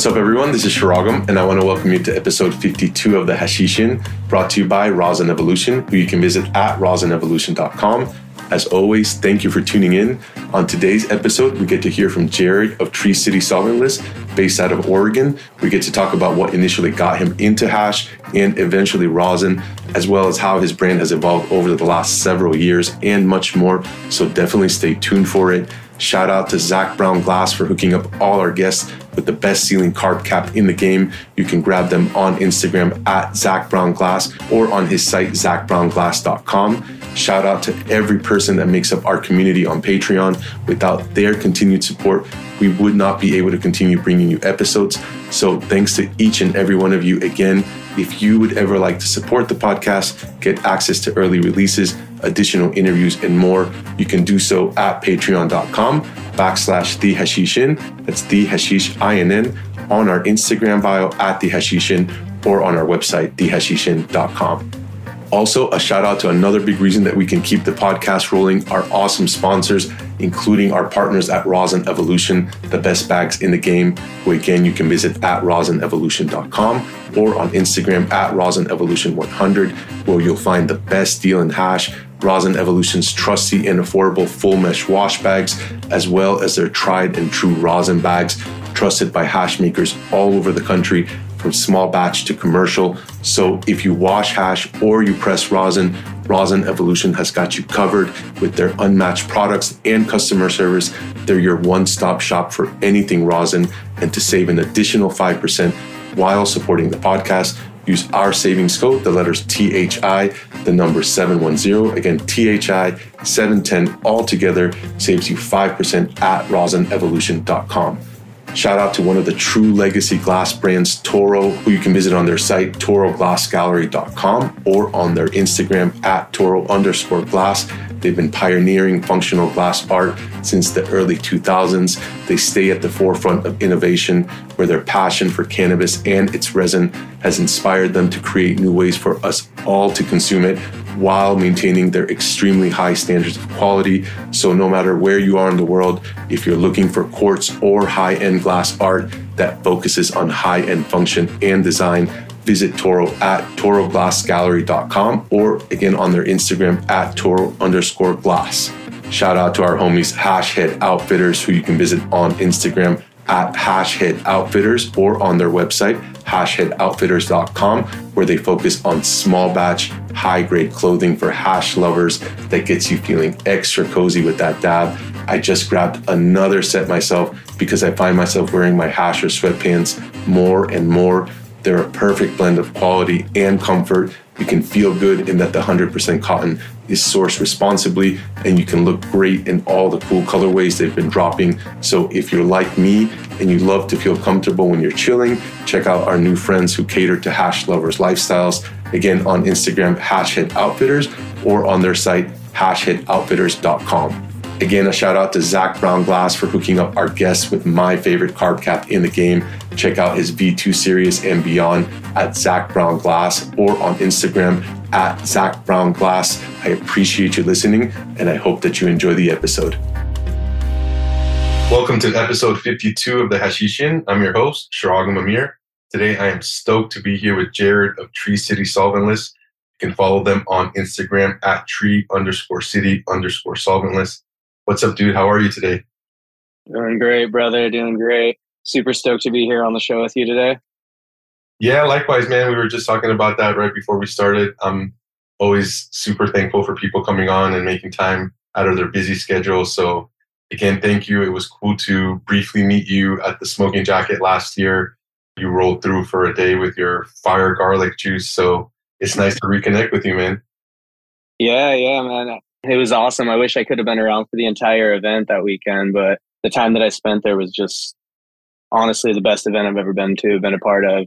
What's up, everyone? This is Shiragam, and I want to welcome you to episode 52 of the Hashish Inn, brought to you by Rosin Evolution, who you can visit at rosinevolution.com. As always, thank you for tuning in. On today's episode, we get to hear from Jared of Tree City Solventless, based out of Oregon. We get to talk about what initially got him into hash and eventually rosin, as well as how his brand has evolved over the last several years and much more. So definitely stay tuned for it. Shout out to Zach Brown Glass for hooking up all our guests with the best sealing carb cap in the game. You can grab them on Instagram at Zach Brown Glass or on his site, zachbrownglass.com. Shout out to every person that makes up our community on Patreon. Without their continued support, we would not be able to continue bringing you episodes. So, thanks to each and every one of you again. If you would ever like to support the podcast, get access to early releases, additional interviews, and more, you can do so at patreon.com backslash the hashishin. That's the hashish inn on our Instagram bio at the hashishin or on our website, thehashishinn.com. Also, a shout out to another big reason that we can keep the podcast rolling our awesome sponsors, including our partners at Rosin Evolution, the best bags in the game, who again you can visit at rosinevolution.com or on Instagram at rosinevolution100, where you'll find the best deal in hash. Rosin Evolution's trusty and affordable full mesh wash bags, as well as their tried and true rosin bags, trusted by hash makers all over the country from small batch to commercial. So if you wash hash or you press rosin, Rosin Evolution has got you covered with their unmatched products and customer service. They're your one stop shop for anything rosin. And to save an additional 5% while supporting the podcast, use our savings code, the letters THI, the number 710. Again, THI 710 all together saves you 5% at rosinevolution.com. Shout out to one of the true legacy glass brands, Toro, who you can visit on their site, toroglassgallery.com, or on their Instagram at toro underscore glass. They've been pioneering functional glass art since the early 2000s. They stay at the forefront of innovation, where their passion for cannabis and its resin has inspired them to create new ways for us all to consume it while maintaining their extremely high standards of quality. So, no matter where you are in the world, if you're looking for quartz or high end glass art that focuses on high end function and design, visit Toro at toroglassgallery.com or again on their Instagram at toro underscore glass. Shout out to our homies Hashhead Outfitters, who you can visit on Instagram at Hashhead Outfitters or on their website, hashheadoutfitters.com, where they focus on small batch, high grade clothing for hash lovers that gets you feeling extra cozy with that dab. I just grabbed another set myself because I find myself wearing my hasher sweatpants more and more. They're a perfect blend of quality and comfort. You can feel good in that the 100% cotton is sourced responsibly and you can look great in all the cool colorways they've been dropping. So if you're like me and you love to feel comfortable when you're chilling, check out our new friends who cater to hash lovers lifestyles. Again, on Instagram, Hashhead Outfitters, or on their site, hashheadoutfitters.com. Again, a shout out to Zach Brown Glass for hooking up our guests with my favorite carb cap in the game. Check out his V2 series and beyond at Zach Brown Glass or on Instagram at Zach Brown Glass. I appreciate you listening and I hope that you enjoy the episode. Welcome to episode 52 of the Hashish Inn. I'm your host, Shiragam Amir. Today I am stoked to be here with Jared of Tree City Solventless. You can follow them on Instagram at tree underscore city underscore solventless. What's up, dude? How are you today? Doing great, brother. Doing great. Super stoked to be here on the show with you today. Yeah, likewise, man. We were just talking about that right before we started. I'm always super thankful for people coming on and making time out of their busy schedule. So, again, thank you. It was cool to briefly meet you at the Smoking Jacket last year. You rolled through for a day with your fire garlic juice. So, it's nice to reconnect with you, man. Yeah, yeah, man. It was awesome. I wish I could have been around for the entire event that weekend, but the time that I spent there was just honestly the best event I've ever been to, been a part of.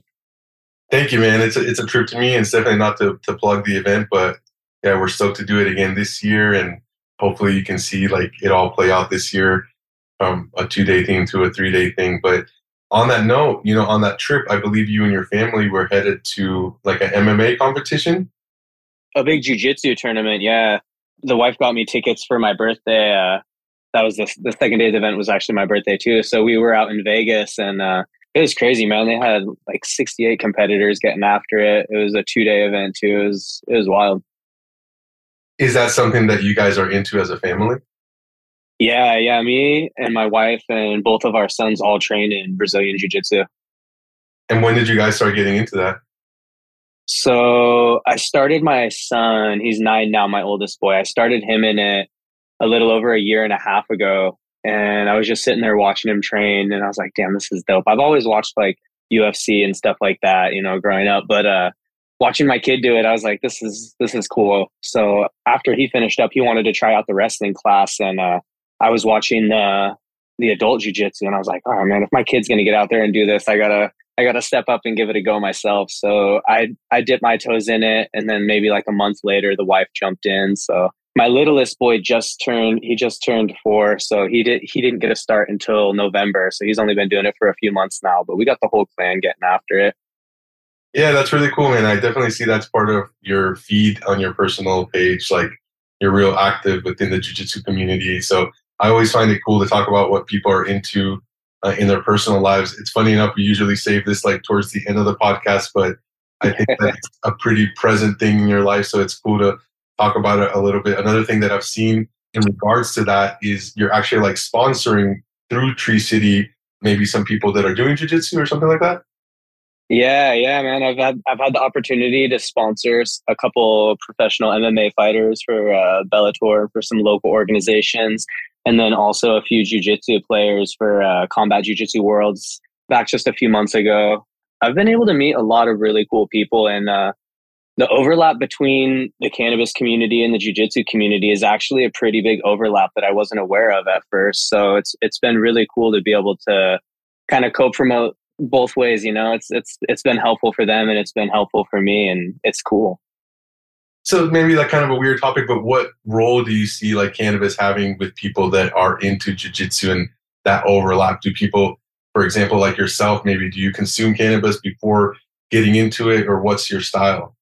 Thank you, man. It's a, it's a trip to me, and it's definitely not to, to plug the event, but yeah, we're stoked to do it again this year, and hopefully you can see like it all play out this year from a two day thing to a three day thing. But on that note, you know, on that trip, I believe you and your family were headed to like an MMA competition. A big jujitsu tournament, yeah the wife got me tickets for my birthday. Uh, that was the, the second day of the event was actually my birthday too. So we were out in Vegas and uh, it was crazy, man. They had like 68 competitors getting after it. It was a two day event too. It was it was wild. Is that something that you guys are into as a family? Yeah, yeah. Me and my wife and both of our sons all train in Brazilian Jiu Jitsu. And when did you guys start getting into that? So I started my son, he's nine now, my oldest boy. I started him in it a little over a year and a half ago. And I was just sitting there watching him train and I was like, damn, this is dope. I've always watched like UFC and stuff like that, you know, growing up. But uh watching my kid do it, I was like, this is this is cool. So after he finished up, he wanted to try out the wrestling class and uh I was watching the the adult jujitsu and I was like, oh man, if my kid's gonna get out there and do this, I gotta I got to step up and give it a go myself. So I I dipped my toes in it, and then maybe like a month later, the wife jumped in. So my littlest boy just turned he just turned four, so he did he didn't get a start until November. So he's only been doing it for a few months now. But we got the whole clan getting after it. Yeah, that's really cool, man. I definitely see that's part of your feed on your personal page. Like you're real active within the jiu-jitsu community. So I always find it cool to talk about what people are into uh, in their personal lives. It's funny enough, we usually save this like towards the end of the podcast, but I think that's a pretty present thing in your life. So it's cool to talk about it a little bit. Another thing that I've seen in regards to that is you're actually like sponsoring through Tree City, maybe some people that are doing jujitsu or something like that. Yeah, yeah, man. I've had I've had the opportunity to sponsor a couple professional MMA fighters for uh, Bellator for some local organizations, and then also a few jujitsu players for uh, Combat Jiu-Jitsu Worlds back just a few months ago. I've been able to meet a lot of really cool people, and uh, the overlap between the cannabis community and the jiu-jitsu community is actually a pretty big overlap that I wasn't aware of at first. So it's it's been really cool to be able to kind of co-promote both ways. You know, it's it's it's been helpful for them and it's been helpful for me, and it's cool so maybe like kind of a weird topic, but what role do you see like cannabis having with people that are into jujitsu and that overlap? Do people, for example, like yourself, maybe do you consume cannabis before getting into it, or what's your style?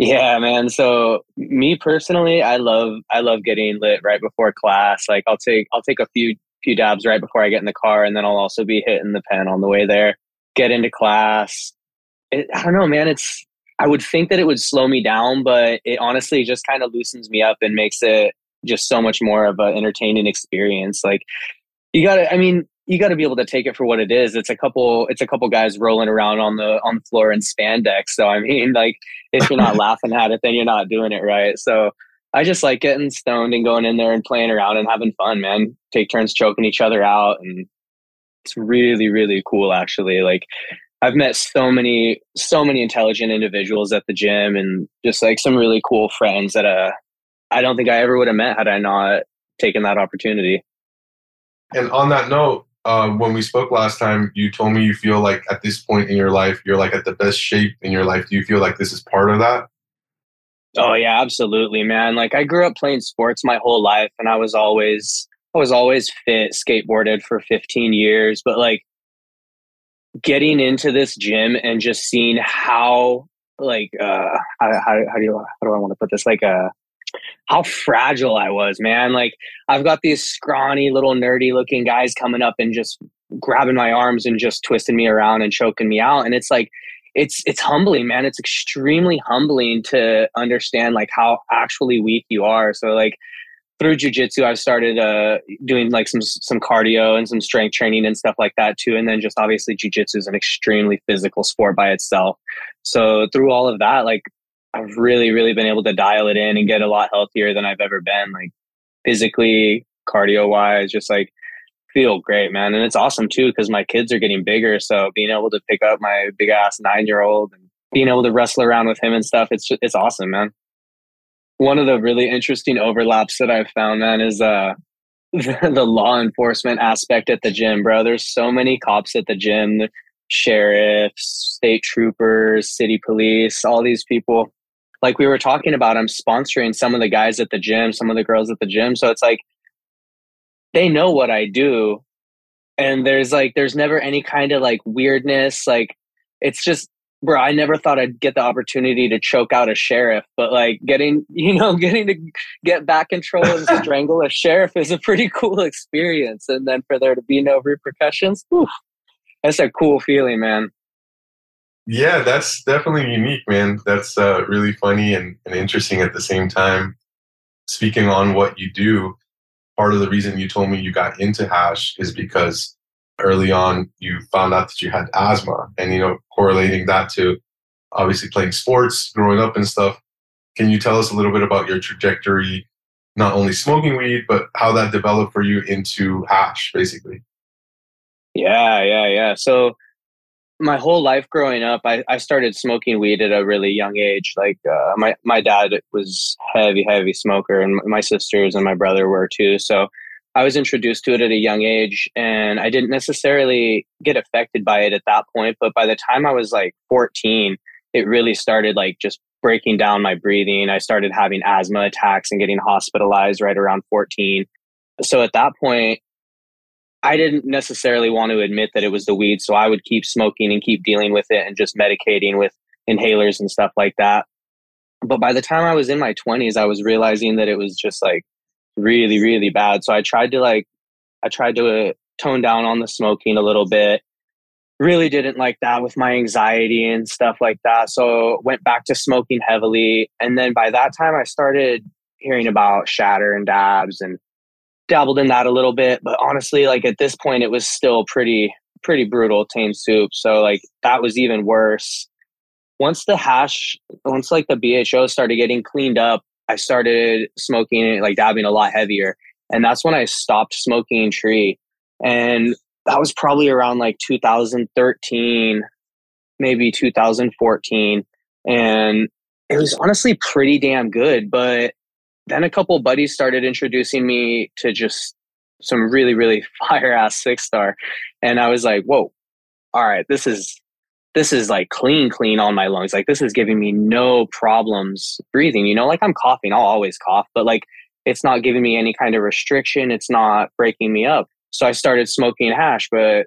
Yeah, man. So me personally, I love I love getting lit right before class. Like I'll take I'll take a few few dabs right before I get in the car, and then I'll also be hitting the pen on the way there. Get into class. It, I don't know, man. It's I would think that it would slow me down, but it honestly just kind of loosens me up and makes it just so much more of an entertaining experience. Like you got to, I mean, you got to be able to take it for what it is. It's a couple, it's a couple guys rolling around on the on the floor in spandex. So I mean, like if you're not laughing at it, then you're not doing it right. So I just like getting stoned and going in there and playing around and having fun, man. Take turns choking each other out, and it's really, really cool. Actually, like I've met so many, so many intelligent individuals at the gym and just like some really cool friends that uh, I don't think I ever would have met had I not taken that opportunity. And on that note, uh, when we spoke last time, you told me you feel like at this point in your life, you're like at the best shape in your life. Do you feel like this is part of that? Oh yeah, absolutely, man. Like I grew up playing sports my whole life and I was always I was always fit, skateboarded for 15 years, but like getting into this gym and just seeing how like uh how, how, how do you how do I want to put this like uh how fragile I was, man. Like I've got these scrawny little nerdy looking guys coming up and just grabbing my arms and just twisting me around and choking me out and it's like it's it's humbling man it's extremely humbling to understand like how actually weak you are so like through jujitsu, I've started uh, doing like some some cardio and some strength training and stuff like that too. And then just obviously jujitsu is an extremely physical sport by itself. So through all of that, like I've really, really been able to dial it in and get a lot healthier than I've ever been, like physically, cardio wise, just like feel great, man. And it's awesome too because my kids are getting bigger. So being able to pick up my big ass nine year old and being able to wrestle around with him and stuff, it's just, it's awesome, man one of the really interesting overlaps that I've found, man, is uh, the law enforcement aspect at the gym, bro. There's so many cops at the gym, sheriffs, state troopers, city police, all these people. Like we were talking about, I'm sponsoring some of the guys at the gym, some of the girls at the gym. So it's like they know what I do. And there's like, there's never any kind of like weirdness. Like it's just bro, I never thought I'd get the opportunity to choke out a sheriff, but like getting, you know, getting to get back control and strangle a sheriff is a pretty cool experience. And then for there to be no repercussions, whew, that's a cool feeling, man. Yeah, that's definitely unique, man. That's uh, really funny and, and interesting at the same time. Speaking on what you do, part of the reason you told me you got into hash is because early on you found out that you had asthma and you know correlating that to obviously playing sports growing up and stuff can you tell us a little bit about your trajectory not only smoking weed but how that developed for you into hash basically yeah yeah yeah so my whole life growing up I, I started smoking weed at a really young age like uh, my, my dad was heavy heavy smoker and my sisters and my brother were too so I was introduced to it at a young age and I didn't necessarily get affected by it at that point. But by the time I was like 14, it really started like just breaking down my breathing. I started having asthma attacks and getting hospitalized right around 14. So at that point, I didn't necessarily want to admit that it was the weed. So I would keep smoking and keep dealing with it and just medicating with inhalers and stuff like that. But by the time I was in my 20s, I was realizing that it was just like really, really bad. So I tried to like, I tried to uh, tone down on the smoking a little bit. Really didn't like that with my anxiety and stuff like that. So went back to smoking heavily. And then by that time, I started hearing about shatter and dabs and dabbled in that a little bit. But honestly, like at this point, it was still pretty, pretty brutal tame soup. So like that was even worse. Once the hash, once like the BHO started getting cleaned up, I started smoking like dabbing a lot heavier. And that's when I stopped smoking tree. And that was probably around like 2013, maybe 2014. And it was honestly pretty damn good. But then a couple buddies started introducing me to just some really, really fire ass six star. And I was like, whoa, all right, this is this is like clean, clean on my lungs. Like this is giving me no problems breathing. You know, like I'm coughing, I'll always cough, but like it's not giving me any kind of restriction. It's not breaking me up. So I started smoking hash, but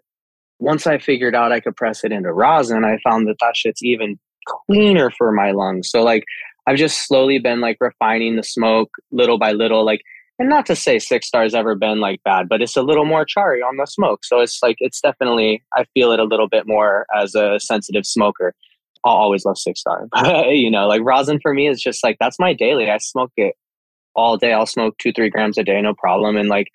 once I figured out I could press it into rosin, I found that that shit's even cleaner for my lungs. So like I've just slowly been like refining the smoke little by little. Like and not to say six stars ever been like bad but it's a little more charry on the smoke. So it's like it's definitely i feel it a little bit more as a sensitive smoker. I'll always love six star you know like rosin for me is just like that's my daily. I smoke it all day. I'll smoke two three grams a day no problem and like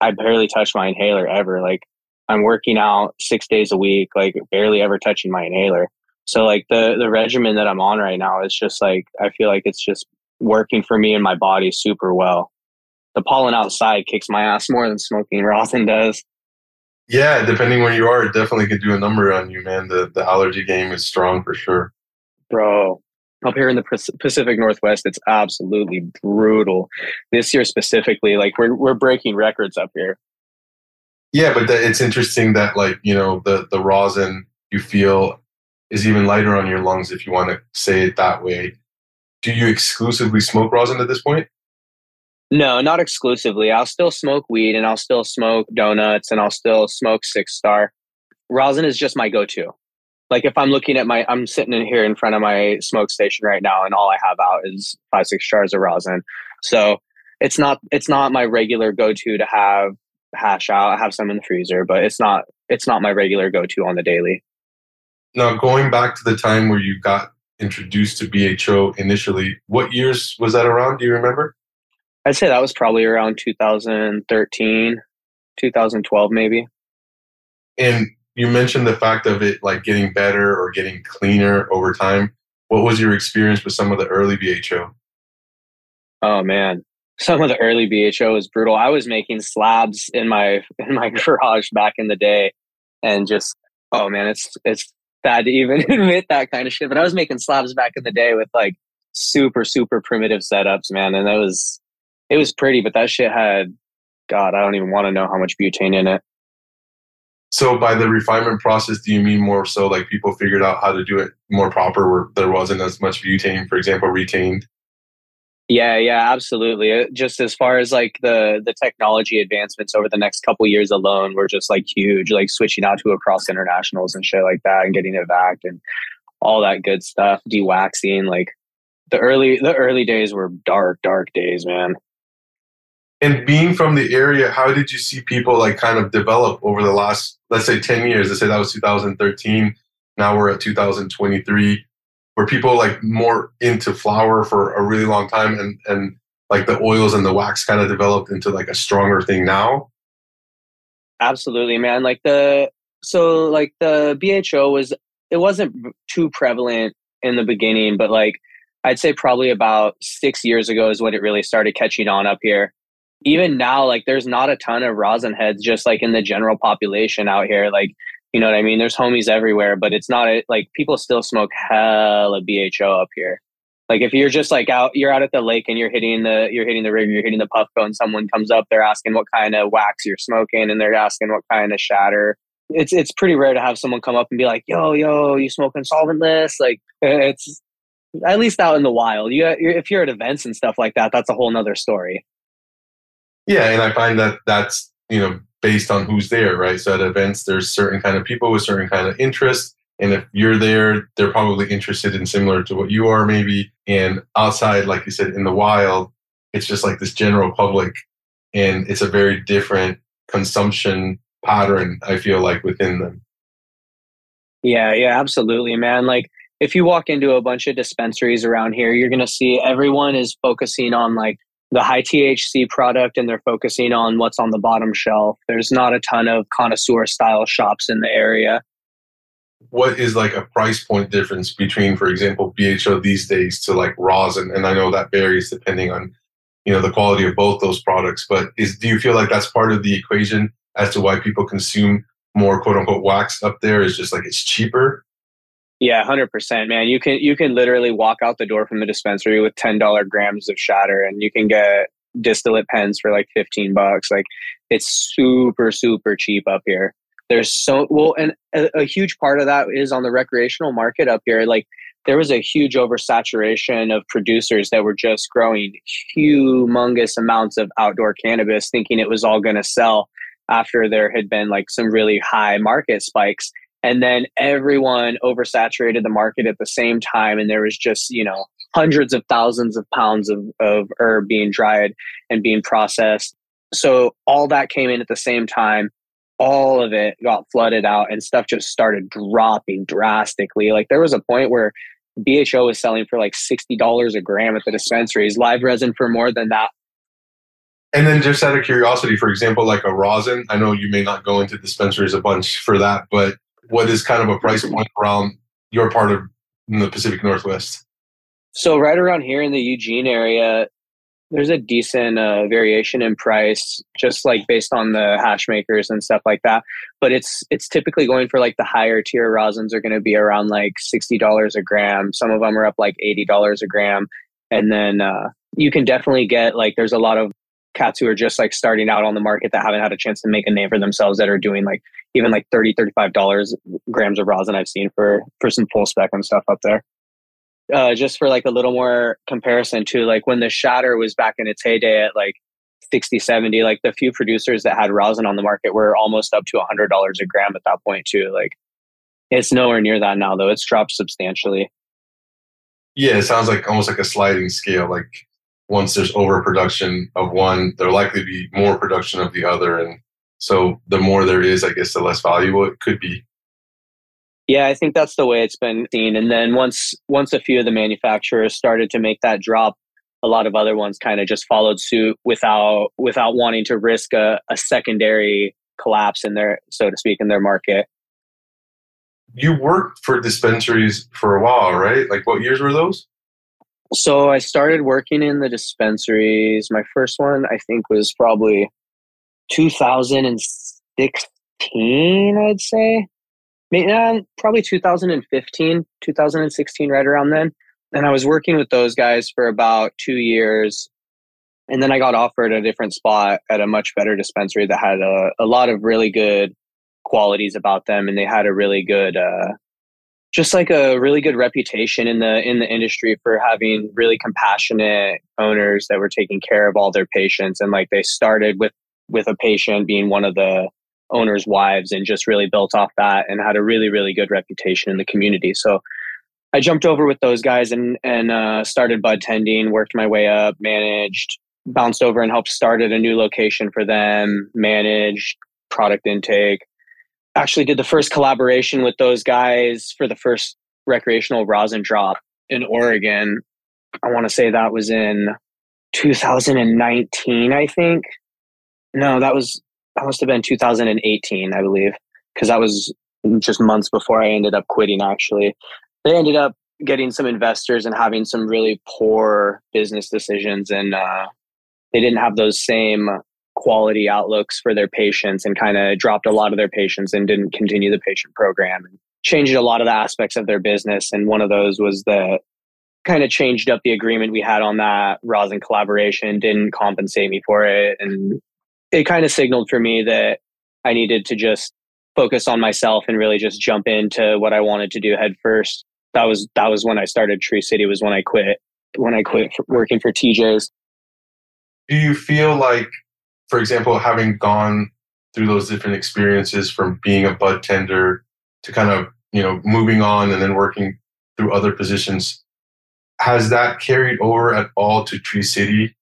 i barely touch my inhaler ever. Like i'm working out six days a week like barely ever touching my inhaler so like the the regimen that i'm on right now is just like i feel like it's just working for me and my body super well the pollen outside kicks my ass more than smoking rosin does. Yeah, depending where you are, it definitely could do a number on you, man. The the allergy game is strong for sure. Bro, up here in the Pacific Northwest, it's absolutely brutal. This year specifically, like we're we're breaking records up here. Yeah, but the, it's interesting that like you know the the rosin you feel is even lighter on your lungs if you want to say it that way. Do you exclusively smoke rosin at this point? No, not exclusively. I'll still smoke weed and I'll still smoke donuts and I'll still smoke six star. Rosin is just my go to. Like if I'm looking at my, I'm sitting in here in front of my smoke station right now and all I have out is five, six jars of rosin. So it's not, it's not my regular go to to have hash out. I have some in the freezer, but it's not, it's not my regular go to on the daily. Now, going back to the time where you got introduced to BHO initially, what years was that around? Do you remember? I'd say that was probably around 2013, 2012, maybe. And you mentioned the fact of it like getting better or getting cleaner over time. What was your experience with some of the early BHO? Oh man, some of the early BHO was brutal. I was making slabs in my in my garage back in the day, and just oh man, it's it's bad to even admit that kind of shit. But I was making slabs back in the day with like super super primitive setups, man, and that was it was pretty, but that shit had, God, I don't even want to know how much butane in it. So by the refinement process, do you mean more so like people figured out how to do it more proper where there wasn't as much butane, for example, retained? Yeah, yeah, absolutely. Uh, just as far as like the the technology advancements over the next couple years alone, were just like huge, like switching out to Across Internationals and shit like that, and getting it back and all that good stuff, dewaxing. Like the early the early days were dark, dark days, man. And being from the area, how did you see people like kind of develop over the last, let's say, 10 years? Let's say that was 2013. Now we're at 2023. Were people like more into flower for a really long time and, and like the oils and the wax kind of developed into like a stronger thing now? Absolutely, man. Like the, so like the BHO was, it wasn't too prevalent in the beginning, but like I'd say probably about six years ago is when it really started catching on up here. Even now, like there's not a ton of rosin heads just like in the general population out here. Like, you know what I mean? There's homies everywhere, but it's not a, like people still smoke hella BHO up here. Like if you're just like out, you're out at the lake and you're hitting the, you're hitting the rig, you're hitting the Puffco and someone comes up, they're asking what kind of wax you're smoking and they're asking what kind of shatter. It's, it's pretty rare to have someone come up and be like, yo, yo, you smoking solventless? Like it's, at least out in the wild. You, if you're at events and stuff like that, that's a whole nother story. Yeah, and I find that that's you know based on who's there, right? So at events, there's certain kind of people with certain kind of interest, and if you're there, they're probably interested in similar to what you are, maybe. And outside, like you said, in the wild, it's just like this general public, and it's a very different consumption pattern. I feel like within them. Yeah, yeah, absolutely, man. Like if you walk into a bunch of dispensaries around here, you're going to see everyone is focusing on like the high THC product and they're focusing on what's on the bottom shelf. There's not a ton of connoisseur style shops in the area. What is like a price point difference between, for example, BHO these days to like rosin? And I know that varies depending on, you know, the quality of both those products. But is do you feel like that's part of the equation as to why people consume more quote unquote wax up there? Is just like it's cheaper yeah, hundred percent, man. You can you can literally walk out the door from the dispensary with ten dollar grams of shatter, and you can get distillate pens for like fifteen bucks. Like it's super super cheap up here. There's so well, and a, a huge part of that is on the recreational market up here. Like there was a huge oversaturation of producers that were just growing humongous amounts of outdoor cannabis, thinking it was all going to sell after there had been like some really high market spikes and then everyone oversaturated the market at the same time. And there was just you know hundreds of thousands of pounds of, of herb being dried and being processed. So all that came in at the same time. All of it got flooded out and stuff just started dropping drastically. Like there was a point where BHO was selling for like $60 a gram at the dispensaries live resin for more than that. And then just out of curiosity for example like a rosin i know you may not go into dispensaries a bunch for that but what is kind of a price point around your part of the Pacific Northwest? So right around here in the Eugene area, there's a decent uh, variation in price, just like based on the hash makers and stuff like that. But it's it's typically going for like the higher tier rosins are going to be around like sixty dollars a gram. Some of them are up like eighty dollars a gram, and then uh, you can definitely get like there's a lot of cats who are just like starting out on the market that haven't had a chance to make a name for themselves that are doing like even like 30 35 dollars grams of rosin i've seen for for some full spec and stuff up there. Uh, just for like a little more comparison to like when the shatter was back in its heyday at like 60 70 like the few producers that had rosin on the market were almost up to $100 a gram at that point too like it's nowhere near that now though it's dropped substantially. Yeah it sounds like almost like a sliding scale like once there's overproduction of one, there'll likely be more production of the other. And so the more there is, I guess, the less valuable it could be. Yeah, I think that's the way it's been seen. And then once once a few of the manufacturers started to make that drop, a lot of other ones kind of just followed suit without without wanting to risk a, a secondary collapse in their so to speak in their market. You worked for dispensaries for a while, right? Like what years were those? So I started working in the dispensaries. My first one, I think, was probably 2016, I'd say. Maybe, uh, probably 2015, 2016, right around then. And I was working with those guys for about two years. And then I got offered a different spot at a much better dispensary that had a, a lot of really good qualities about them. And they had a really good, uh, just like a really good reputation in the in the industry for having really compassionate owners that were taking care of all their patients and like they started with with a patient being one of the owner's wives and just really built off that and had a really really good reputation in the community so i jumped over with those guys and and uh, started bud tending worked my way up managed bounced over and helped start at a new location for them, managed product intake. Actually, did the first collaboration with those guys for the first recreational rosin drop in Oregon. I want to say that was in 2019, I think. No, that was that must have been 2018, I believe, because that was just months before I ended up quitting. Actually, they ended up getting some investors and having some really poor business decisions, and uh, they didn't have those same quality outlooks for their patients, and kind of dropped a lot of their patients and didn't continue the patient program. And changed a lot of the aspects of their business, and one of those was the kind of changed up the agreement we had on that rosin collaboration, didn't compensate me for it. And it kind of signaled for me that I needed to just focus on myself and really just jump into what I wanted to do head first. That was that was when I started Tree City was when I quit when I quit working for TJ's. Do you feel like for example having gone through those different experiences from being a bud tender to kind of, you know, moving on and then working through other positions has that carried over at all to Tree City?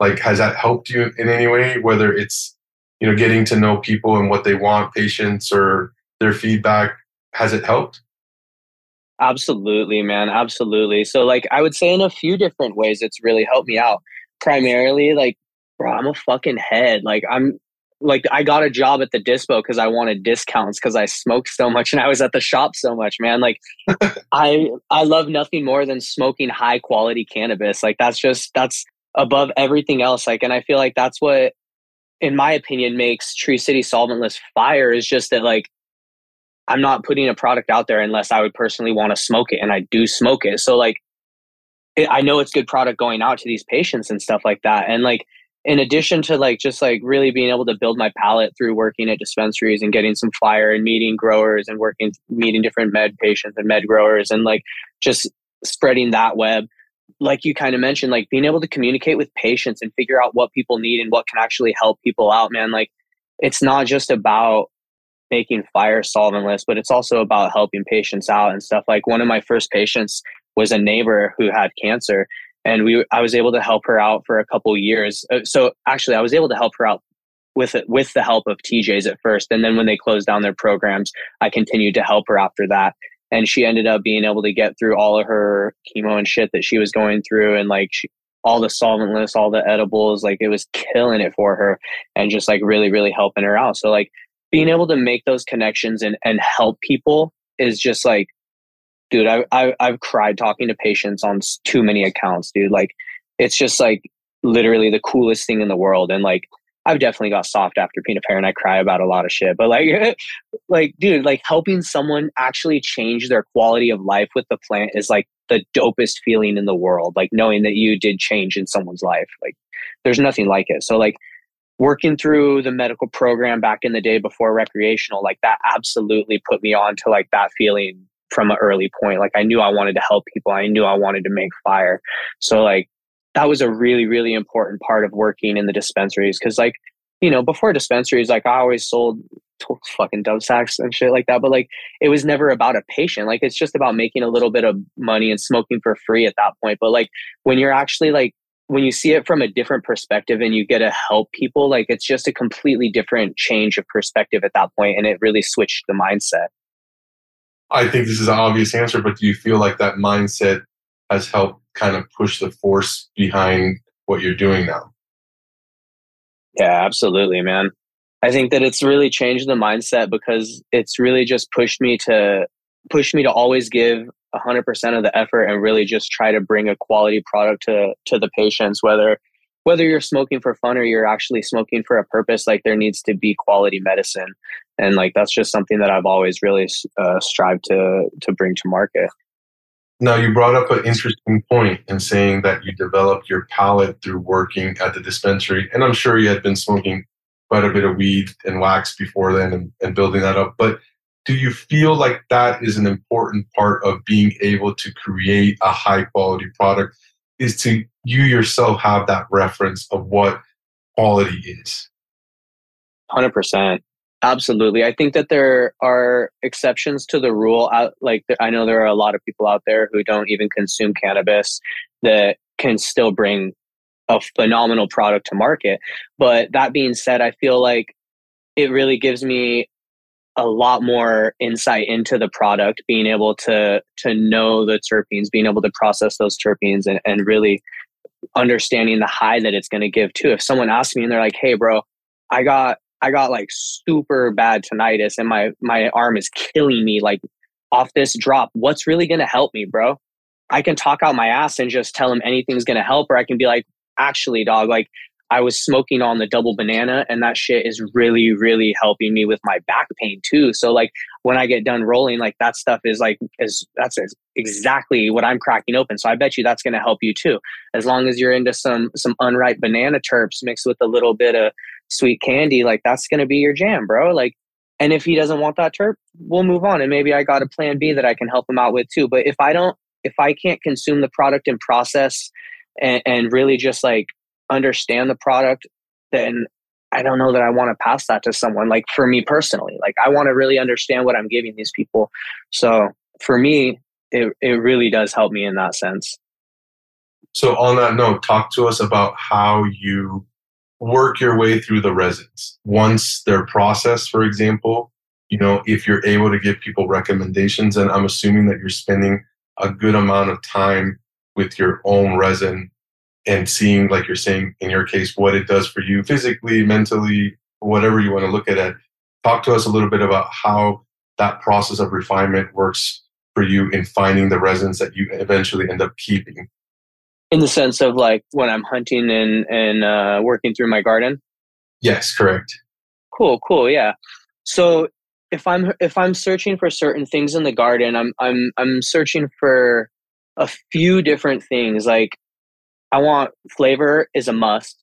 Like, has that helped you in any way? Whether it's you know getting to know people and what they want, patients or their feedback, has it helped? Absolutely, man. Absolutely. So, like, I would say in a few different ways, it's really helped me out. Primarily, like, bro, I'm a fucking head. Like, I'm like I got a job at the dispo because I wanted discounts because I smoked so much and I was at the shop so much, man. Like I I love nothing more than smoking high quality cannabis. Like that's just that's above everything else. Like and I feel like that's what in my opinion makes Tree City solventless fire is just that like I'm not putting a product out there unless I would personally want to smoke it and I do smoke it. So like I know it's good product going out to these patients and stuff like that. And like in addition to like just like really being able to build my palate through working at dispensaries and getting some fire and meeting growers and working meeting different med patients and med growers and like just spreading that web. Like you kind of mentioned like being able to communicate with patients and figure out what people need and what can actually help people out man like it's not just about making fire solventless but it's also about helping patients out and stuff. Like one of my first patients was a neighbor who had cancer and we I was able to help her out for a couple years. Uh, so actually, I was able to help her out with it with the help of TJ's at first, and then when they closed down their programs, I continued to help her after that. And she ended up being able to get through all of her chemo and shit that she was going through, and like she, all the solventless, all the edibles, like it was killing it for her, and just like really, really helping her out. So like being able to make those connections and and help people is just like dude, I, I I've cried talking to patients on too many accounts, dude. Like, it's just like literally the coolest thing in the world. And like, I've definitely got soft after peanut pear, and I cry about a lot of shit. But like, like, dude, like helping someone actually change their quality of life with the plant is like the dopest feeling in the world. Like knowing that you did change in someone's life. Like, there's nothing like it. So like working through the medical program back in the day before recreational like that absolutely put me on to like that feeling from an early point. Like I knew I wanted to help people. I knew I wanted to make fire. So like that was a really, really important part of working in the dispensaries. Cause like, you know, before dispensaries, like I always sold fucking dove sacks and shit like that. But like it was never about a patient. Like it's just about making a little bit of money and smoking for free at that point. But like when you're actually like when you see it from a different perspective and you get to help people, like it's just a completely different change of perspective at that point, and it really switched the mindset. I think this is an obvious answer, but do you feel like that mindset has helped kind of push the force behind what you're doing now? Yeah, absolutely, man. I think that it's really changed the mindset because it's really just pushed me to push me to always give 100% of the effort and really just try to bring a quality product to to the patients whether whether you're smoking for fun or you're actually smoking for a purpose like there needs to be quality medicine. And like that's just something that i've always really uh, strived to to bring to market. Now you brought up an interesting point in saying that you developed your palate through working at the dispensary and i'm sure you had been smoking quite a bit of weed and wax before then and, and building that up but do you feel like that is an important part of being able to create a high quality product is to you yourself have that reference of what quality is. 100% absolutely. I think that there are exceptions to the rule I, like i know there are a lot of people out there who don't even consume cannabis that can still bring a phenomenal product to market. But that being said, I feel like it really gives me a lot more insight into the product, being able to to know the terpenes, being able to process those terpenes and, and really understanding the high that it's going to give too. If someone asks me and they're like, "Hey, bro, I got I got like super bad tinnitus and my my arm is killing me like off this drop. What's really going to help me, bro?" I can talk out my ass and just tell them anything's going to help or I can be like, "Actually, dog, like I was smoking on the double banana and that shit is really, really helping me with my back pain too. So like when I get done rolling, like that stuff is like is that's exactly what I'm cracking open. So I bet you that's gonna help you too. As long as you're into some some unripe banana terps mixed with a little bit of sweet candy, like that's gonna be your jam, bro. Like and if he doesn't want that terp, we'll move on. And maybe I got a plan B that I can help him out with too. But if I don't if I can't consume the product and process and, and really just like understand the product, then I don't know that I want to pass that to someone. Like for me personally, like I want to really understand what I'm giving these people. So for me, it, it really does help me in that sense. So on that note, talk to us about how you work your way through the resins. Once they're processed, for example, you know, if you're able to give people recommendations, and I'm assuming that you're spending a good amount of time with your own resin and seeing, like you're saying in your case, what it does for you physically, mentally, whatever you want to look at it. Talk to us a little bit about how that process of refinement works for you in finding the resins that you eventually end up keeping. In the sense of like when I'm hunting and and uh, working through my garden. Yes, correct. Cool, cool, yeah. So if I'm if I'm searching for certain things in the garden, I'm I'm I'm searching for a few different things. Like I want flavor is a must,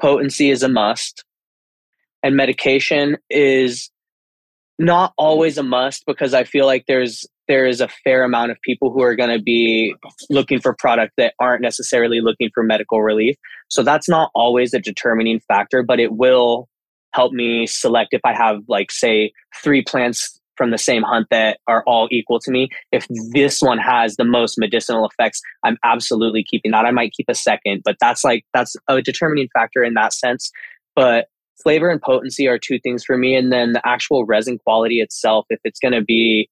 potency is a must, and medication is not always a must because I feel like there's there is a fair amount of people who are going to be looking for product that aren't necessarily looking for medical relief. So that's not always a determining factor, but it will help me select if I have like say three plants from the same hunt that are all equal to me. If this one has the most medicinal effects, I'm absolutely keeping that. I might keep a second, but that's like that's a determining factor in that sense. But flavor and potency are two things for me and then the actual resin quality itself if it's going to be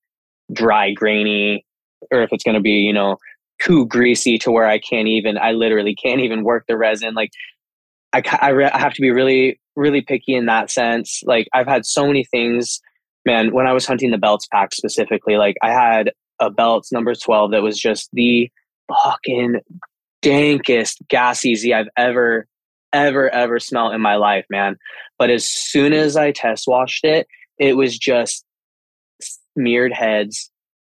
dry grainy or if it's going to be you know too greasy to where i can't even i literally can't even work the resin like i, I, re- I have to be really really picky in that sense like i've had so many things man, when I was hunting the belts pack specifically, like I had a belts number 12 that was just the fucking dankest gas easy I've ever, ever, ever smelled in my life, man. But as soon as I test washed it, it was just smeared heads.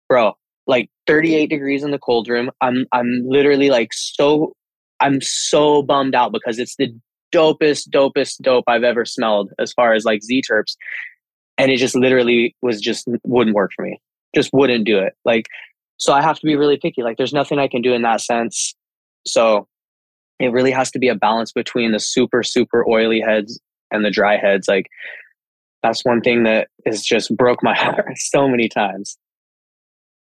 Bro, like 38 degrees in the cold room. I'm I'm literally like so I'm so bummed out because it's the dopest, dopest dope I've ever smelled as far as like Z terps and it just literally was just wouldn't work for me. Just wouldn't do it. Like so i have to be really picky. Like there's nothing i can do in that sense. So it really has to be a balance between the super super oily heads and the dry heads. Like that's one thing that has just broke my heart so many times.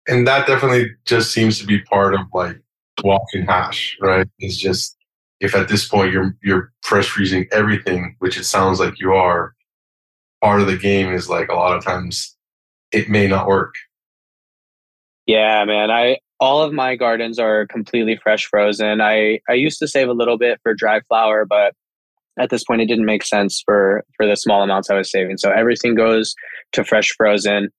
And that definitely just seems to be part of like walking hash right? It's just if at this point you're you're fresh freezing everything which it sounds like you are part of the game is like a lot of times it may not work. Yeah, man. I all of my gardens are completely fresh frozen. I I used to save a little bit for dry flower, but at this point it didn't make sense for for the small amounts I was saving. So everything goes to fresh frozen.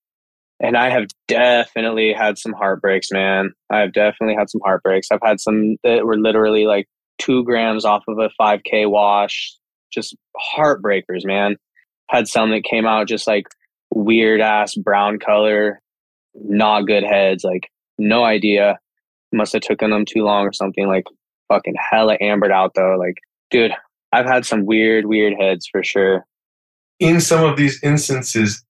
And I have definitely had some heartbreaks, man. I've definitely had some heartbreaks. I've had some that were literally like two grams off of a 5K wash. Just heartbreakers, man had some that came out just like weird ass brown color, not good heads. Like no idea. Must have taken them too long or something. Like fucking hella ambered out though. Like dude, I've had some weird, weird heads for sure. In some of these instances,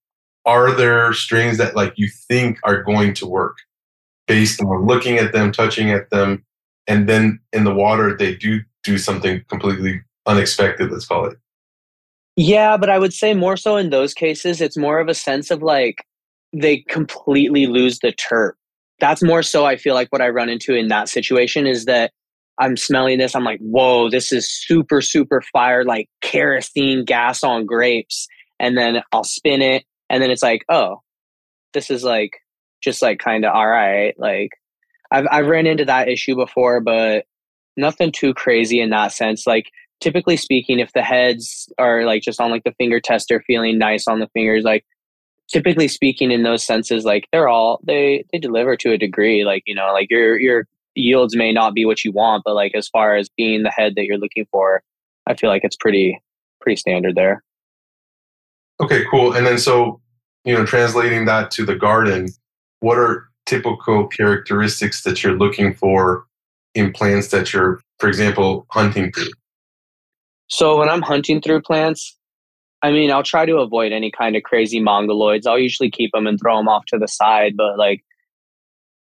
are there strains that like you think are going to work based on looking at them, touching at them, and then in the water they do do something completely unexpected, let's call it. Yeah, but I would say more so in those cases, it's more of a sense of like they completely lose the terp. That's more so I feel like what I run into in that situation is that I'm smelling this. I'm like, whoa, this is super, super fire, like kerosene gas on grapes. And then I'll spin it. And then it's like, oh, this is like just like kind of all right. Like I've I've ran into that issue before, but nothing too crazy in that sense. Like typically speaking, if the heads are like just on like the finger tester feeling nice on the fingers, like typically speaking in those senses, like they're all they they deliver to a degree. Like, you know, like your your yields may not be what you want, but like as far as being the head that you're looking for, I feel like it's pretty pretty standard there. Okay, cool. And then so, you know, translating that to the garden, what are typical characteristics that you're looking for in plants that you're, for example, hunting through? So when I'm hunting through plants, I mean, I'll try to avoid any kind of crazy mongoloids. I'll usually keep them and throw them off to the side, but like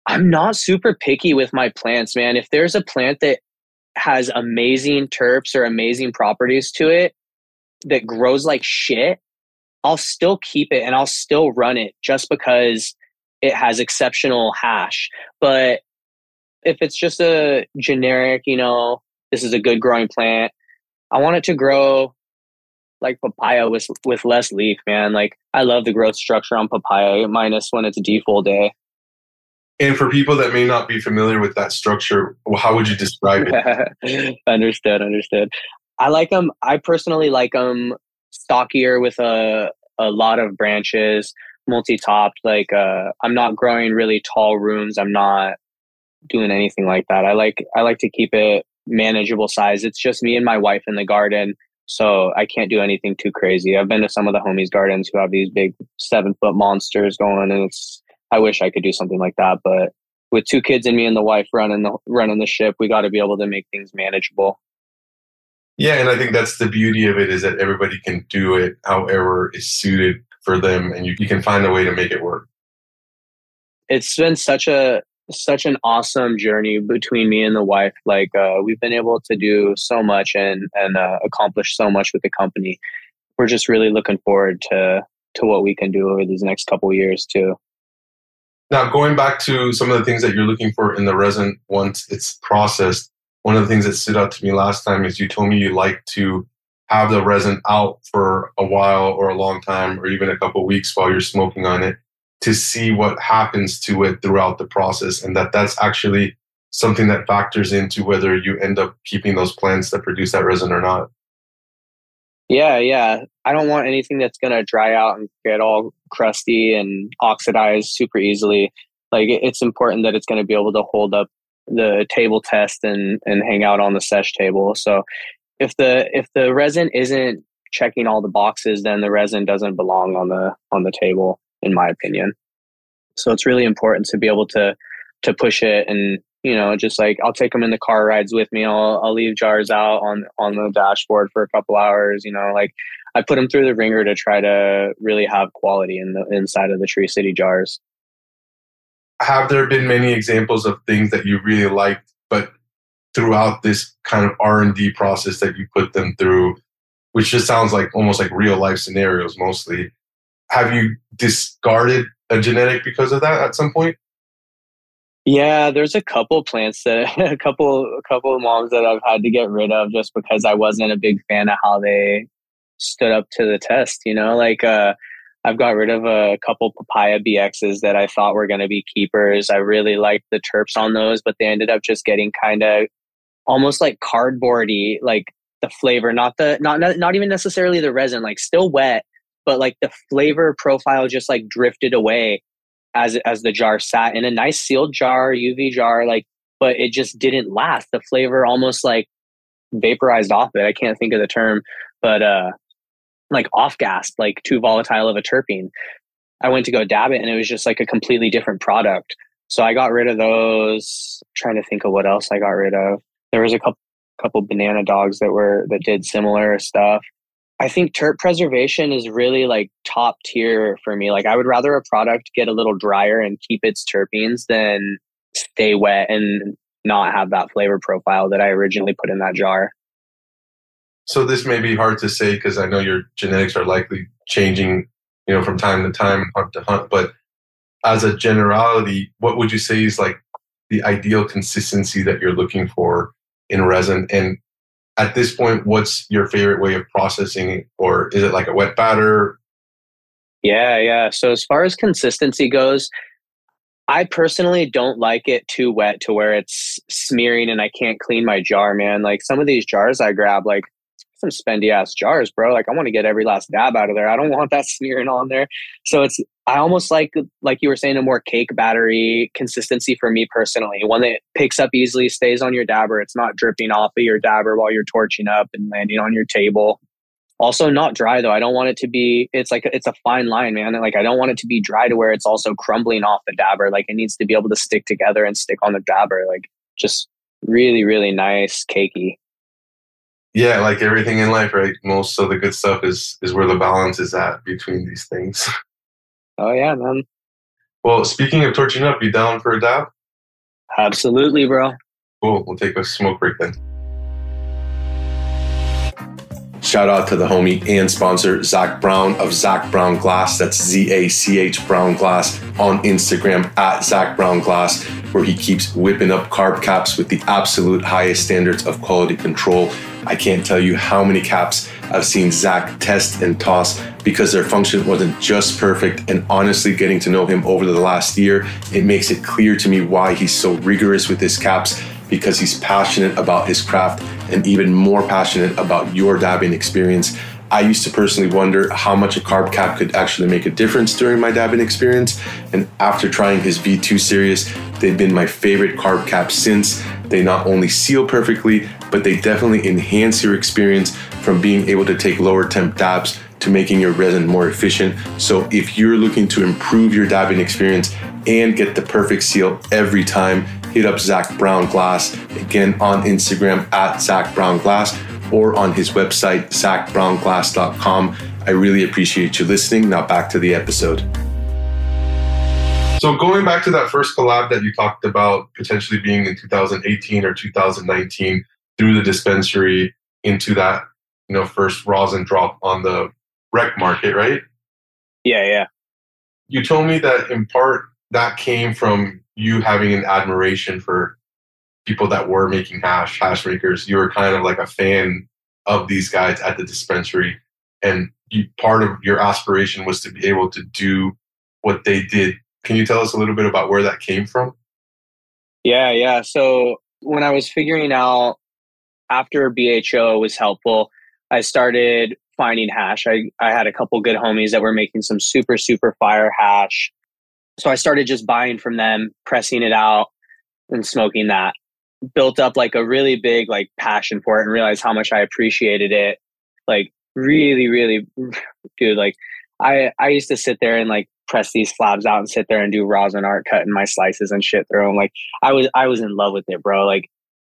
I'm not super picky with my plants, man. If there's a plant that has amazing terps or amazing properties to it that grows like shit, I'll still keep it and I'll still run it just because it has exceptional hash. But if it's just a generic, you know, this is a good growing plant, I want it to grow like papaya with with less leaf, man. Like I love the growth structure on papaya, minus when it's a default day. And for people that may not be familiar with that structure, how would you describe it? understood, understood. I like them. I personally like them stockier with a a lot of branches, multi-topped. Like uh, I'm not growing really tall rooms. I'm not doing anything like that. I like I like to keep it manageable size. It's just me and my wife in the garden, so I can't do anything too crazy. I've been to some of the homies' gardens who have these big seven foot monsters going, and it's I wish I could do something like that, but with two kids and me and the wife running the running the ship, we got to be able to make things manageable. Yeah, and I think that's the beauty of it is that everybody can do it however is suited for them, and you, you can find a way to make it work. It's been such a such an awesome journey between me and the wife. Like uh, we've been able to do so much and and uh, accomplish so much with the company. We're just really looking forward to to what we can do over these next couple years too. Now, going back to some of the things that you're looking for in the resin once it's processed, one of the things that stood out to me last time is you told me you like to have the resin out for a while or a long time or even a couple weeks while you're smoking on it to see what happens to it throughout the process and that that's actually something that factors into whether you end up keeping those plants that produce that resin or not. Yeah, yeah. I don't want anything that's going to dry out and get all crusty and oxidize super easily. Like it's important that it's going to be able to hold up the table test and and hang out on the sesh table. So if the if the resin isn't checking all the boxes, then the resin doesn't belong on the on the table, in my opinion. So it's really important to be able to to push it and you know, just like I'll take them in the car rides with me. I'll I'll leave jars out on on the dashboard for a couple hours. You know, like I put them through the ringer to try to really have quality in the inside of the Tree City jars. Have there been many examples of things that you really liked, but throughout this kind of R and D process that you put them through, which just sounds like almost like real life scenarios mostly? Have you discarded a genetic because of that at some point? Yeah, there's a couple plants that a couple a couple of moms that I've had to get rid of just because I wasn't a big fan of how they stood up to the test, you know? Like uh I've got rid of a couple papaya BXs that I thought were going to be keepers. I really liked the terps on those, but they ended up just getting kind of almost like cardboardy, like the flavor, not the not not even necessarily the resin, like still wet, but like the flavor profile just like drifted away as as the jar sat in a nice sealed jar, UV jar, like, but it just didn't last. The flavor almost like vaporized off it. I can't think of the term, but uh, like off gas, like too volatile of a terpene. I went to go dab it, and it was just like a completely different product. So I got rid of those. I'm trying to think of what else I got rid of. There was a couple couple banana dogs that were that did similar stuff. I think terp preservation is really like top tier for me. Like I would rather a product get a little drier and keep its terpenes than stay wet and not have that flavor profile that I originally put in that jar. So this may be hard to say because I know your genetics are likely changing, you know, from time to time, hunt to hunt. But as a generality, what would you say is like the ideal consistency that you're looking for in resin. And at this point, what's your favorite way of processing? Or is it like a wet batter? Yeah, yeah. So as far as consistency goes, I personally don't like it too wet to where it's smearing and I can't clean my jar, man. Like some of these jars I grab, like some spendy ass jars, bro. Like I want to get every last dab out of there. I don't want that smearing on there. So it's I almost like like you were saying a more cake battery consistency for me personally. One that picks up easily, stays on your dabber. It's not dripping off of your dabber while you're torching up and landing on your table. Also not dry though. I don't want it to be it's like it's a fine line, man. Like I don't want it to be dry to where it's also crumbling off the dabber. Like it needs to be able to stick together and stick on the dabber. Like just really, really nice cakey yeah, like everything in life, right? Most of the good stuff is is where the balance is at between these things. Oh yeah, man. Well, speaking of torching up, you down for a dab? Absolutely, bro. Cool. We'll take a smoke break then. Shout out to the homie and sponsor, Zach Brown of Zach Brown Glass. That's Z A C H Brown Glass on Instagram at Zach Brown Glass, where he keeps whipping up carb caps with the absolute highest standards of quality control I can't tell you how many caps I've seen Zach test and toss because their function wasn't just perfect. And honestly, getting to know him over the last year, it makes it clear to me why he's so rigorous with his caps because he's passionate about his craft and even more passionate about your dabbing experience. I used to personally wonder how much a carb cap could actually make a difference during my dabbing experience. And after trying his V2 series, they've been my favorite carb cap since. They not only seal perfectly, but they definitely enhance your experience from being able to take lower temp dabs to making your resin more efficient. So if you're looking to improve your dabbing experience and get the perfect seal every time, hit up Zach Brown Glass again on Instagram at Zach Brown Glass or on his website, zachbrownglass.com. I really appreciate you listening. Now back to the episode. So going back to that first collab that you talked about potentially being in 2018 or 2019 through the dispensary into that, you know, first rosin drop on the rec market, right? Yeah, yeah. You told me that in part that came from you having an admiration for people that were making hash, hash makers. You were kind of like a fan of these guys at the dispensary. And you, part of your aspiration was to be able to do what they did. Can you tell us a little bit about where that came from? Yeah, yeah. So when I was figuring out after BHO was helpful, I started finding hash. I, I had a couple good homies that were making some super, super fire hash. So I started just buying from them, pressing it out, and smoking that built up like a really big like passion for it and realized how much I appreciated it. Like really, really, dude. Like I I used to sit there and like press these slabs out and sit there and do rosin art, cutting my slices and shit through them. Like I was I was in love with it, bro. Like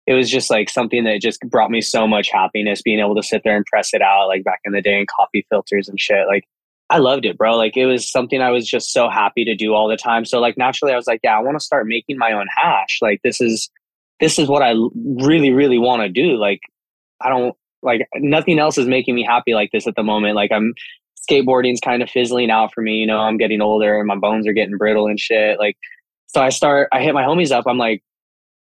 it was just like something that just brought me so much happiness being able to sit there and press it out like back in the day and coffee filters and shit. Like I loved it, bro. Like it was something I was just so happy to do all the time. So like naturally I was like, yeah, I want to start making my own hash. Like this is this is what I really, really want to do. Like, I don't like nothing else is making me happy like this at the moment. Like, I'm skateboarding's kind of fizzling out for me. You know, I'm getting older and my bones are getting brittle and shit. Like, so I start, I hit my homies up. I'm like,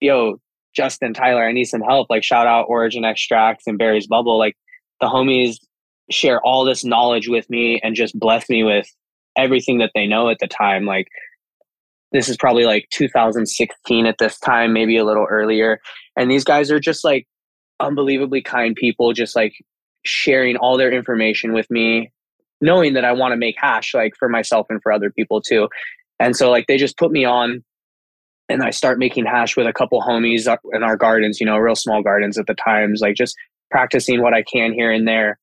yo, Justin, Tyler, I need some help. Like, shout out Origin Extracts and Barry's Bubble. Like, the homies share all this knowledge with me and just bless me with everything that they know at the time. Like, this is probably like 2016 at this time, maybe a little earlier. And these guys are just like unbelievably kind people, just like sharing all their information with me, knowing that I want to make hash like for myself and for other people too. And so like they just put me on and I start making hash with a couple homies uh, in our gardens, you know, real small gardens at the times, like just practicing what I can here and there.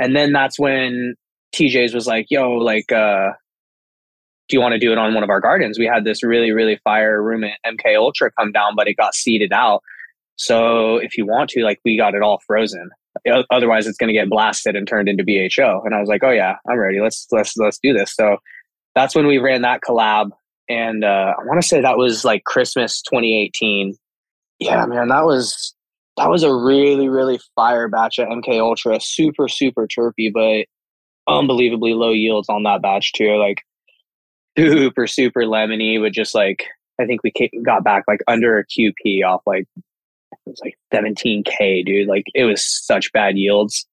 And then that's when TJ's was like, yo, like, uh, do you want to do it on one of our gardens? We had this really, really fire room at MK Ultra come down, but it got seeded out. So if you want to, like, we got it all frozen. Otherwise, it's going to get blasted and turned into BHO. And I was like, oh yeah, I'm ready. Let's let's let's do this. So that's when we ran that collab, and uh, I want to say that was like Christmas 2018. Yeah, man, that was that was a really really fire batch of MK Ultra. Super super chirpy, but unbelievably low yields on that batch too. Like super super lemony, but just like I think we got back like under a QP off like it was like 17k, dude. Like it was such bad yields.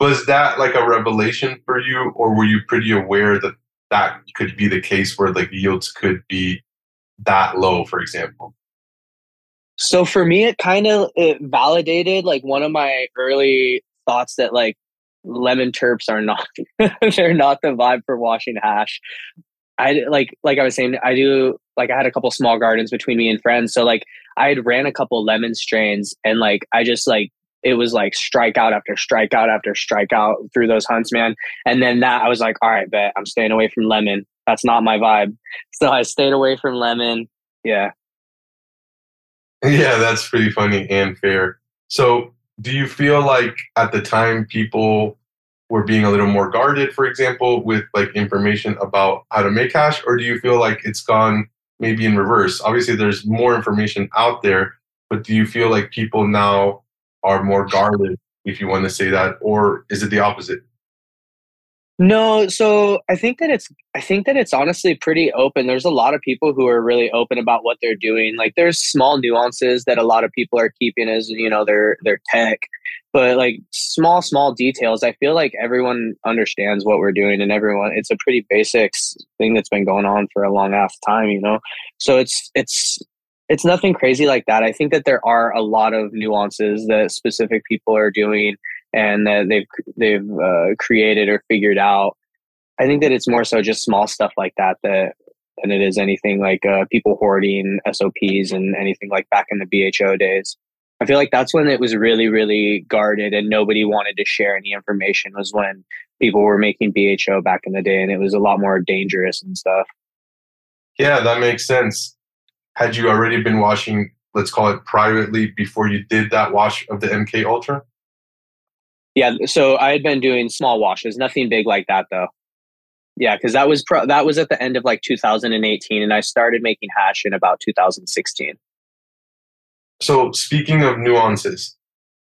Was that like a revelation for you, or were you pretty aware that that could be the case where like yields could be that low, for example? So for me, it kind of it validated like one of my early thoughts that like lemon terps are not they're not the vibe for washing hash. I like like I was saying, I do like I had a couple small gardens between me and friends. So like I had ran a couple lemon strains and like I just like it was like strikeout after strikeout after strikeout through those hunts, man. And then that I was like, all right, bet I'm staying away from lemon. That's not my vibe. So I stayed away from lemon. Yeah. Yeah, that's pretty funny and fair. So do you feel like at the time people were being a little more guarded, for example, with like information about how to make hash, or do you feel like it's gone maybe in reverse? Obviously, there's more information out there, but do you feel like people now are more guarded, if you want to say that, or is it the opposite? No, so I think that it's I think that it's honestly pretty open. There's a lot of people who are really open about what they're doing. Like there's small nuances that a lot of people are keeping as, you know, their their tech. But like small small details, I feel like everyone understands what we're doing and everyone it's a pretty basic thing that's been going on for a long ass time, you know. So it's it's it's nothing crazy like that. I think that there are a lot of nuances that specific people are doing and that they've they've uh, created or figured out. I think that it's more so just small stuff like that that than it is anything like uh, people hoarding SOPs and anything like back in the BHO days. I feel like that's when it was really, really guarded and nobody wanted to share any information was when people were making BHO back in the day and it was a lot more dangerous and stuff. Yeah, that makes sense. Had you already been washing, let's call it privately, before you did that wash of the MK Ultra? Yeah, so I had been doing small washes, nothing big like that though. Yeah, because that was pro- that was at the end of like 2018, and I started making hash in about 2016. So, speaking of nuances,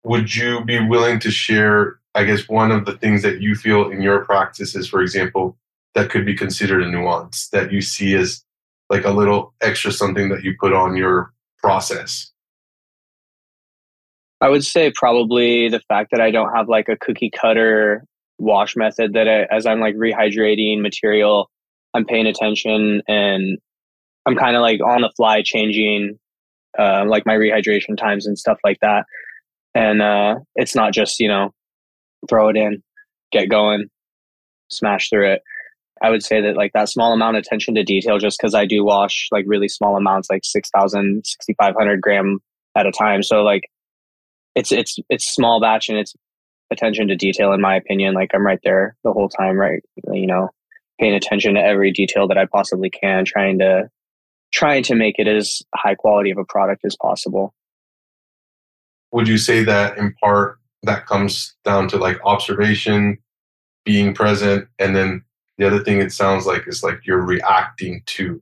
would you be willing to share? I guess one of the things that you feel in your practices, for example, that could be considered a nuance that you see as like a little extra something that you put on your process. I would say probably the fact that I don't have like a cookie cutter wash method that I, as I'm like rehydrating material, I'm paying attention and I'm kind of like on the fly changing uh, like my rehydration times and stuff like that. And uh, it's not just, you know, throw it in, get going, smash through it. I would say that like that small amount of attention to detail, just because I do wash like really small amounts, like 6,000, 6,500 gram at a time. So like it's it's it's small batch and it's attention to detail in my opinion. Like i'm right there the whole time right you know paying attention to every detail that i possibly can trying to trying to make it as high quality of a product as possible. Would you say that in part that comes down to like observation being present and then the other thing it sounds like is like you're reacting to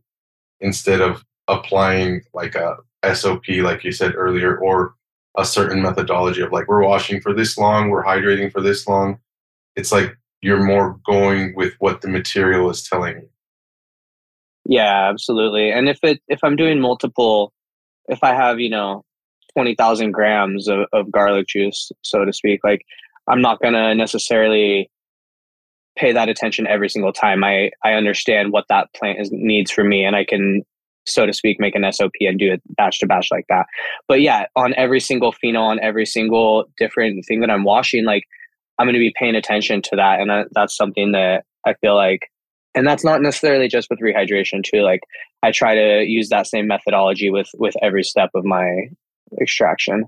instead of applying like a sop like you said earlier or a certain methodology of like we're washing for this long, we're hydrating for this long. It's like you're more going with what the material is telling you. Yeah, absolutely. And if it if I'm doing multiple, if I have you know twenty thousand grams of, of garlic juice, so to speak, like I'm not gonna necessarily pay that attention every single time. I I understand what that plant is, needs for me, and I can so to speak, make an SOP and do it batch to batch like that. But yeah, on every single phenol, on every single different thing that I'm washing, like I'm going to be paying attention to that. And that's something that I feel like, and that's not necessarily just with rehydration too. Like I try to use that same methodology with, with every step of my extraction.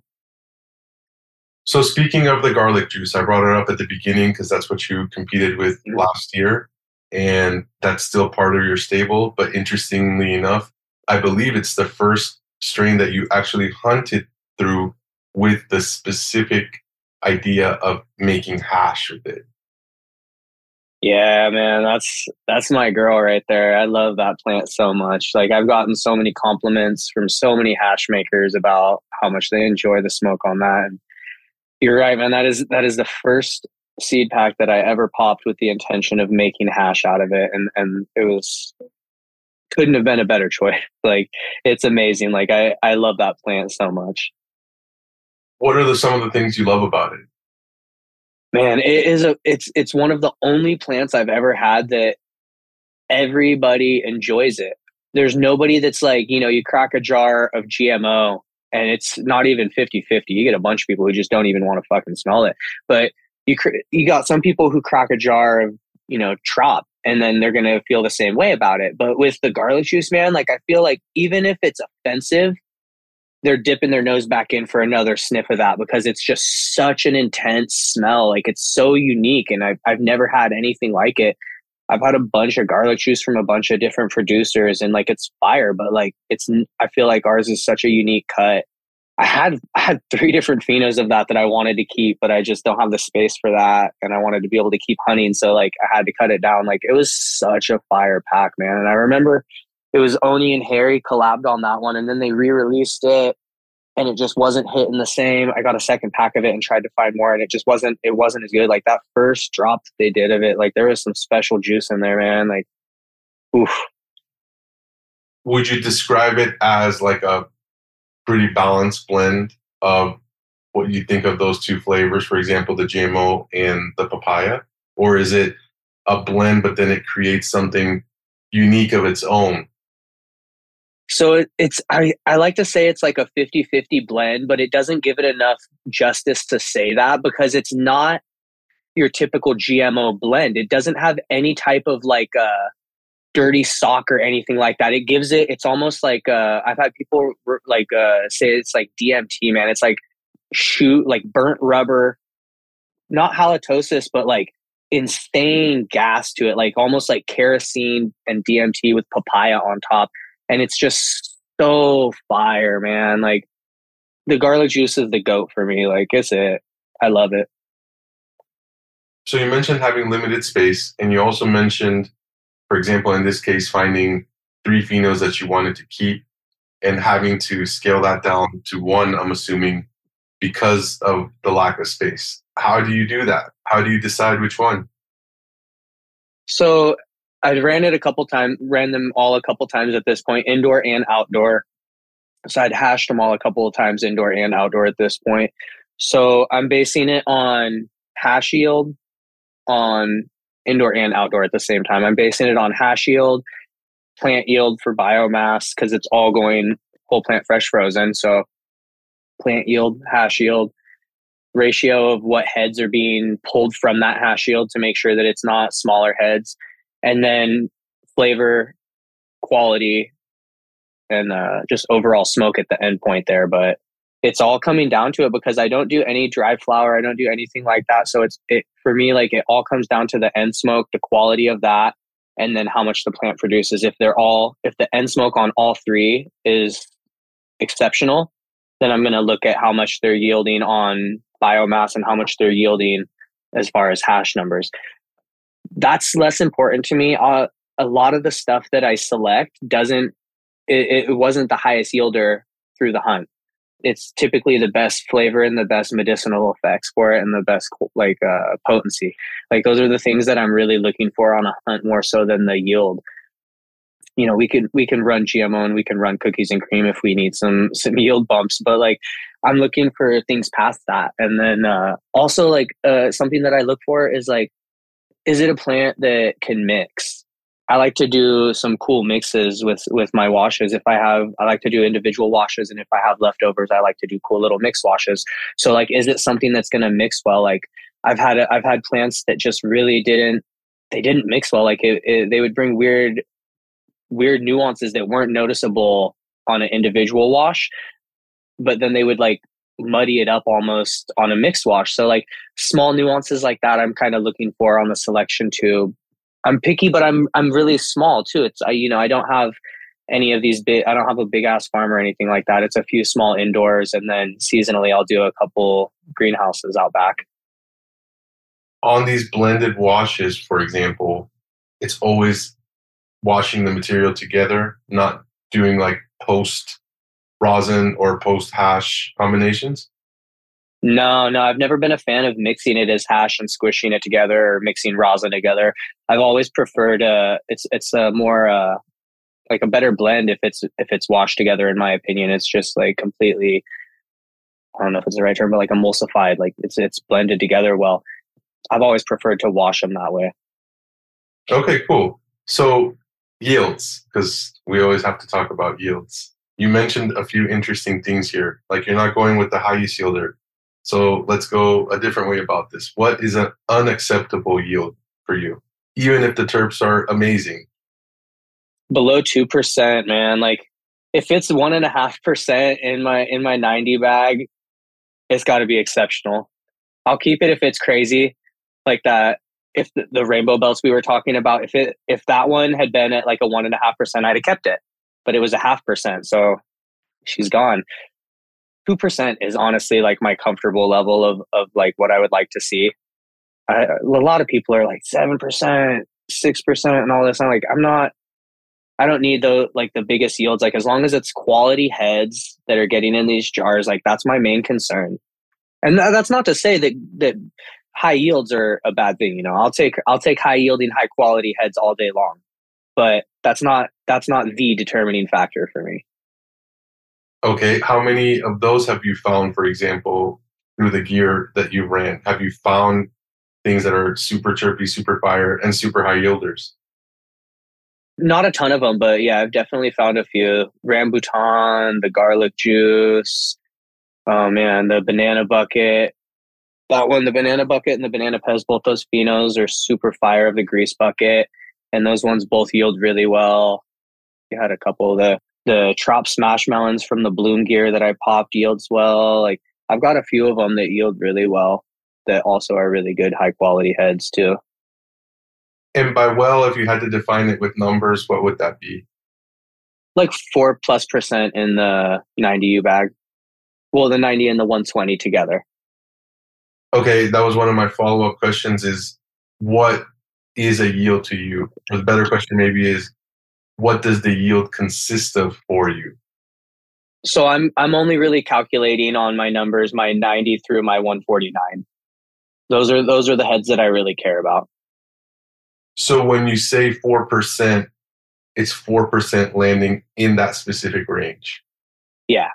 So speaking of the garlic juice, I brought it up at the beginning because that's what you competed with mm-hmm. last year and that's still part of your stable. But interestingly enough, I believe it's the first strain that you actually hunted through with the specific idea of making hash with it. Yeah, man, that's that's my girl right there. I love that plant so much. Like I've gotten so many compliments from so many hash makers about how much they enjoy the smoke on that. And you're right, man. That is that is the first seed pack that I ever popped with the intention of making hash out of it, and and it was couldn't have been a better choice. Like it's amazing. Like I, I love that plant so much. What are the, some of the things you love about it? Man, it is a it's it's one of the only plants I've ever had that everybody enjoys it. There's nobody that's like, you know, you crack a jar of GMO and it's not even 50-50. You get a bunch of people who just don't even want to fucking smell it. But you you got some people who crack a jar of, you know, trop and then they're to feel the same way about it. But with the garlic juice, man, like I feel like even if it's offensive, they're dipping their nose back in for another sniff of that because it's just such an intense smell. Like it's so unique, and I've I've never had anything like it. I've had a bunch of garlic juice from a bunch of different producers, and like it's fire, but like it's I feel like ours is such a unique cut. I had I had three different phenos of that that I wanted to keep, but I just don't have the space for that, and I wanted to be able to keep hunting, so like I had to cut it down. Like it was such a fire pack, man. And I remember it was Oni and Harry collabed on that one, and then they re-released it, and it just wasn't hitting the same. I got a second pack of it and tried to find more, and it just wasn't. It wasn't as good. Like that first drop that they did of it, like there was some special juice in there, man. Like, oof. Would you describe it as like a pretty balanced blend of what you think of those two flavors? For example, the GMO and the papaya, or is it a blend, but then it creates something unique of its own so it, it's I, I like to say it's like a 50-50 blend, but it doesn't give it enough justice to say that because it's not your typical GMO blend. It doesn't have any type of like uh, dirty sock or anything like that. It gives it it's almost like uh I've had people like uh say it's like DMT, man. It's like shoot like burnt rubber, not halitosis, but like insane gas to it, like almost like kerosene and DMT with papaya on top and it's just so fire, man. Like the garlic juice is the goat for me. Like it's it. I love it. So you mentioned having limited space, and you also mentioned, for example, in this case, finding three phenos that you wanted to keep and having to scale that down to one, I'm assuming, because of the lack of space. How do you do that? How do you decide which one? So I ran it a couple times, ran them all a couple times at this point, indoor and outdoor. So I'd hashed them all a couple of times, indoor and outdoor at this point. So I'm basing it on hash yield, on indoor and outdoor at the same time. I'm basing it on hash yield, plant yield for biomass because it's all going whole plant fresh frozen. So plant yield, hash yield, ratio of what heads are being pulled from that hash yield to make sure that it's not smaller heads and then flavor, quality, and uh, just overall smoke at the end point there. But it's all coming down to it because I don't do any dry flower. I don't do anything like that. So it's it for me like it all comes down to the end smoke, the quality of that, and then how much the plant produces. If they're all if the end smoke on all three is exceptional, then I'm going to look at how much they're yielding on biomass and how much they're yielding as far as hash numbers that's less important to me. Uh, a lot of the stuff that I select doesn't, it, it wasn't the highest yielder through the hunt. It's typically the best flavor and the best medicinal effects for it and the best like uh, potency. Like those are the things that I'm really looking for on a hunt more so than the yield. You know, we can we can run GMO and we can run cookies and cream if we need some some yield bumps, but like I'm looking for things past that. And then uh, also like uh, something that I look for is like is it a plant that can mix? I like to do some cool mixes with with my washes. If I have, I like to do individual washes, and if I have leftovers, I like to do cool little mix washes. So, like, is it something that's going to mix well? Like, I've had I've had plants that just really didn't they didn't mix well. Like, it, it, they would bring weird weird nuances that weren't noticeable on an individual wash, but then they would like muddy it up almost on a mixed wash. So like small nuances like that, I'm kind of looking for on the selection tube. I'm picky, but I'm I'm really small too. It's I you know I don't have any of these big. I don't have a big ass farm or anything like that. It's a few small indoors, and then seasonally I'll do a couple greenhouses out back. On these blended washes, for example, it's always washing the material together, not doing like post rosin or post hash combinations? No, no, I've never been a fan of mixing it as hash and squishing it together or mixing rosin together. I've always preferred uh it's it's a more uh like a better blend if it's if it's washed together. In my opinion, it's just like completely. I don't know if it's the right term, but like emulsified. Like it's it's blended together well. I've always preferred to wash them that way. Okay, cool. So yields, because we always have to talk about yields. You mentioned a few interesting things here, like you're not going with the highest yielder. So let's go a different way about this. What is an unacceptable yield for you, even if the terps are amazing? Below two percent, man. Like if it's one and a half percent in my in my ninety bag, it's got to be exceptional. I'll keep it if it's crazy, like that. If the, the rainbow belts we were talking about, if it if that one had been at like a one and a half percent, I'd have kept it. But it was a half percent, so she's gone. 2% is honestly like my comfortable level of, of like what I would like to see. I, a lot of people are like 7%, 6% and all this. I'm like, I'm not, I don't need the like the biggest yields. Like as long as it's quality heads that are getting in these jars, like that's my main concern. And th- that's not to say that, that high yields are a bad thing. You know, I'll take, I'll take high yielding, high quality heads all day long, but that's not, that's not the determining factor for me. Okay, how many of those have you found, for example, through the gear that you ran? Have you found things that are super chirpy, super fire, and super high yielders? Not a ton of them, but yeah, I've definitely found a few. Rambutan, the garlic juice, oh man, the banana bucket. That one, the banana bucket and the banana pez, both those phenos are super fire of the grease bucket. And those ones both yield really well. You had a couple of the the Trop Smash Melons from the Bloom gear that I popped yields well. Like I've got a few of them that yield really well that also are really good high quality heads too. And by well, if you had to define it with numbers, what would that be? Like four plus percent in the 90U bag. Well, the 90 and the 120 together. Okay, that was one of my follow up questions is what is a yield to you? Or the better question maybe is what does the yield consist of for you? So I'm I'm only really calculating on my numbers, my 90 through my 149. Those are those are the heads that I really care about. So when you say 4%, it's 4% landing in that specific range. Yeah.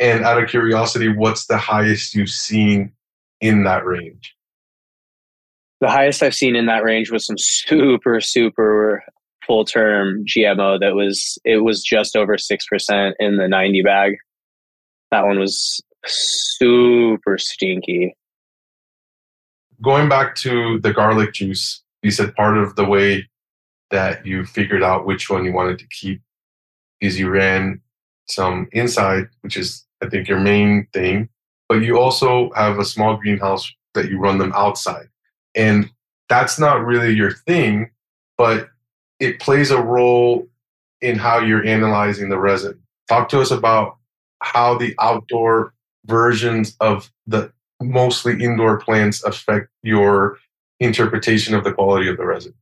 And out of curiosity, what's the highest you've seen in that range? The highest I've seen in that range was some super, super full term GMO that was it was just over six percent in the ninety bag. That one was super stinky. Going back to the garlic juice, you said part of the way that you figured out which one you wanted to keep is you ran some inside, which is I think your main thing, but you also have a small greenhouse that you run them outside. And that's not really your thing, but it plays a role in how you're analyzing the resin. Talk to us about how the outdoor versions of the mostly indoor plants affect your interpretation of the quality of the resin.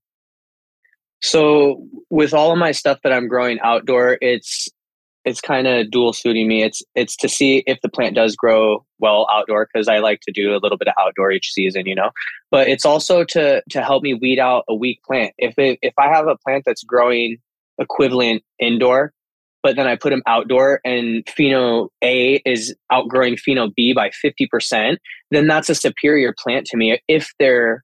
So, with all of my stuff that I'm growing outdoor, it's it's kind of dual suiting me. It's it's to see if the plant does grow well outdoor because I like to do a little bit of outdoor each season, you know. But it's also to to help me weed out a weak plant. If it, if I have a plant that's growing equivalent indoor, but then I put them outdoor and pheno A is outgrowing pheno B by 50%, then that's a superior plant to me if they're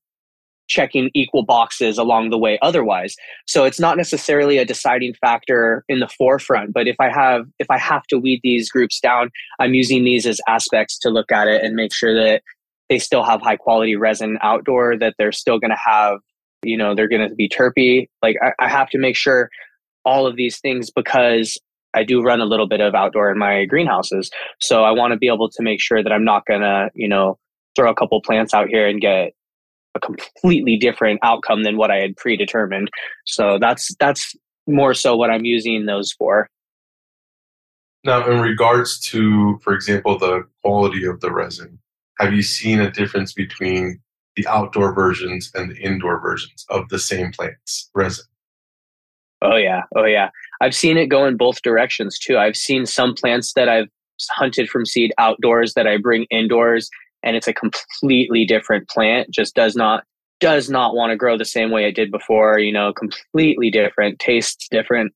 checking equal boxes along the way otherwise so it's not necessarily a deciding factor in the forefront but if i have if i have to weed these groups down i'm using these as aspects to look at it and make sure that they still have high quality resin outdoor that they're still going to have you know they're going to be terpy like I, I have to make sure all of these things because I do run a little bit of outdoor in my greenhouses. So I want to be able to make sure that I'm not going to, you know, throw a couple plants out here and get a completely different outcome than what I had predetermined. So that's that's more so what I'm using those for. Now, in regards to, for example, the quality of the resin, have you seen a difference between the outdoor versions and the indoor versions of the same plants resin? Oh yeah, oh yeah. I've seen it go in both directions too. I've seen some plants that I've hunted from seed outdoors that I bring indoors and it's a completely different plant just does not does not want to grow the same way it did before you know completely different tastes different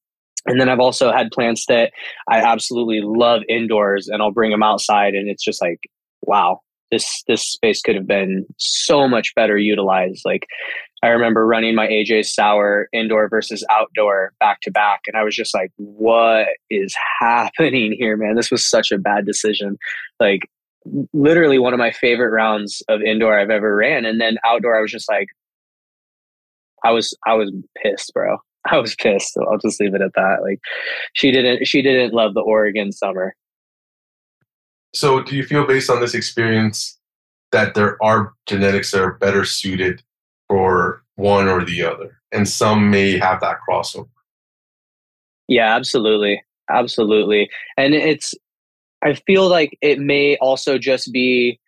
And then I've also had plants that I absolutely love indoors and I'll bring them outside and it's just like, wow, this this space could have been so much better utilized. Like I remember running my AJ Sour indoor versus outdoor back to back, and I was just like, "What is happening here, man? This was such a bad decision." Like literally one of my favorite rounds of indoor I've ever ran, and then outdoor, I was just like, I was I was pissed, bro. I was pissed. So I'll just leave it at that. Like she didn't she didn't love the Oregon summer. So, do you feel based on this experience that there are genetics that are better suited for one or the other, and some may have that crossover? Yeah, absolutely, absolutely, and it's. I feel like it may also just be,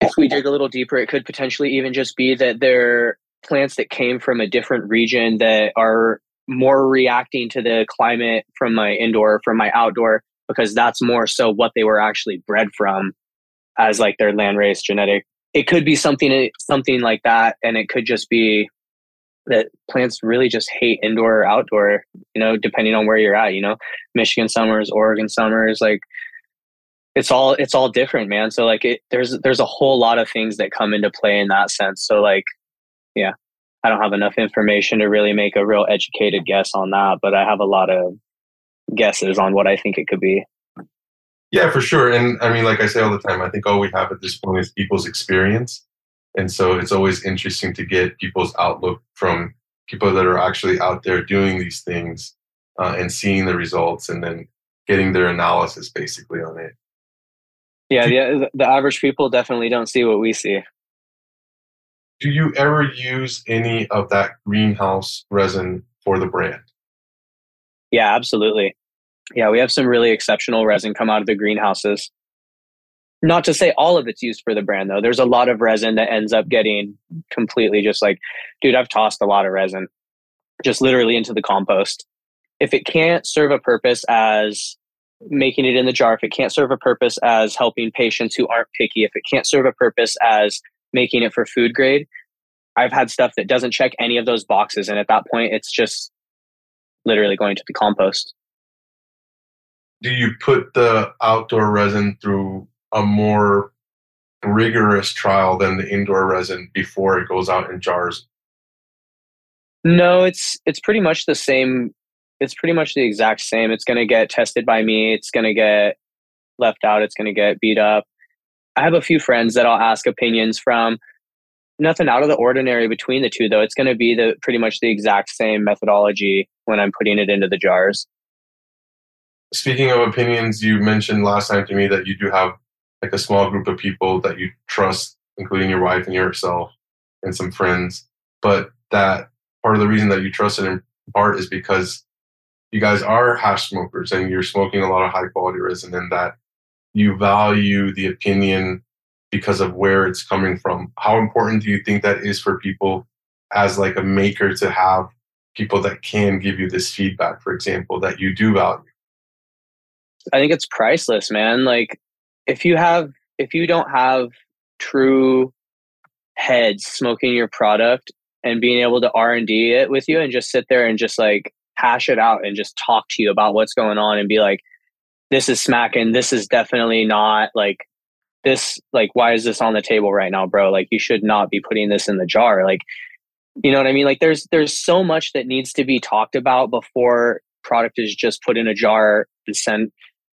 if we dig a little deeper, it could potentially even just be that they're plants that came from a different region that are more reacting to the climate from my indoor, from my outdoor, because that's more so what they were actually bred from as like their land race genetic. It could be something something like that, and it could just be that plants really just hate indoor or outdoor. You know, depending on where you're at. You know, Michigan summers, Oregon summers, like it's all it's all different, man. So like it there's there's a whole lot of things that come into play in that sense. So like, yeah, I don't have enough information to really make a real educated guess on that, but I have a lot of guesses on what I think it could be. Yeah, for sure. And I mean, like I say all the time, I think all we have at this point is people's experience. And so it's always interesting to get people's outlook from people that are actually out there doing these things uh, and seeing the results and then getting their analysis basically on it. Yeah, the, the average people definitely don't see what we see. Do you ever use any of that greenhouse resin for the brand? Yeah, absolutely. Yeah, we have some really exceptional resin come out of the greenhouses. Not to say all of it's used for the brand though. There's a lot of resin that ends up getting completely just like, dude, I've tossed a lot of resin just literally into the compost. If it can't serve a purpose as making it in the jar, if it can't serve a purpose as helping patients who aren't picky, if it can't serve a purpose as making it for food grade, I've had stuff that doesn't check any of those boxes. And at that point, it's just literally going to the compost. Do you put the outdoor resin through a more rigorous trial than the indoor resin before it goes out in jars? No, it's it's pretty much the same. It's pretty much the exact same. It's going to get tested by me. It's going to get left out. It's going to get beat up. I have a few friends that I'll ask opinions from nothing out of the ordinary between the two though it's going to be the pretty much the exact same methodology when i'm putting it into the jars speaking of opinions you mentioned last time to me that you do have like a small group of people that you trust including your wife and yourself and some friends but that part of the reason that you trust it in part is because you guys are hash smokers and you're smoking a lot of high quality resin and that you value the opinion because of where it's coming from. How important do you think that is for people as like a maker to have people that can give you this feedback, for example, that you do value? I think it's priceless, man. Like if you have if you don't have true heads smoking your product and being able to R&D it with you and just sit there and just like hash it out and just talk to you about what's going on and be like this is smacking this is definitely not like this like why is this on the table right now bro? Like you should not be putting this in the jar. Like you know what i mean? Like there's there's so much that needs to be talked about before product is just put in a jar and sent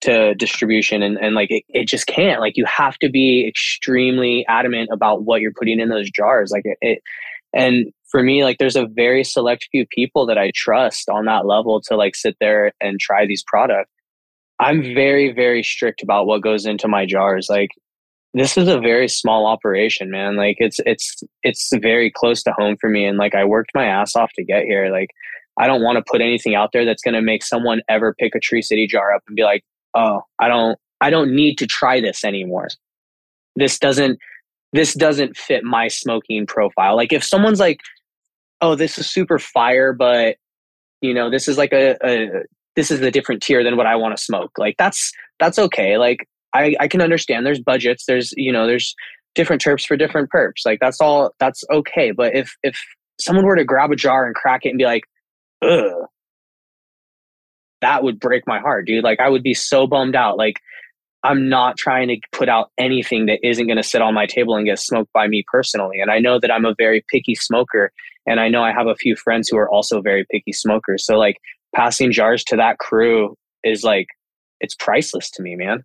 to distribution and, and like it, it just can't. Like you have to be extremely adamant about what you're putting in those jars. Like it, it and for me like there's a very select few people that i trust on that level to like sit there and try these products i'm very very strict about what goes into my jars like this is a very small operation, man. Like it's it's it's very close to home for me and like I worked my ass off to get here. Like I don't want to put anything out there that's going to make someone ever pick a Tree City jar up and be like, "Oh, I don't I don't need to try this anymore." This doesn't this doesn't fit my smoking profile. Like if someone's like, "Oh, this is super fire, but you know, this is like a, a this is a different tier than what I want to smoke." Like that's that's okay. Like I, I can understand there's budgets, there's, you know, there's different terps for different perps. Like that's all, that's okay. But if, if someone were to grab a jar and crack it and be like, ugh, that would break my heart, dude. Like I would be so bummed out. Like I'm not trying to put out anything that isn't going to sit on my table and get smoked by me personally. And I know that I'm a very picky smoker. And I know I have a few friends who are also very picky smokers. So, like, passing jars to that crew is like, it's priceless to me, man.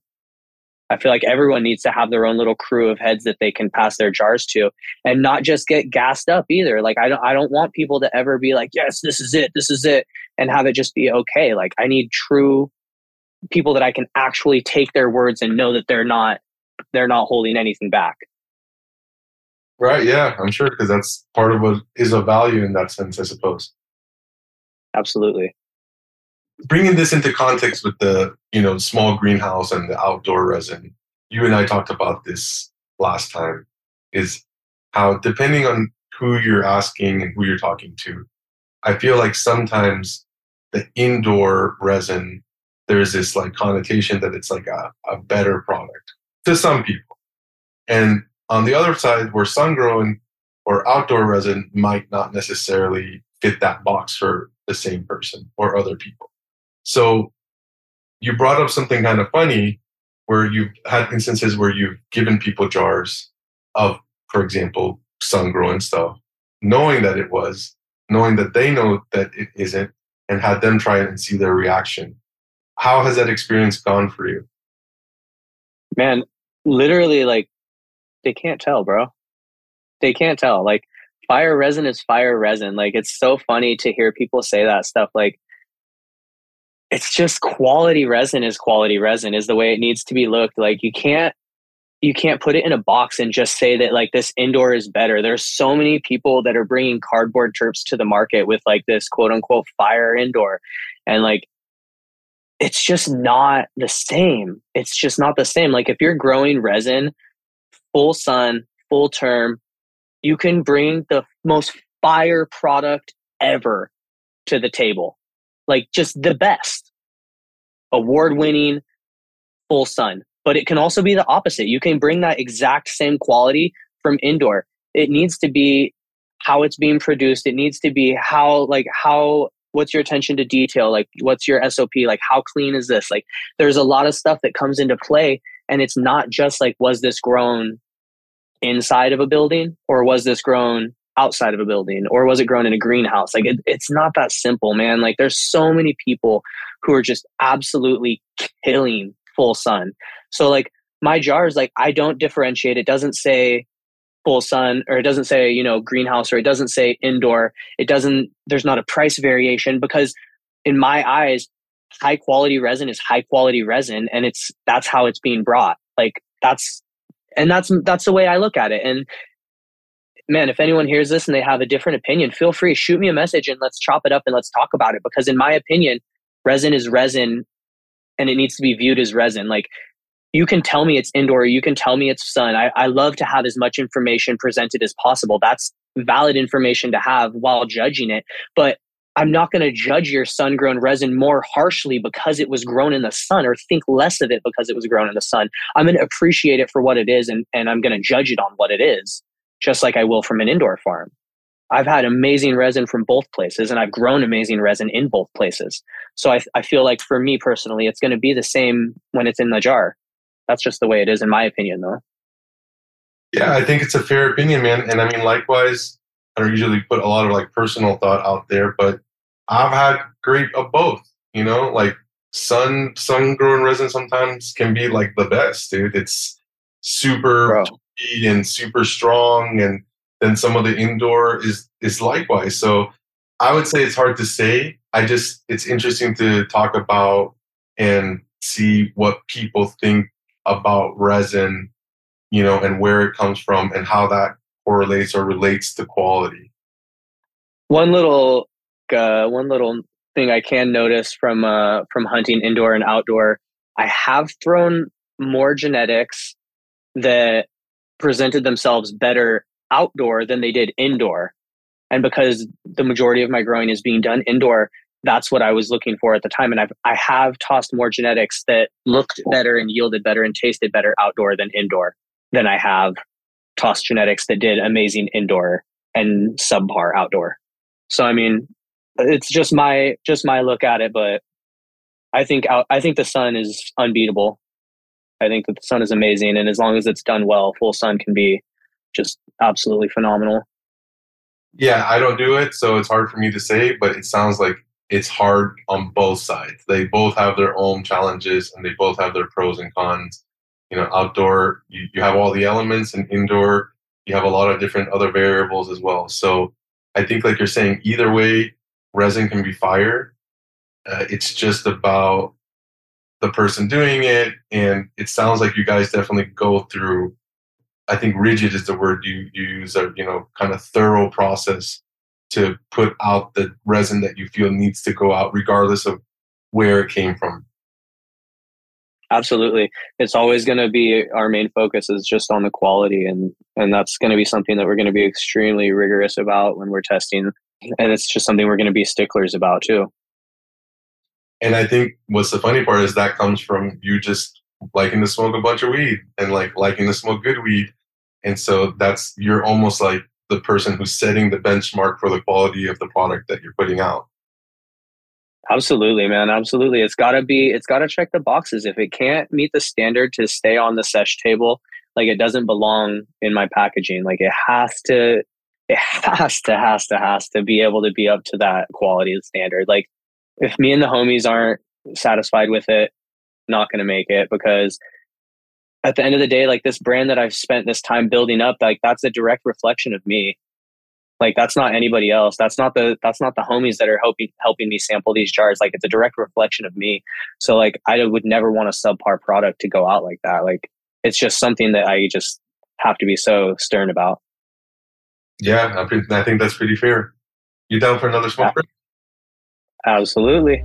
I feel like everyone needs to have their own little crew of heads that they can pass their jars to and not just get gassed up either. Like I don't I don't want people to ever be like, "Yes, this is it. This is it." and have it just be okay. Like I need true people that I can actually take their words and know that they're not they're not holding anything back. Right. Yeah, I'm sure because that's part of what is of value in that sense, I suppose. Absolutely. Bringing this into context with the you know small greenhouse and the outdoor resin, you and I talked about this last time. Is how depending on who you're asking and who you're talking to, I feel like sometimes the indoor resin there's this like connotation that it's like a, a better product to some people. And on the other side, where sun grown or outdoor resin might not necessarily fit that box for the same person or other people. So you brought up something kind of funny where you've had instances where you've given people jars of, for example, sun grown stuff, knowing that it was, knowing that they know that it isn't, and had them try it and see their reaction how has that experience gone for you? Man, literally, like, they can't tell, bro. They can't tell. Like, fire resin is fire resin. Like, it's so funny to hear people say that stuff. Like, it's just quality resin is quality resin is the way it needs to be looked. Like, you can't you can't put it in a box and just say that like this indoor is better. There's so many people that are bringing cardboard terps to the market with like this quote unquote fire indoor. And like it's just not the same. It's just not the same. Like if you're growing resin, full sun, full term, you can bring the most fire product ever to the table. Like just the best. Award winning, full sun. But it can also be the opposite. You can bring that exact same quality from indoor. It needs to be how it's being produced. It needs to be how like how what's your attention to detail like what's your sop like how clean is this like there's a lot of stuff that comes into play and it's not just like was this grown inside of a building or was this grown outside of a building or was it grown in a greenhouse? Like it, it's not that simple man. Like there's so many people who are just absolutely killing full sun. So like my jars like i don't differentiate. It doesn't say full sun or it doesn't say you know greenhouse or it doesn't say indoor. It doesn't there's not a price variation because in my eyes high quality resin is high quality resin and it's that's how it's being brought like that's and that's that's the way i look at it and man if anyone hears this and they have a different opinion feel free shoot me a message and let's chop it up and let's talk about it because in my opinion resin is resin and it needs to be viewed as resin like you can tell me it's indoor, you can tell me it's sun. I, I love to have as much information presented as possible. That's valid information to have while judging it. But I'm not going to judge your sun grown resin more harshly because it was grown in the sun or think less of it because it was grown in the sun. I'm going to appreciate it for what it is and, and I'm going to judge it on what it is, just like I will from an indoor farm. I've had amazing resin from both places and I've grown amazing resin in both places. So I, I feel like for me personally, it's going to be the same when it's in the jar that's just the way it is in my opinion though yeah i think it's a fair opinion man and i mean likewise i don't usually put a lot of like personal thought out there but i've had great of both you know? Like sun sun grown resin sometimes can be like the best dude. It's super and super strong and then some of the indoor is is likewise. So i would say it's hard to say. I just it's interesting to talk about and see what people think about resin, you know, and where it comes from and how that correlates or relates to quality. One little uh, one little thing I can notice from uh, from hunting indoor and outdoor, I have thrown more genetics that presented themselves better outdoor than they did indoor. And because the majority of my growing is being done indoor, that's what I was looking for at the time. And I've, I have tossed more genetics that looked better and yielded better and tasted better outdoor than indoor than I have tossed genetics that did amazing indoor and subpar outdoor. So, I mean, it's just my, just my look at it, but I think I think the sun is unbeatable. I think that the sun is amazing, and as long as it's done well, full sun can be just absolutely phenomenal. Yeah, I don't do it, so it's hard for me to say, but it sounds like it's hard on both sides. They both have their own challenges and they both have their pros and cons. You know, outdoor, you, you have all the elements, and indoor, you have a lot of different other variables as well. So I think, like you're saying, either way, resin can be fire. Uh, it's just about the person doing it. And it sounds like you guys definitely go through, I think rigid is the word you, you use, a, you know, kind of thorough process to put out the resin that you feel needs to go out, regardless of where it came from. Absolutely. It's always going to be our main focus is just on the quality and and that's going to be something that we're going to be extremely rigorous about when we're testing and it's just something we're going to be sticklers about too. And I think what's the funny part is that comes from you just liking to smoke a bunch of weed and like liking to smoke good weed. And so that's you're almost like the person who's setting the benchmark for the quality of the product that you're putting out. Absolutely, man. Absolutely. It's got to be, it's got to check the boxes. If it can't meet the standard to stay on the sesh table, like it doesn't belong in my packaging. Like it has to, it has to, has to, has to be able to be up to that quality standard. Like if me and the homies aren't satisfied with it, not going to make it because at the end of the day, like this brand that I've spent this time building up, like that's a direct reflection of me. Like that's not anybody else. That's not the that's not the homies that are helping helping me sample these jars. Like it's a direct reflection of me. So like I would never want a subpar product to go out like that. Like it's just something that I just have to be so stern about. Yeah, I think I think that's pretty fair. You down for another smoke break? Absolutely.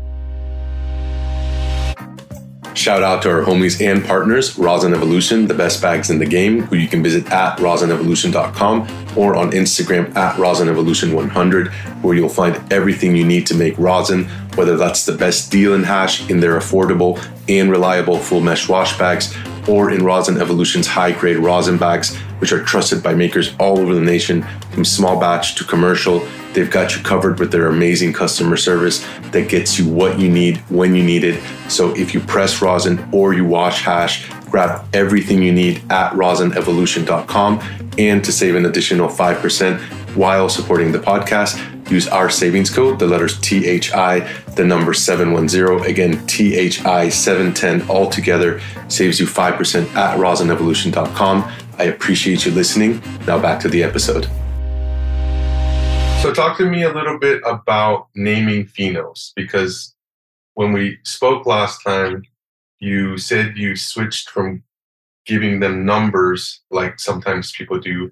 Shout out to our homies and partners, Rosin Evolution, the best bags in the game, who you can visit at rosinevolution.com or on Instagram at rosinevolution100, where you'll find everything you need to make rosin, whether that's the best deal in hash in their affordable and reliable full mesh wash bags, or in Rosin Evolution's high grade rosin bags, which are trusted by makers all over the nation, from small batch to commercial They've got you covered with their amazing customer service that gets you what you need when you need it. So if you press rosin or you wash hash, grab everything you need at rosinevolution.com. And to save an additional 5% while supporting the podcast, use our savings code, the letters THI, the number 710. Again, THI 710 all together saves you 5% at rosinevolution.com. I appreciate you listening. Now back to the episode. So, talk to me a little bit about naming phenos because when we spoke last time, you said you switched from giving them numbers, like sometimes people do,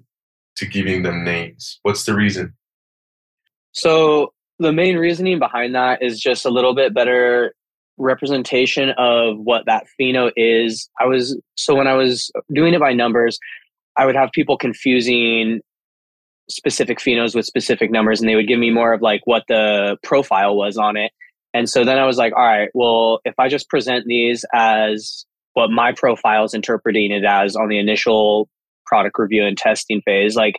to giving them names. What's the reason? So, the main reasoning behind that is just a little bit better representation of what that pheno is. I was, so when I was doing it by numbers, I would have people confusing specific phenos with specific numbers and they would give me more of like what the profile was on it. And so then I was like, all right, well, if I just present these as what my profile is interpreting it as on the initial product review and testing phase, like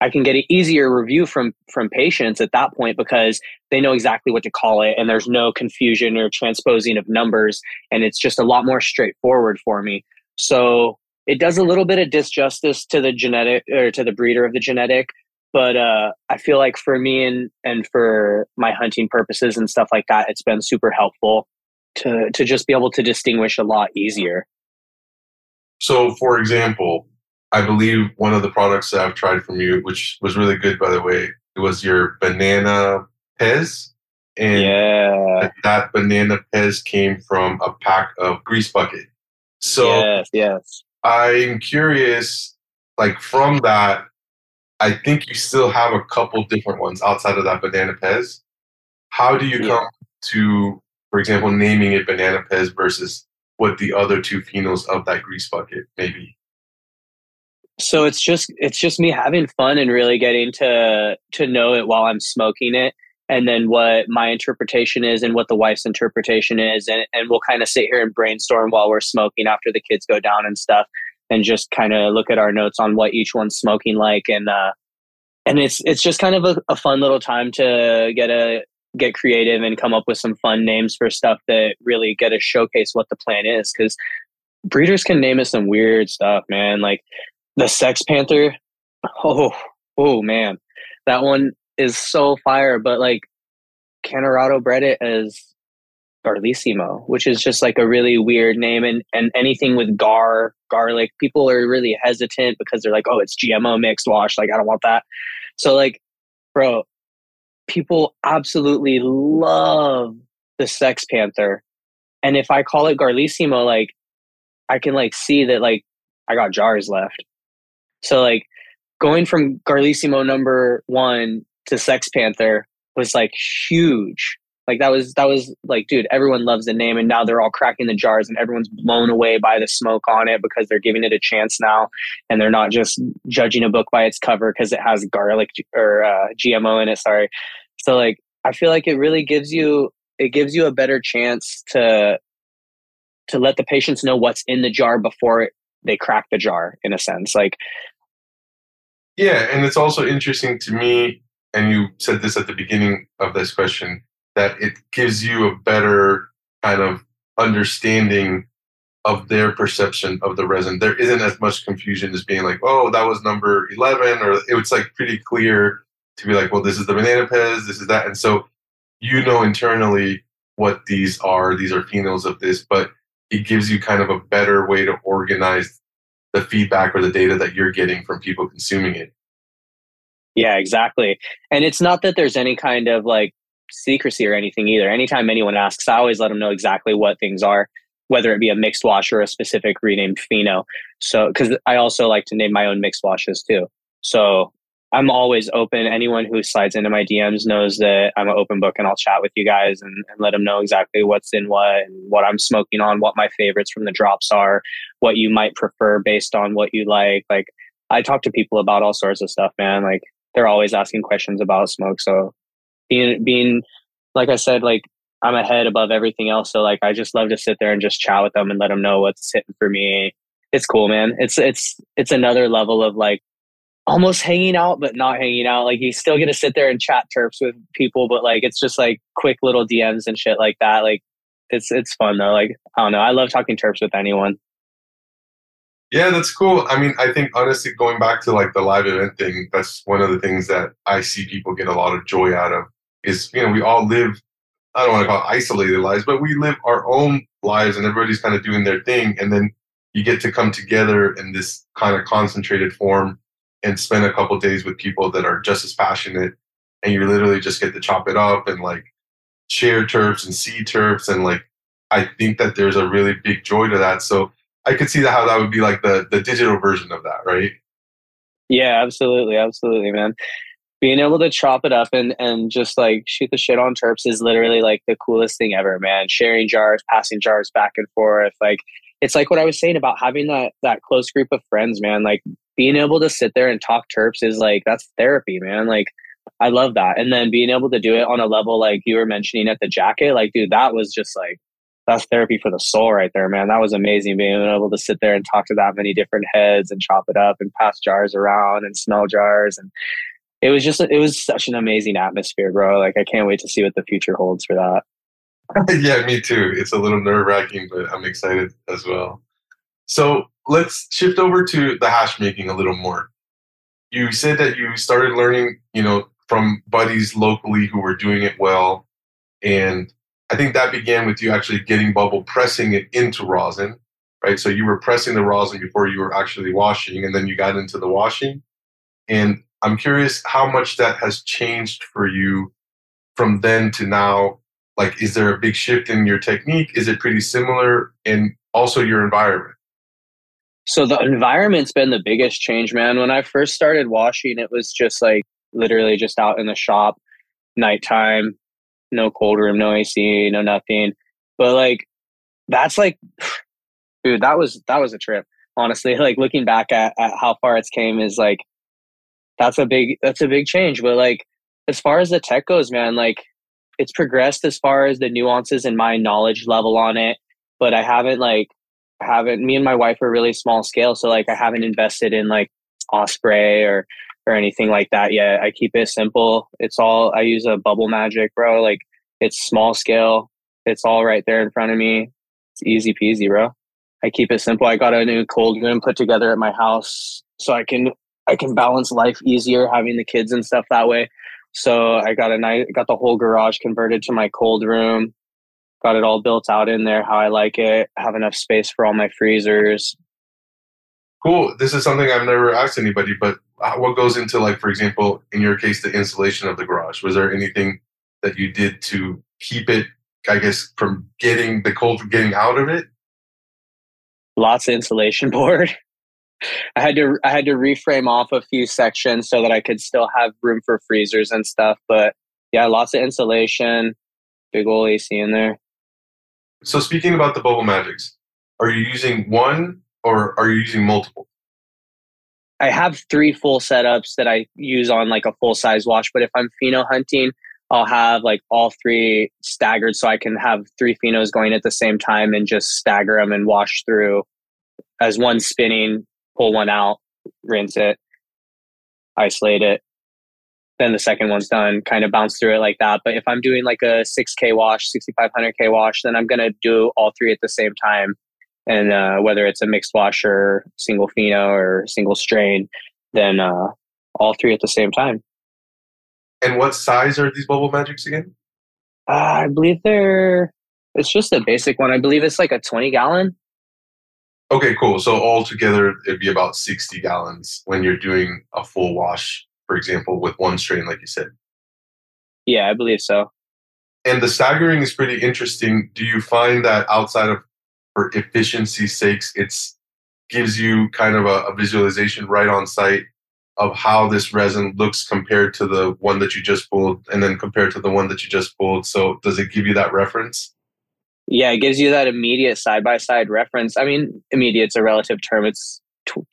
I can get an easier review from from patients at that point because they know exactly what to call it and there's no confusion or transposing of numbers and it's just a lot more straightforward for me. So it does a little bit of disjustice to the genetic or to the breeder of the genetic but uh, I feel like for me and and for my hunting purposes and stuff like that, it's been super helpful to to just be able to distinguish a lot easier. So, for example, I believe one of the products that I've tried from you, which was really good, by the way, it was your banana pez. And yeah. that banana pez came from a pack of grease bucket. So yes, yes. I'm curious, like from that, I think you still have a couple different ones outside of that banana pez. How do you yeah. come to, for example, naming it banana pez versus what the other two phenos of that grease bucket maybe? So it's just it's just me having fun and really getting to to know it while I'm smoking it and then what my interpretation is and what the wife's interpretation is and, and we'll kind of sit here and brainstorm while we're smoking after the kids go down and stuff and just kind of look at our notes on what each one's smoking like and uh and it's it's just kind of a, a fun little time to get a get creative and come up with some fun names for stuff that really get to showcase what the plan is. Because breeders can name us some weird stuff, man. Like the Sex Panther. Oh, oh man, that one is so fire. But like Cannarado bred it as Garlissimo, which is just like a really weird name. And and anything with gar, garlic, people are really hesitant because they're like, oh, it's GMO mixed wash. Like I don't want that. So like, bro, people absolutely love the Sex Panther. And if I call it Garlissimo, like I can like see that like I got jars left. So like going from Garlissimo number one to Sex Panther was like huge. Like that was that was like, dude, everyone loves the name, and now they're all cracking the jars, and everyone's blown away by the smoke on it because they're giving it a chance now, and they're not just judging a book by its cover because it has garlic or uh, GMO in it. Sorry, so like I feel like it really gives you it gives you a better chance to to let the patients know what's in the jar before they crack the jar in a sense like yeah and it's also interesting to me and you said this at the beginning of this question, that it gives you a better kind of understanding of their perception of the resin. There isn't as much confusion as being like, oh, that was number 11, or it was like pretty clear to be like, well, this is the banana pez, this is that. And so you know internally what these are, these are phenos of this, but it gives you kind of a better way to organize the feedback or the data that you're getting from people consuming it. Yeah, exactly. And it's not that there's any kind of like secrecy or anything either. Anytime anyone asks, I always let them know exactly what things are, whether it be a mixed wash or a specific renamed pheno. So, because I also like to name my own mixed washes too. So I'm always open. Anyone who slides into my DMs knows that I'm an open book and I'll chat with you guys and, and let them know exactly what's in what and what I'm smoking on, what my favorites from the drops are, what you might prefer based on what you like. Like, I talk to people about all sorts of stuff, man. Like, they're always asking questions about smoke. So being being like I said, like I'm ahead above everything else. So like I just love to sit there and just chat with them and let them know what's hitting for me. It's cool, man. It's it's it's another level of like almost hanging out but not hanging out. Like you still get to sit there and chat terps with people, but like it's just like quick little DMs and shit like that. Like it's it's fun though. Like I don't know. I love talking terps with anyone. Yeah, that's cool. I mean, I think honestly, going back to like the live event thing, that's one of the things that I see people get a lot of joy out of. Is you know we all live, I don't want to call it isolated lives, but we live our own lives, and everybody's kind of doing their thing, and then you get to come together in this kind of concentrated form and spend a couple days with people that are just as passionate, and you literally just get to chop it up and like share terps and see terps, and like I think that there's a really big joy to that. So I could see that how that would be like the the digital version of that, right? Yeah, absolutely, absolutely, man. Being able to chop it up and and just like shoot the shit on terps is literally like the coolest thing ever, man. Sharing jars, passing jars back and forth, like it's like what I was saying about having that that close group of friends, man. Like being able to sit there and talk terps is like that's therapy, man. Like I love that. And then being able to do it on a level like you were mentioning at the jacket, like dude, that was just like that's therapy for the soul right there, man. That was amazing being able to sit there and talk to that many different heads and chop it up and pass jars around and smell jars. And it was just, it was such an amazing atmosphere, bro. Like, I can't wait to see what the future holds for that. yeah, me too. It's a little nerve wracking, but I'm excited as well. So let's shift over to the hash making a little more. You said that you started learning, you know, from buddies locally who were doing it well. And I think that began with you actually getting bubble, pressing it into rosin, right? So you were pressing the rosin before you were actually washing, and then you got into the washing. And I'm curious how much that has changed for you from then to now. Like, is there a big shift in your technique? Is it pretty similar? And also your environment? So the environment's been the biggest change, man. When I first started washing, it was just like literally just out in the shop, nighttime, no cold room, no AC, no nothing. But like that's like dude, that was that was a trip. Honestly, like looking back at, at how far it's came is like that's a big that's a big change. But like as far as the tech goes, man, like it's progressed as far as the nuances and my knowledge level on it. But I haven't like haven't me and my wife are really small scale, so like I haven't invested in like Osprey or or anything like that yet. I keep it simple. It's all I use a bubble magic, bro. Like it's small scale. It's all right there in front of me. It's easy peasy, bro. I keep it simple. I got a new cold room put together at my house so I can I can balance life easier having the kids and stuff that way. So I got a nice got the whole garage converted to my cold room. Got it all built out in there how I like it. Have enough space for all my freezers. Cool. This is something I've never asked anybody, but uh, what goes into like for example in your case the insulation of the garage was there anything that you did to keep it i guess from getting the cold from getting out of it lots of insulation board i had to i had to reframe off a few sections so that i could still have room for freezers and stuff but yeah lots of insulation big old ac in there so speaking about the bubble magics are you using one or are you using multiple I have three full setups that I use on like a full size wash. But if I'm pheno hunting, I'll have like all three staggered so I can have three phenos going at the same time and just stagger them and wash through as one spinning, pull one out, rinse it, isolate it. Then the second one's done, kind of bounce through it like that. But if I'm doing like a 6K wash, 6500K wash, then I'm going to do all three at the same time and uh, whether it's a mixed wash or single pheno or single strain, then uh, all three at the same time. And what size are these bubble magics again? Uh, I believe they're. It's just a basic one. I believe it's like a twenty gallon. Okay, cool. So altogether, it'd be about sixty gallons when you're doing a full wash, for example, with one strain, like you said. Yeah, I believe so. And the staggering is pretty interesting. Do you find that outside of for efficiency's sakes, it's gives you kind of a, a visualization right on site of how this resin looks compared to the one that you just pulled and then compared to the one that you just pulled. So does it give you that reference? Yeah, it gives you that immediate side by side reference. I mean, immediate's a relative term. It's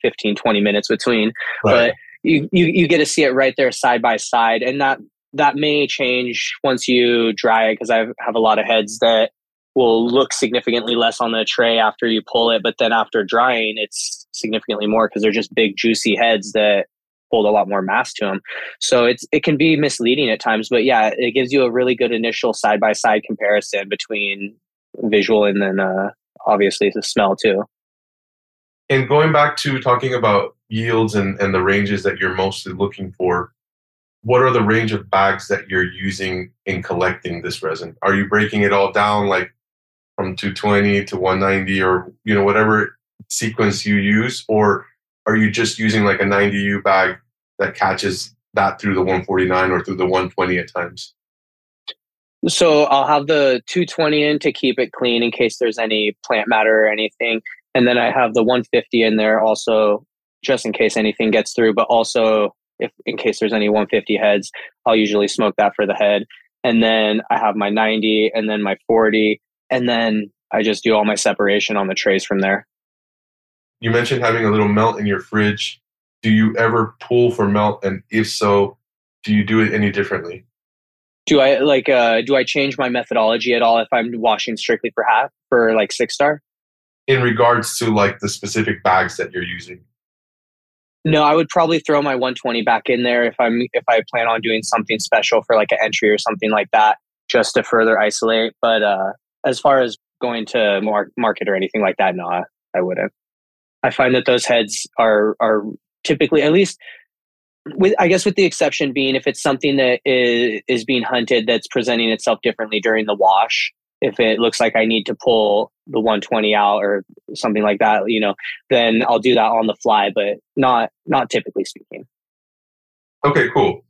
15, 20 minutes between, right. but you, you, you get to see it right there side by side. And that, that may change once you dry it because I have a lot of heads that will look significantly less on the tray after you pull it, but then after drying, it's significantly more because they're just big, juicy heads that hold a lot more mass to them. So it's it can be misleading at times, but yeah, it gives you a really good initial side by side comparison between visual and then uh, obviously the smell too. And going back to talking about yields and, and the ranges that you're mostly looking for, what are the range of bags that you're using in collecting this resin? Are you breaking it all down like from 220 to 190 or you know whatever sequence you use or are you just using like a 90u bag that catches that through the 149 or through the 120 at times so i'll have the 220 in to keep it clean in case there's any plant matter or anything and then i have the 150 in there also just in case anything gets through but also if in case there's any 150 heads i'll usually smoke that for the head and then i have my 90 and then my 40 and then I just do all my separation on the trays from there. You mentioned having a little melt in your fridge. Do you ever pull for melt? And if so, do you do it any differently? Do I like uh do I change my methodology at all if I'm washing strictly for half for like six star? In regards to like the specific bags that you're using. No, I would probably throw my 120 back in there if I'm if I plan on doing something special for like an entry or something like that, just to further isolate. But uh as far as going to mar- market or anything like that, no, I, I wouldn't. I find that those heads are are typically at least with I guess with the exception being if it's something that is is being hunted that's presenting itself differently during the wash. If it looks like I need to pull the 120 out or something like that, you know, then I'll do that on the fly, but not not typically speaking. Okay, cool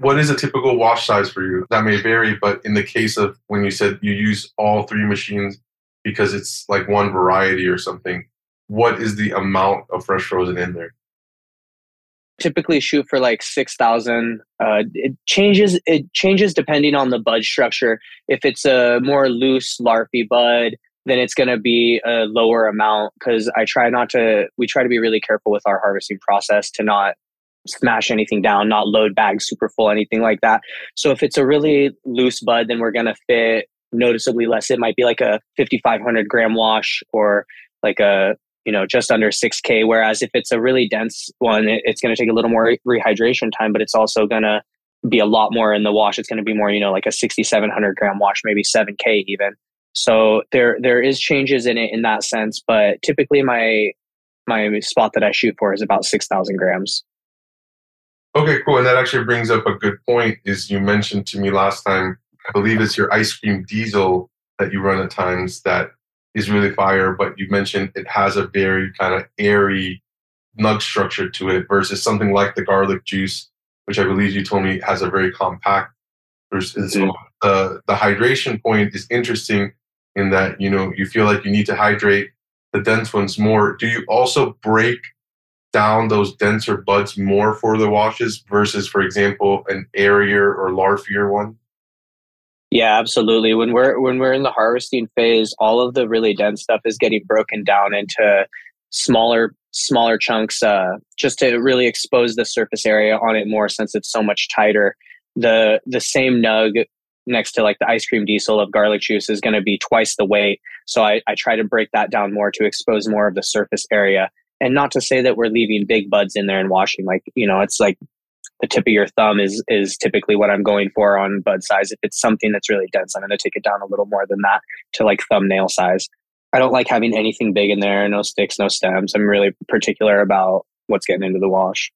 what is a typical wash size for you? That may vary, but in the case of when you said you use all three machines because it's like one variety or something, what is the amount of fresh frozen in there? Typically shoot for like six thousand. Uh, it changes. It changes depending on the bud structure. If it's a more loose larfy bud, then it's going to be a lower amount because I try not to. We try to be really careful with our harvesting process to not smash anything down, not load bags super full, anything like that. So if it's a really loose bud, then we're going to fit noticeably less. It might be like a 5,500 gram wash or like a you know, just under 6K. Whereas if it's a really dense one, it, it's going to take a little more rehydration time, but it's also going to be a lot more in the wash. It's going to be more, you know, like a 6,700 gram wash, maybe 7K even. So there there is changes in it in that sense, but typically my my spot that I shoot for is about 6,000 grams. Okay, cool. And that actually brings up a good point. Is you mentioned to me last time, I believe it's your ice cream diesel that you run at times that is really fire, but you mentioned it has a very kind of airy nug structure to it versus something like the garlic juice, which I believe you told me has a very compact. Versus mm-hmm. the the hydration point is interesting in that you know you feel like you need to hydrate the dense ones more. Do you also break down those denser buds more for the washes versus, for example, an airier or larfier one? Yeah, absolutely. When we're when we're in the harvesting phase, all of the really dense stuff is getting broken down into smaller smaller chunks uh, just to really expose the surface area on it more since it's so much tighter. The the same nug next to like the ice cream diesel of garlic juice is going to be twice the weight. So I, I try to break that down more to expose more of the surface area. And not to say that we're leaving big buds in there and washing. Like, you know, it's like the tip of your thumb is is typically what I'm going for on bud size. If it's something that's really dense, I'm going to take it down a little more than that to like thumbnail size. I don't like having anything big in there, no sticks, no stems. I'm really particular about what's getting into the wash.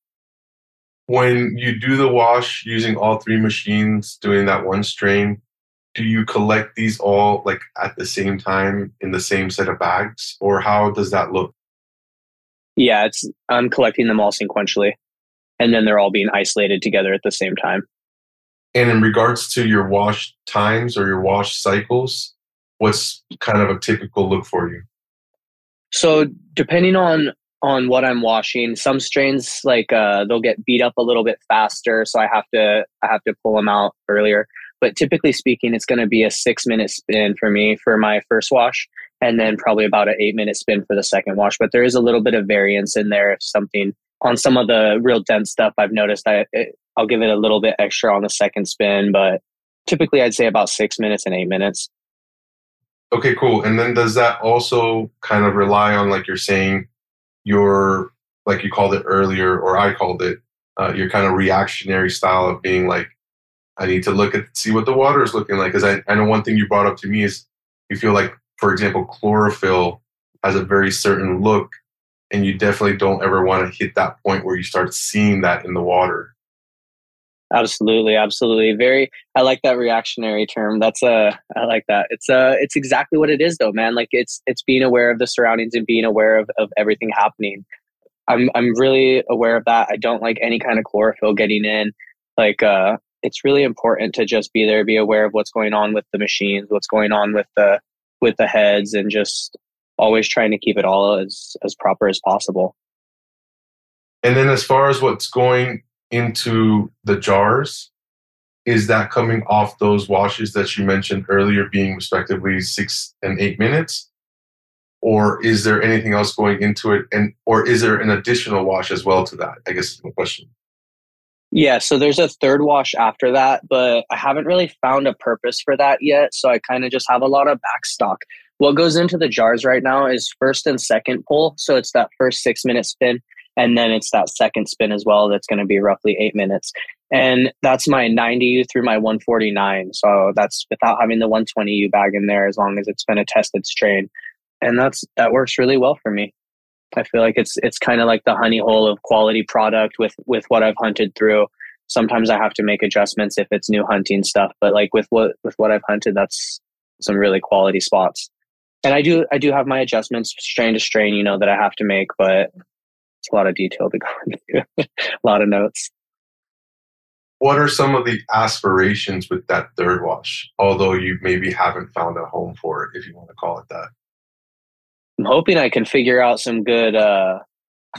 When you do the wash using all three machines, doing that one strain, do you collect these all like at the same time in the same set of bags, or how does that look? Yeah, it's I'm collecting them all sequentially and then they're all being isolated together at the same time. And in regards to your wash times or your wash cycles, what's kind of a typical look for you? So depending on on what I'm washing, some strains like uh, they'll get beat up a little bit faster, so I have to I have to pull them out earlier. But typically speaking, it's going to be a six minute spin for me for my first wash, and then probably about an eight minute spin for the second wash. But there is a little bit of variance in there if something on some of the real dense stuff, I've noticed I it, I'll give it a little bit extra on the second spin, but typically I'd say about six minutes and eight minutes. Okay, cool. And then does that also kind of rely on, like you're saying, your like you called it earlier, or I called it, uh, your kind of reactionary style of being like, I need to look at see what the water is looking like. Because I, I know one thing you brought up to me is you feel like, for example, chlorophyll has a very certain look and you definitely don't ever want to hit that point where you start seeing that in the water. Absolutely absolutely. Very i like that reactionary term. That's a uh, i like that. It's uh it's exactly what it is though man. Like it's it's being aware of the surroundings and being aware of, of everything happening. I'm i'm really aware of that. I don't like any kind of chlorophyll getting in. Like uh it's really important to just be there be aware of what's going on with the machines what's going on with the with the heads and just always trying to keep it all as as proper as possible. And then as far as what's going into the jars, is that coming off those washes that you mentioned earlier being respectively six and eight minutes? Or is there anything else going into it? And or is there an additional wash as well to that? I guess is the question. Yeah, so there's a third wash after that, but I haven't really found a purpose for that yet. So I kind of just have a lot of backstock. What goes into the jars right now is first and second pull. So it's that first six minute spin, and then it's that second spin as well. That's going to be roughly eight minutes. And that's my 90 through my 149. So that's without having the 120U bag in there, as long as it's been a tested strain. And that's that works really well for me. I feel like it's it's kind of like the honey hole of quality product with with what I've hunted through. Sometimes I have to make adjustments if it's new hunting stuff, but like with what with what I've hunted, that's some really quality spots and I do I do have my adjustments strain to strain, you know, that I have to make, but it's a lot of detail to go into, a lot of notes. What are some of the aspirations with that third wash? Although you maybe haven't found a home for it, if you want to call it that. I'm hoping I can figure out some good uh,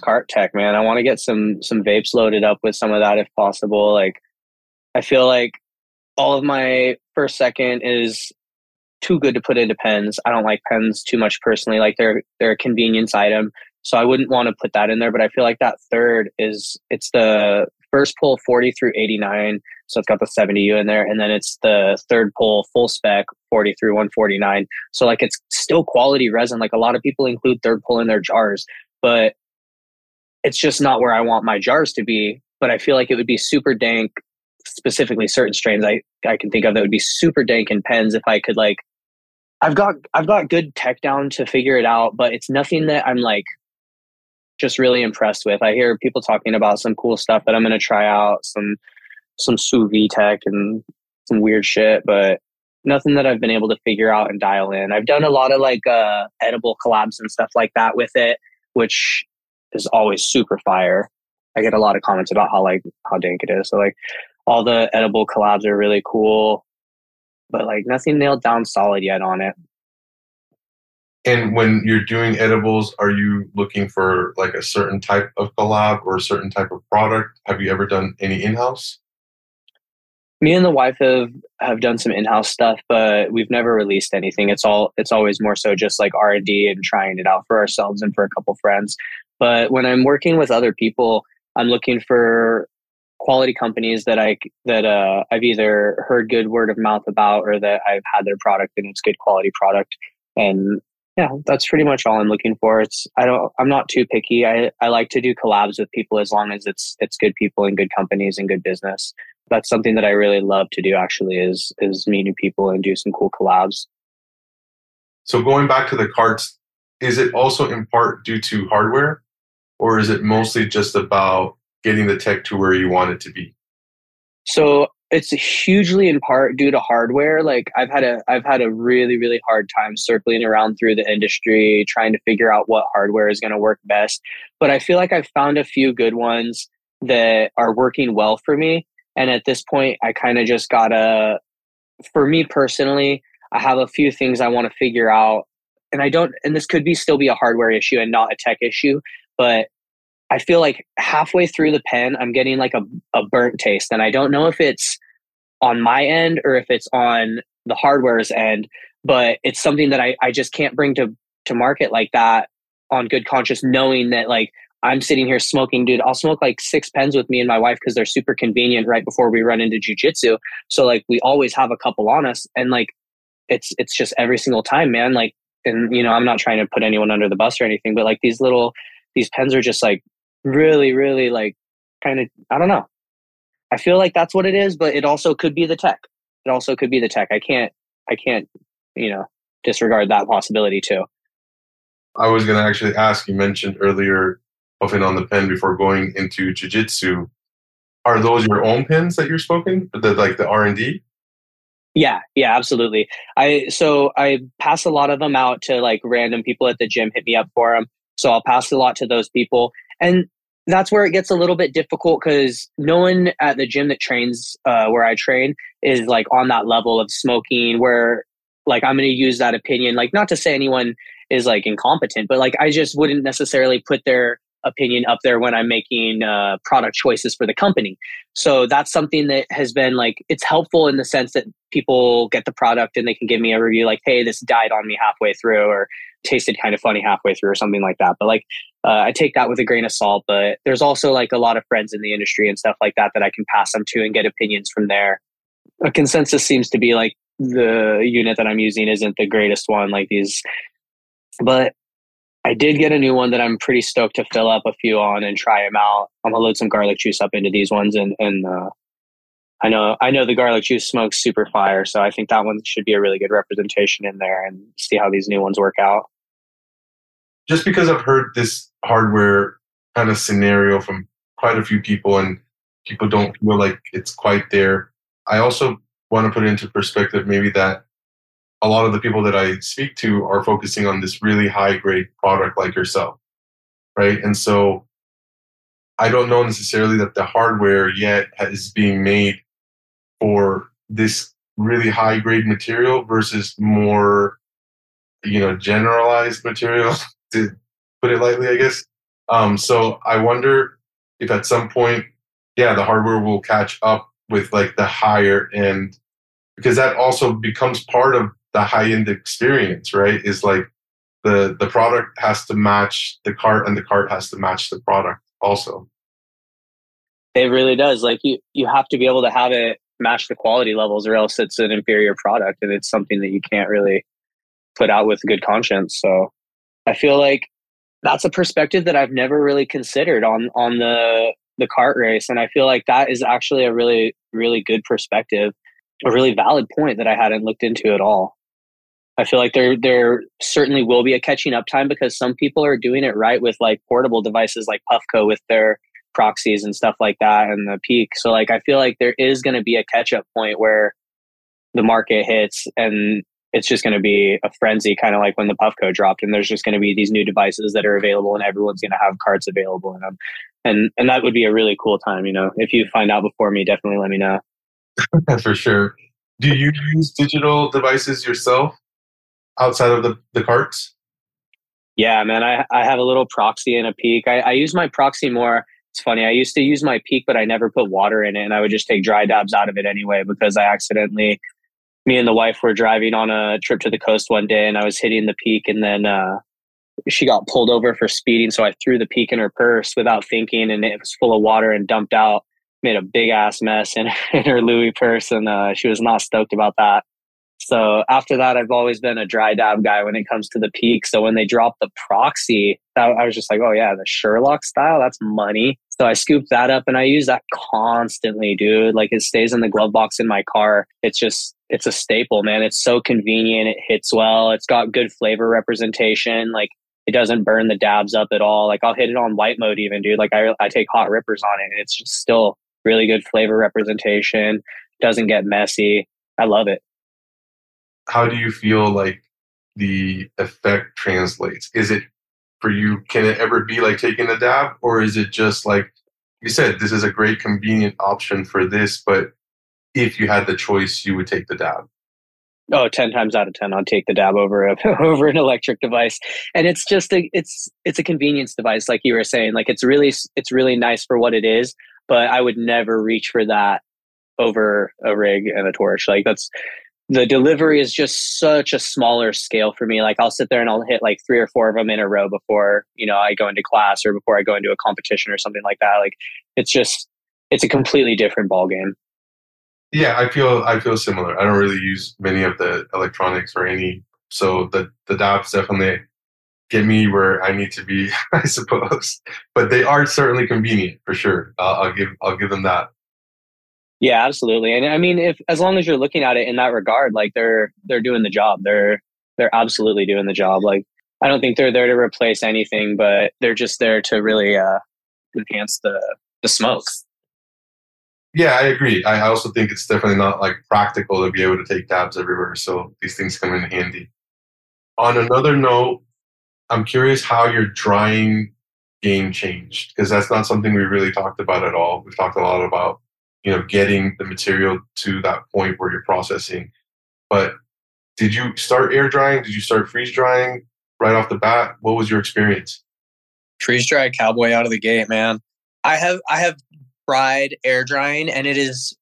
cart tech, man. I want to get some some vapes loaded up with some of that if possible. Like, I feel like all of my first second is too good to put into pens. I don't like pens too much personally. Like they're they're a convenience item, so I wouldn't want to put that in there. But I feel like that third is it's the first pull 40 through 89. So it's got the 70U in there. And then it's the third pull full spec 40 through 149. So like it's still quality resin. Like a lot of people include third pull in their jars, but it's just not where I want my jars to be. But I feel like it would be super dank, specifically certain strains I, I can think of that would be super dank in pens if I could like I've got I've got good tech down to figure it out, but it's nothing that I'm like just really impressed with. I hear people talking about some cool stuff that I'm to try out, some some sous vide tech and some weird shit, but nothing that I've been able to figure out and dial in. I've done a lot of like uh, edible collabs and stuff like that with it, which is always super fire. I get a lot of comments about how like how dank it is. So like all the edible collabs are really cool, but like nothing nailed down solid yet on it. And when you're doing edibles, are you looking for like a certain type of collab or a certain type of product? Have you ever done any in-house? Me and the wife have have done some in-house stuff, but we've never released anything. It's all it's always more so just like R and D and trying it out for ourselves and for a couple friends. But when I'm working with other people, I'm looking for quality companies that I that uh, I've either heard good word of mouth about or that I've had their product and it's good quality product. And yeah, that's pretty much all I'm looking for. It's I don't I'm not too picky. I, I like to do collabs with people as long as it's it's good people and good companies and good business. That's something that I really love to do actually is is meet new people and do some cool collabs. So going back to the carts, is it also in part due to hardware? Or is it mostly just about getting the tech to where you want it to be? So it's hugely in part due to hardware. Like I've had a I've had a really really hard time circling around through the industry trying to figure out what hardware is going to work best. But I feel like I've found a few good ones that are working well for me. And at this point, I kind of just gotta. For me personally, I have a few things I want to figure out, and I don't. And this could be still be a hardware issue and not a tech issue. But I feel like halfway through the pen, I'm getting like a, a burnt taste. And I don't know if it's on my end or if it's on the hardware's end, but it's something that I, I just can't bring to, to market like that on good conscience, knowing that like I'm sitting here smoking, dude. I'll smoke like six pens with me and my wife because they're super convenient right before we run into jujitsu. So like we always have a couple on us, and like it's it's just every single time, man. Like, and you know, I'm not trying to put anyone under the bus or anything, but like these little these pens are just like really, really like kind of, I don't know. I feel like that's what it is, but it also could be the tech. It also could be the tech. I can't, I can't, you know, disregard that possibility too. I was going to actually ask, you mentioned earlier puffing on the pen before going into jiu-jitsu. Are those your own pins that you're smoking? The, like the R&D? Yeah, yeah, absolutely. I so I pass a lot of them out to like random people at the gym hit me up for them. So I'll pass a lot to those people. And that's where it gets a little bit difficult because no one at the gym that trains uh, where I train is like on that level of smoking where like I'm going to use that opinion. Like, not to say anyone is like incompetent, but like I just wouldn't necessarily put their opinion up there when I'm making uh, product choices for the company. So that's something that has been like, it's helpful in the sense that people get the product and they can give me a review like, hey, this died on me halfway through or tasted kind of funny halfway through or something like that. But like, uh, I take that with a grain of salt. But there's also like a lot of friends in the industry and stuff like that that I can pass them to and get opinions from there. A consensus seems to be like the unit that I'm using isn't the greatest one. Like these, but I did get a new one that I'm pretty stoked to fill up a few on and try them out. I'm gonna load some garlic juice up into these ones, and and uh, I know I know the garlic juice smokes super fire, so I think that one should be a really good representation in there, and see how these new ones work out just because I've heard this hardware kind of scenario from quite a few people and people don't feel like it's quite there. I also want to put it into perspective maybe that a lot of the people that I speak to are focusing on this really high grade product like yourself. Right. And so I don't know necessarily that the hardware yet is being made for this really high grade material versus more, you know, generalized material to put it lightly, I guess. Um, so I wonder if at some point, yeah, the hardware will catch up with like the higher end, because that also becomes part of the high end experience, right? Is like the the product has to match the cart, and the cart has to match the product also. It really does. Like you, you have to be able to have it match the quality levels, or else it's an inferior product, and it's something that you can't really put out with good conscience. So, I feel like that's a perspective that I've never really considered on on the the cart race, and I feel like that is actually a really really good perspective, a really valid point that I hadn't looked into at all. I feel like there there certainly will be a catching up time because some people are doing it right with like portable devices like Puffco with their proxies and stuff like that and the peak. So like I feel like there is going to be a catch up point where the market hits and it's just going to be a frenzy kind of like when the Puffco dropped and there's just going to be these new devices that are available and everyone's going to have carts available in them. And and that would be a really cool time, you know. If you find out before me, definitely let me know. For sure. Do you use digital devices yourself? outside of the, the carts? Yeah, man, I, I have a little proxy and a peak. I, I use my proxy more. It's funny. I used to use my peak, but I never put water in it. And I would just take dry dabs out of it anyway because I accidentally, me and the wife were driving on a trip to the coast one day and I was hitting the peak and then uh, she got pulled over for speeding. So I threw the peak in her purse without thinking and it was full of water and dumped out. Made a big ass mess in, in her Louis purse and uh, she was not stoked about that. So after that, I've always been a dry dab guy when it comes to the peak. So when they dropped the proxy, I was just like, oh yeah, the Sherlock style, that's money. So I scooped that up and I use that constantly, dude. Like it stays in the glove box in my car. It's just, it's a staple, man. It's so convenient. It hits well. It's got good flavor representation. Like it doesn't burn the dabs up at all. Like I'll hit it on white mode even, dude. Like I, I take hot rippers on it and it's just still really good flavor representation. Doesn't get messy. I love it how do you feel like the effect translates? Is it for you? Can it ever be like taking a dab, or is it just like you said? This is a great convenient option for this, but if you had the choice, you would take the dab. Oh, 10 times out of 10, I'll take the dab over a, over an electric device. And it's just a, it's, it's a convenience device. Like you were saying, like it's really, it's really nice for what it is, but I would never reach for that over a rig and a torch. Like that's, the delivery is just such a smaller scale for me. Like I'll sit there and I'll hit like three or four of them in a row before, you know, I go into class or before I go into a competition or something like that. Like it's just it's a completely different ball game. Yeah, I feel I feel similar. I don't really use many of the electronics or any so the the dabs definitely get me where I need to be, I suppose. But they are certainly convenient for sure. I'll give I'll give them that. Yeah, absolutely. And I mean, if as long as you're looking at it in that regard, like they're they're doing the job. They're they're absolutely doing the job. Like I don't think they're there to replace anything, but they're just there to really uh, enhance the the smoke. Yeah, I agree. I also think it's definitely not like practical to be able to take dabs everywhere. So these things come in handy. On another note, I'm curious how your drying game changed because that's not something we really talked about at all. We've talked a lot about you know getting the material to that point where you're processing. But did you start air drying? Did you start freeze drying right off the bat? What was your experience? Freeze dry cowboy out of the gate man. I have i have tried air drying and it is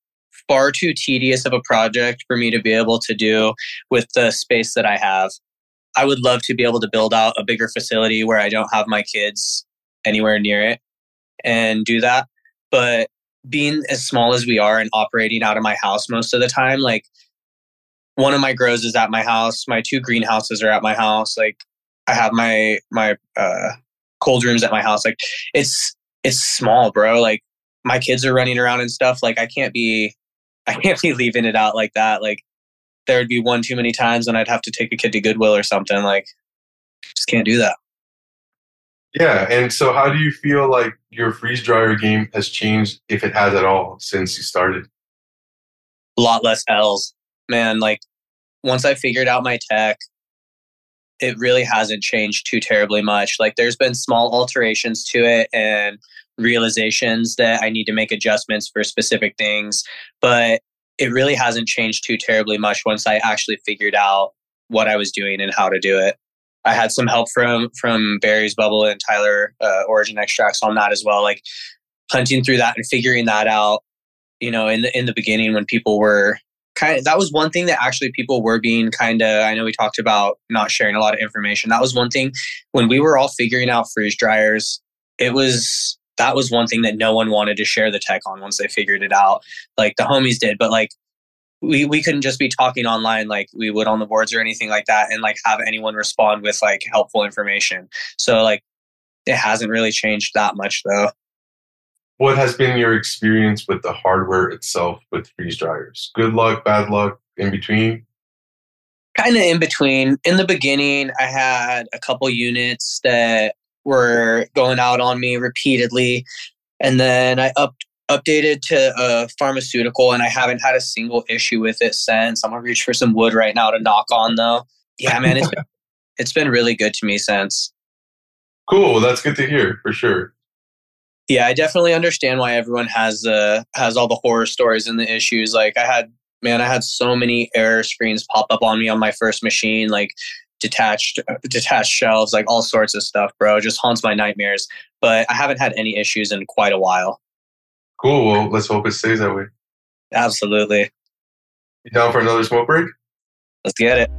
far too tedious of a project for me to be able to do with the space that i have. I would love to be able to build out a bigger facility where i don't have my kids anywhere near it and do that but being as small as we are and operating out of my house most of the time, like one of my grows is at my house. My two greenhouses are at my house. Like I have my my uh, cold rooms at my house. Like it's it's small, bro. Like my kids are running around and stuff. Like I can't be I can't be leaving it out like that. Like there would be one too many times when I'd have to take a kid to Goodwill or something. Like just can't do that. Yeah, and so how do you feel like your freeze dryer game has changed, if it has at all, since you started? A lot less L's, man. Like once I figured out my tech, it really hasn't changed too terribly much. Like there's been small alterations to it and realizations that I need to make adjustments for specific things, but it really hasn't changed too terribly much once I actually figured out what I was doing and how to do it. I had some help from from Barry's Bubble and Tyler uh, Origin Extracts on that as well. Like hunting through that and figuring that out. You know, in the in the beginning when people were kind of that was one thing that actually people were being kind of. I know we talked about not sharing a lot of information. That was one thing when we were all figuring out freeze dryers. It was that was one thing that no one wanted to share the tech on once they figured it out. Like the homies did, but like we we couldn't just be talking online like we would on the boards or anything like that and like have anyone respond with like helpful information. So like it hasn't really changed that much though. What has been your experience with the hardware itself with freeze dryers? Good luck, bad luck, in between? Kind of in between. In the beginning, I had a couple units that were going out on me repeatedly. And then I up, updated to a pharmaceutical and I haven't had a single issue with it since. I'm gonna reach for some wood right now to knock on though. Yeah, man, it's been, it's been really good to me since. Cool. That's good to hear for sure. Yeah, I definitely understand why everyone has uh has all the horror stories and the issues. Like I had man, I had so many error screens pop up on me on my first machine, like detached detached shelves, like all sorts of stuff, bro. It just haunts my nightmares. But I haven't had any issues in quite a while. Cool. Well, let's hope it stays that way. Absolutely. You down for another smoke break? Let's get it.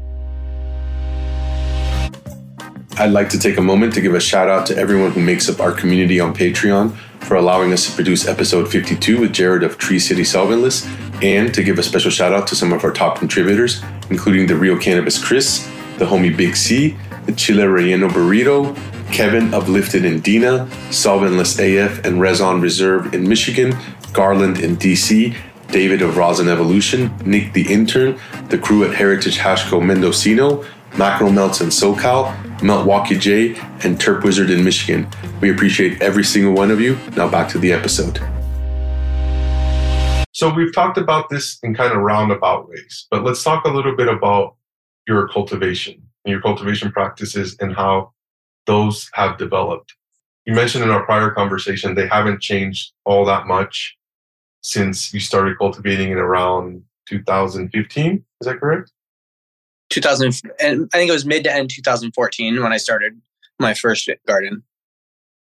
I'd like to take a moment to give a shout out to everyone who makes up our community on Patreon for allowing us to produce episode 52 with Jared of Tree City Solventless, and to give a special shout out to some of our top contributors, including the Real Cannabis Chris, the homie Big C, the Chile Relleno Burrito, Kevin of Lifted in Dina, Solventless AF and Rezon Reserve in Michigan, Garland in DC, David of Rosin Evolution, Nick the Intern, the crew at Heritage Hashco Mendocino, Macro Melts in SoCal, Meltwaukee J, and Terp Wizard in Michigan. We appreciate every single one of you. Now back to the episode. So we've talked about this in kind of roundabout ways, but let's talk a little bit about your cultivation and your cultivation practices and how those have developed. You mentioned in our prior conversation they haven't changed all that much since you started cultivating in around 2015. Is that correct? 2000 and I think it was mid to end 2014 when I started my first garden.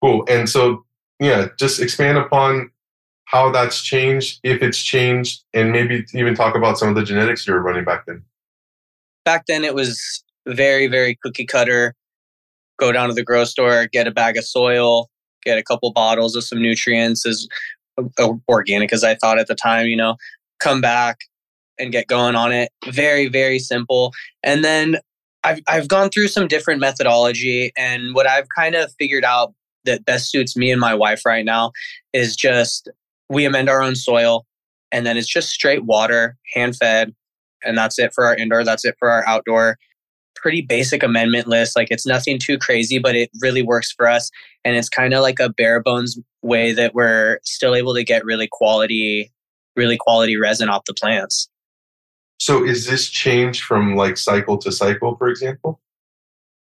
Cool. And so yeah, just expand upon how that's changed, if it's changed, and maybe even talk about some of the genetics you were running back then. Back then it was very, very cookie cutter. Go down to the grocery store, get a bag of soil, get a couple bottles of some nutrients as uh, organic as I thought at the time, you know, come back, and get going on it. Very, very simple. And then I've, I've gone through some different methodology, and what I've kind of figured out that best suits me and my wife right now is just we amend our own soil, and then it's just straight water, hand fed, and that's it for our indoor, that's it for our outdoor. Pretty basic amendment list. Like it's nothing too crazy, but it really works for us. And it's kind of like a bare bones way that we're still able to get really quality, really quality resin off the plants. So is this change from like cycle to cycle, for example?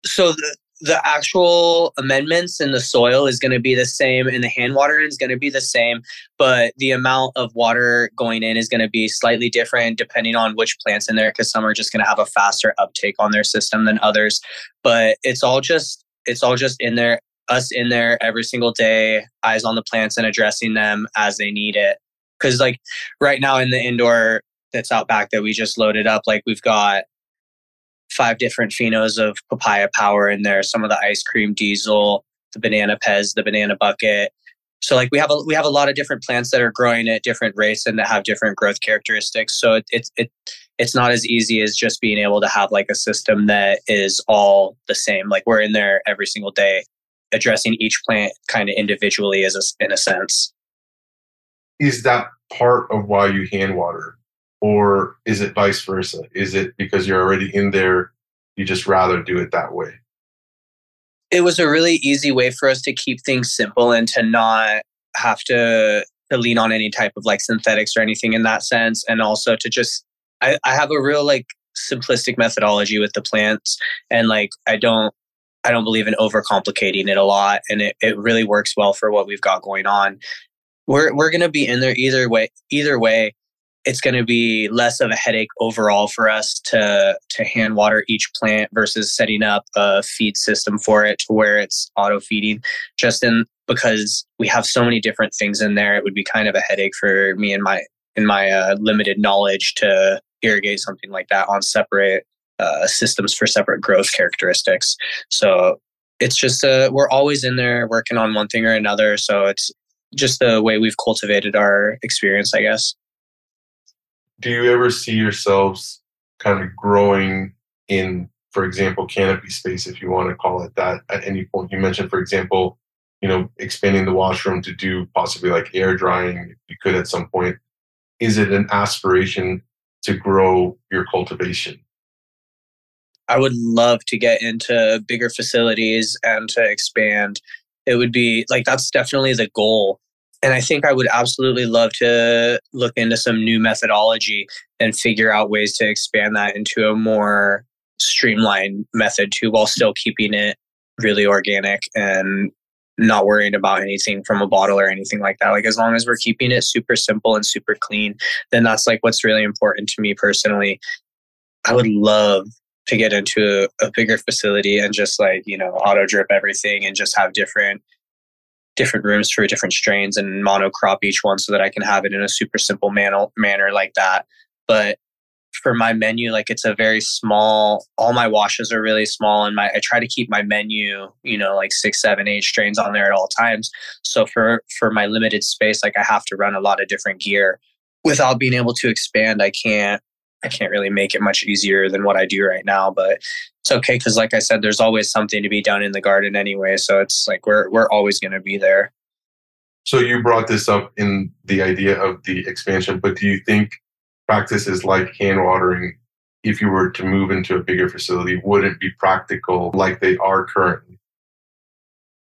So the, the actual amendments in the soil is going to be the same and the hand watering is going to be the same, but the amount of water going in is going to be slightly different depending on which plants in there because some are just going to have a faster uptake on their system than others. But it's all just it's all just in there us in there every single day, eyes on the plants and addressing them as they need it. Cuz like right now in the indoor that's out back that we just loaded up. Like we've got five different phenos of papaya power in there, some of the ice cream diesel, the banana pez, the banana bucket. So like we have a we have a lot of different plants that are growing at different rates and that have different growth characteristics. So it's it, it it's not as easy as just being able to have like a system that is all the same. Like we're in there every single day addressing each plant kind of individually as a, in a sense. Is that part of why you hand water? Or is it vice versa? Is it because you're already in there, you just rather do it that way? It was a really easy way for us to keep things simple and to not have to to lean on any type of like synthetics or anything in that sense. And also to just I, I have a real like simplistic methodology with the plants and like I don't I don't believe in overcomplicating it a lot and it, it really works well for what we've got going on. We're we're gonna be in there either way either way it's going to be less of a headache overall for us to to hand water each plant versus setting up a feed system for it to where it's auto feeding just in because we have so many different things in there it would be kind of a headache for me and my in my uh, limited knowledge to irrigate something like that on separate uh, systems for separate growth characteristics so it's just uh, we're always in there working on one thing or another. So it's just the way we've cultivated our experience, I guess. Do you ever see yourselves kind of growing in, for example, canopy space, if you want to call it that, at any point? You mentioned, for example, you know, expanding the washroom to do possibly like air drying, if you could at some point. Is it an aspiration to grow your cultivation? I would love to get into bigger facilities and to expand. It would be like that's definitely the goal. And I think I would absolutely love to look into some new methodology and figure out ways to expand that into a more streamlined method too, while still keeping it really organic and not worrying about anything from a bottle or anything like that. Like as long as we're keeping it super simple and super clean, then that's like what's really important to me personally. I would love to get into a, a bigger facility and just like, you know, auto drip everything and just have different different rooms for different strains and monocrop each one so that I can have it in a super simple man- manner like that. But for my menu, like it's a very small, all my washes are really small and my, I try to keep my menu, you know, like six, seven, eight strains on there at all times. So for, for my limited space, like I have to run a lot of different gear without being able to expand. I can't, I can't really make it much easier than what I do right now, but it's okay because, like I said, there's always something to be done in the garden anyway. So it's like we're we're always going to be there. So you brought this up in the idea of the expansion, but do you think practices like hand watering, if you were to move into a bigger facility, wouldn't be practical like they are currently?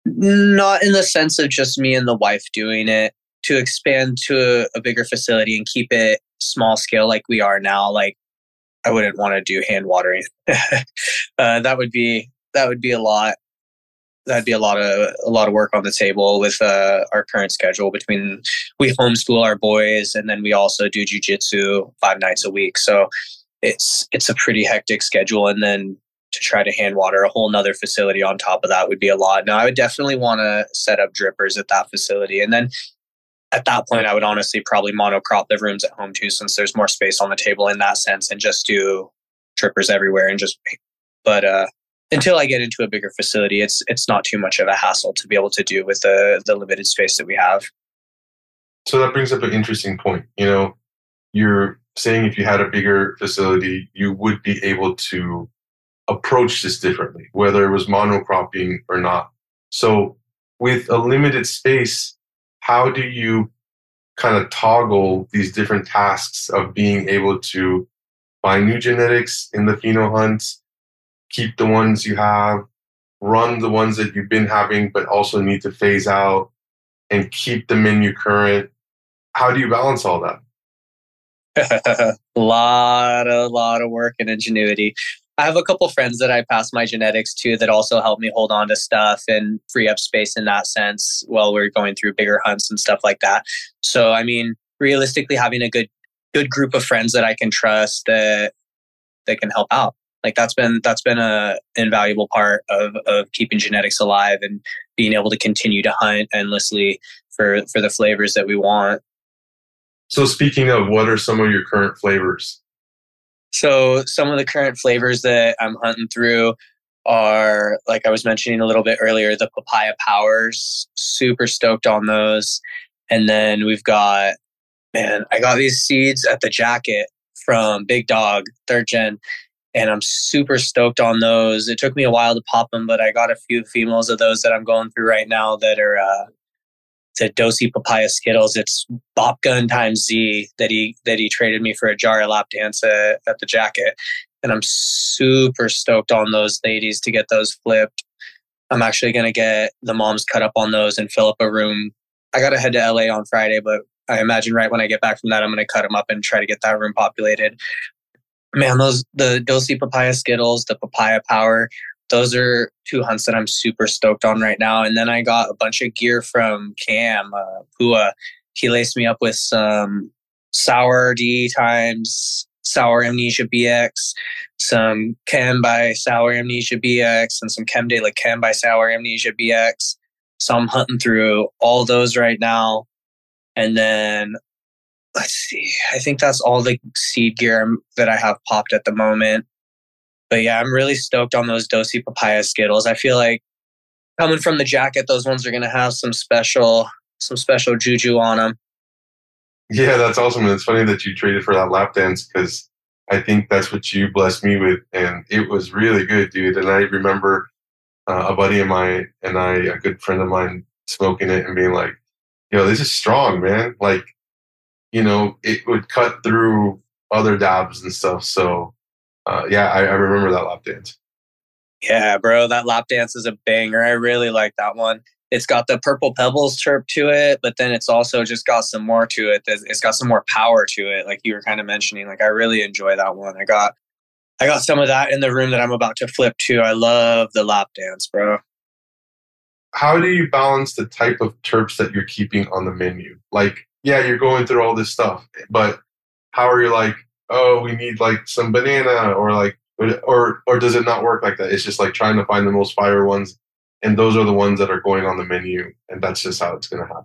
Not in the sense of just me and the wife doing it. To expand to a, a bigger facility and keep it small scale like we are now, like I wouldn't want to do hand watering. uh, that would be that would be a lot. That'd be a lot of a lot of work on the table with uh, our current schedule. Between we homeschool our boys and then we also do jujitsu five nights a week, so it's it's a pretty hectic schedule. And then to try to hand water a whole nother facility on top of that would be a lot. Now I would definitely want to set up drippers at that facility, and then at that point, I would honestly probably monocrop the rooms at home too, since there's more space on the table in that sense, and just do drippers everywhere and just. But uh, until I get into a bigger facility, it's it's not too much of a hassle to be able to do with the the limited space that we have. So that brings up an interesting point. You know, you're saying if you had a bigger facility, you would be able to approach this differently, whether it was monocropping or not. So with a limited space, how do you kind of toggle these different tasks of being able to find new genetics in the pheno hunts, keep the ones you have, run the ones that you've been having, but also need to phase out and keep the menu current? How do you balance all that? a lot, a lot of work and ingenuity. I have a couple friends that I pass my genetics to that also help me hold on to stuff and free up space in that sense while we're going through bigger hunts and stuff like that. So, I mean, realistically, having a good good group of friends that I can trust that that can help out, like that's been that's been a invaluable part of of keeping genetics alive and being able to continue to hunt endlessly for for the flavors that we want. So, speaking of, what are some of your current flavors? So some of the current flavors that I'm hunting through are like I was mentioning a little bit earlier, the papaya powers. Super stoked on those. And then we've got man, I got these seeds at the jacket from Big Dog, third gen. And I'm super stoked on those. It took me a while to pop them, but I got a few females of those that I'm going through right now that are uh, to Dosey Papaya Skittles. It's Bop Gun times Z that he that he traded me for a jar of lap dance at, uh, at the jacket. And I'm super stoked on those ladies to get those flipped. I'm actually gonna get the moms cut up on those and fill up a room. I gotta head to LA on Friday, but I imagine right when I get back from that, I'm gonna cut them up and try to get that room populated. Man, those the Dosey Papaya Skittles, the Papaya Power, those are two hunts that I'm super stoked on right now. And then I got a bunch of gear from Cam uh, Pua. He laced me up with some sour D times sour amnesia BX, some Chem by sour amnesia BX, and some Chem de la Chem by sour amnesia BX. So I'm hunting through all those right now. And then let's see, I think that's all the seed gear that I have popped at the moment but yeah, I'm really stoked on those Dosey papaya Skittles. I feel like coming from the jacket, those ones are gonna have some special some special juju on them. Yeah, that's awesome. And it's funny that you traded for that lap dance because I think that's what you blessed me with, and it was really good, dude. And I remember uh, a buddy of mine and I, a good friend of mine, smoking it and being like, "Yo, this is strong, man!" Like, you know, it would cut through other dabs and stuff. So, uh, yeah, I, I remember that lap dance. Yeah, bro, that lap dance is a banger. I really like that one. It's got the purple pebbles chirp to it, but then it's also just got some more to it. It's got some more power to it, like you were kind of mentioning. Like I really enjoy that one. I got, I got some of that in the room that I'm about to flip to. I love the lap dance, bro. How do you balance the type of terps that you're keeping on the menu? Like, yeah, you're going through all this stuff, but how are you like, oh, we need like some banana or like or or does it not work like that? It's just like trying to find the most fire ones, and those are the ones that are going on the menu, and that's just how it's going to happen.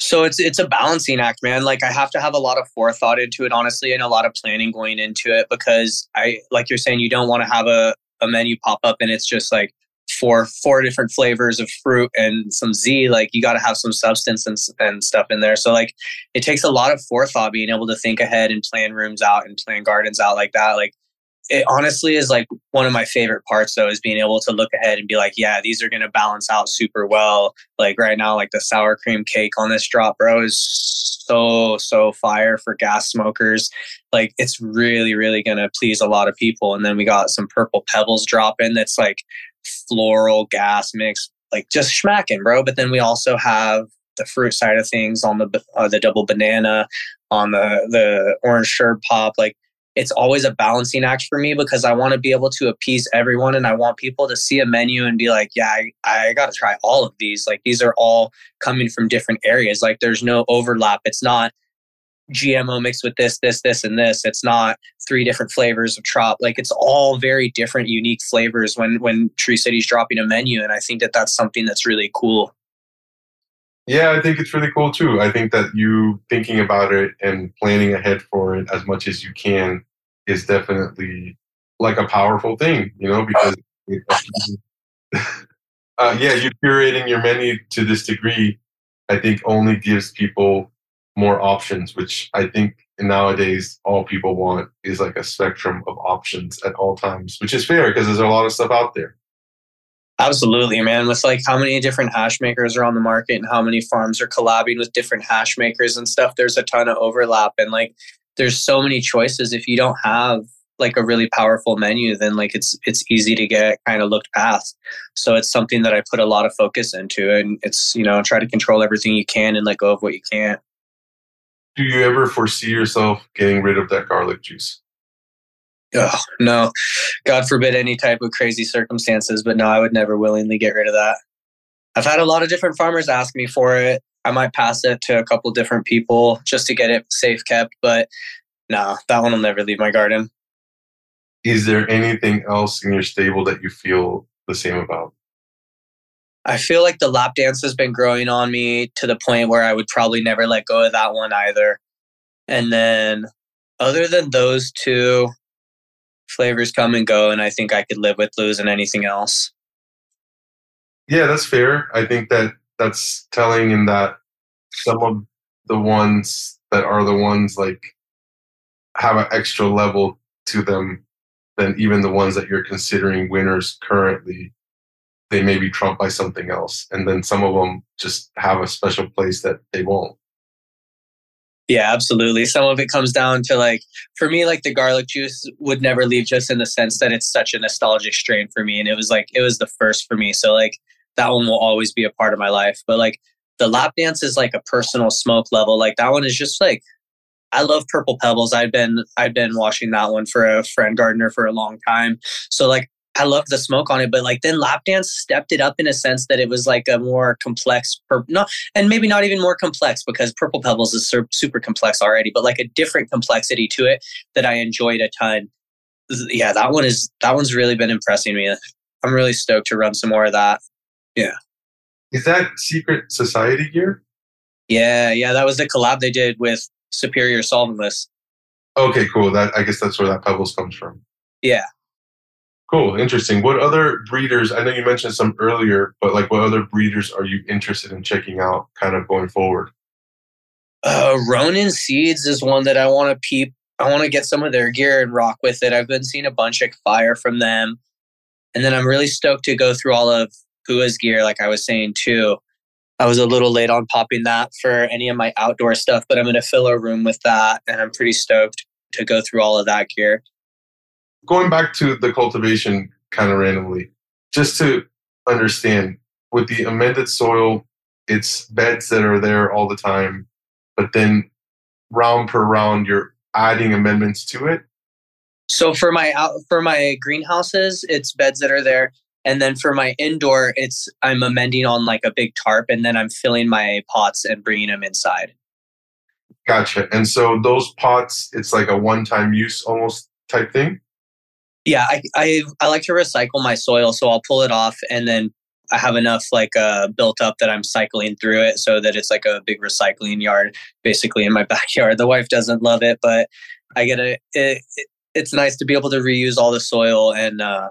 So it's it's a balancing act, man. Like I have to have a lot of forethought into it, honestly, and a lot of planning going into it because I, like you're saying, you don't want to have a a menu pop up and it's just like four four different flavors of fruit and some Z. Like you got to have some substance and and stuff in there. So like it takes a lot of forethought being able to think ahead and plan rooms out and plan gardens out like that. Like it honestly is like one of my favorite parts though is being able to look ahead and be like yeah these are going to balance out super well like right now like the sour cream cake on this drop bro is so so fire for gas smokers like it's really really going to please a lot of people and then we got some purple pebbles dropping that's like floral gas mix like just smacking bro but then we also have the fruit side of things on the uh, the double banana on the the orange sherb pop like it's always a balancing act for me because I want to be able to appease everyone and I want people to see a menu and be like, yeah, I, I got to try all of these. Like these are all coming from different areas. Like there's no overlap. It's not GMO mixed with this, this, this, and this. It's not three different flavors of trop. Like it's all very different, unique flavors when when Tree City's dropping a menu, and I think that that's something that's really cool. Yeah, I think it's really cool too. I think that you thinking about it and planning ahead for it as much as you can is definitely like a powerful thing, you know, because uh, yeah, you curating your menu to this degree, I think only gives people more options, which I think nowadays all people want is like a spectrum of options at all times, which is fair because there's a lot of stuff out there. Absolutely, man. With like how many different hash makers are on the market and how many farms are collabing with different hash makers and stuff, there's a ton of overlap. And like there's so many choices. If you don't have like a really powerful menu, then like it's it's easy to get kind of looked past. So it's something that I put a lot of focus into and it's, you know, try to control everything you can and let go of what you can't. Do you ever foresee yourself getting rid of that garlic juice? Oh, no. God forbid any type of crazy circumstances, but no, I would never willingly get rid of that. I've had a lot of different farmers ask me for it. I might pass it to a couple different people just to get it safe kept, but no, that one will never leave my garden. Is there anything else in your stable that you feel the same about? I feel like the lap dance has been growing on me to the point where I would probably never let go of that one either. And then, other than those two, flavors come and go, and I think I could live with losing anything else. Yeah, that's fair. I think that that's telling in that some of the ones that are the ones like have an extra level to them than even the ones that you're considering winners currently they may be trumped by something else and then some of them just have a special place that they won't yeah, absolutely. Some of it comes down to like, for me, like the garlic juice would never leave just in the sense that it's such a nostalgic strain for me. And it was like, it was the first for me. So like that one will always be a part of my life. But like the lap dance is like a personal smoke level. Like that one is just like, I love purple pebbles. I've been, I've been washing that one for a friend gardener for a long time. So like I love the smoke on it, but like then lap dance stepped it up in a sense that it was like a more complex, pur- no, and maybe not even more complex because Purple Pebbles is super complex already, but like a different complexity to it that I enjoyed a ton. Yeah, that one is that one's really been impressing me. I'm really stoked to run some more of that. Yeah. Is that Secret Society gear? Yeah, yeah, that was the collab they did with Superior Solventless. Okay, cool. That I guess that's where that Pebbles comes from. Yeah, Cool, interesting. What other breeders? I know you mentioned some earlier, but like what other breeders are you interested in checking out kind of going forward? Uh, Ronin Seeds is one that I want to peep. I want to get some of their gear and rock with it. I've been seeing a bunch of fire from them. And then I'm really stoked to go through all of Pua's gear, like I was saying too. I was a little late on popping that for any of my outdoor stuff, but I'm going to fill a room with that. And I'm pretty stoked to go through all of that gear going back to the cultivation kind of randomly, just to understand with the amended soil, it's beds that are there all the time, but then round per round, you're adding amendments to it. So for my out for my greenhouses, it's beds that are there, and then for my indoor, it's I'm amending on like a big tarp, and then I'm filling my pots and bringing them inside. Gotcha. And so those pots, it's like a one-time use almost type thing yeah I, I i like to recycle my soil so i'll pull it off and then i have enough like uh built up that i'm cycling through it so that it's like a big recycling yard basically in my backyard. The wife doesn't love it but i get a it, it, it's nice to be able to reuse all the soil and uh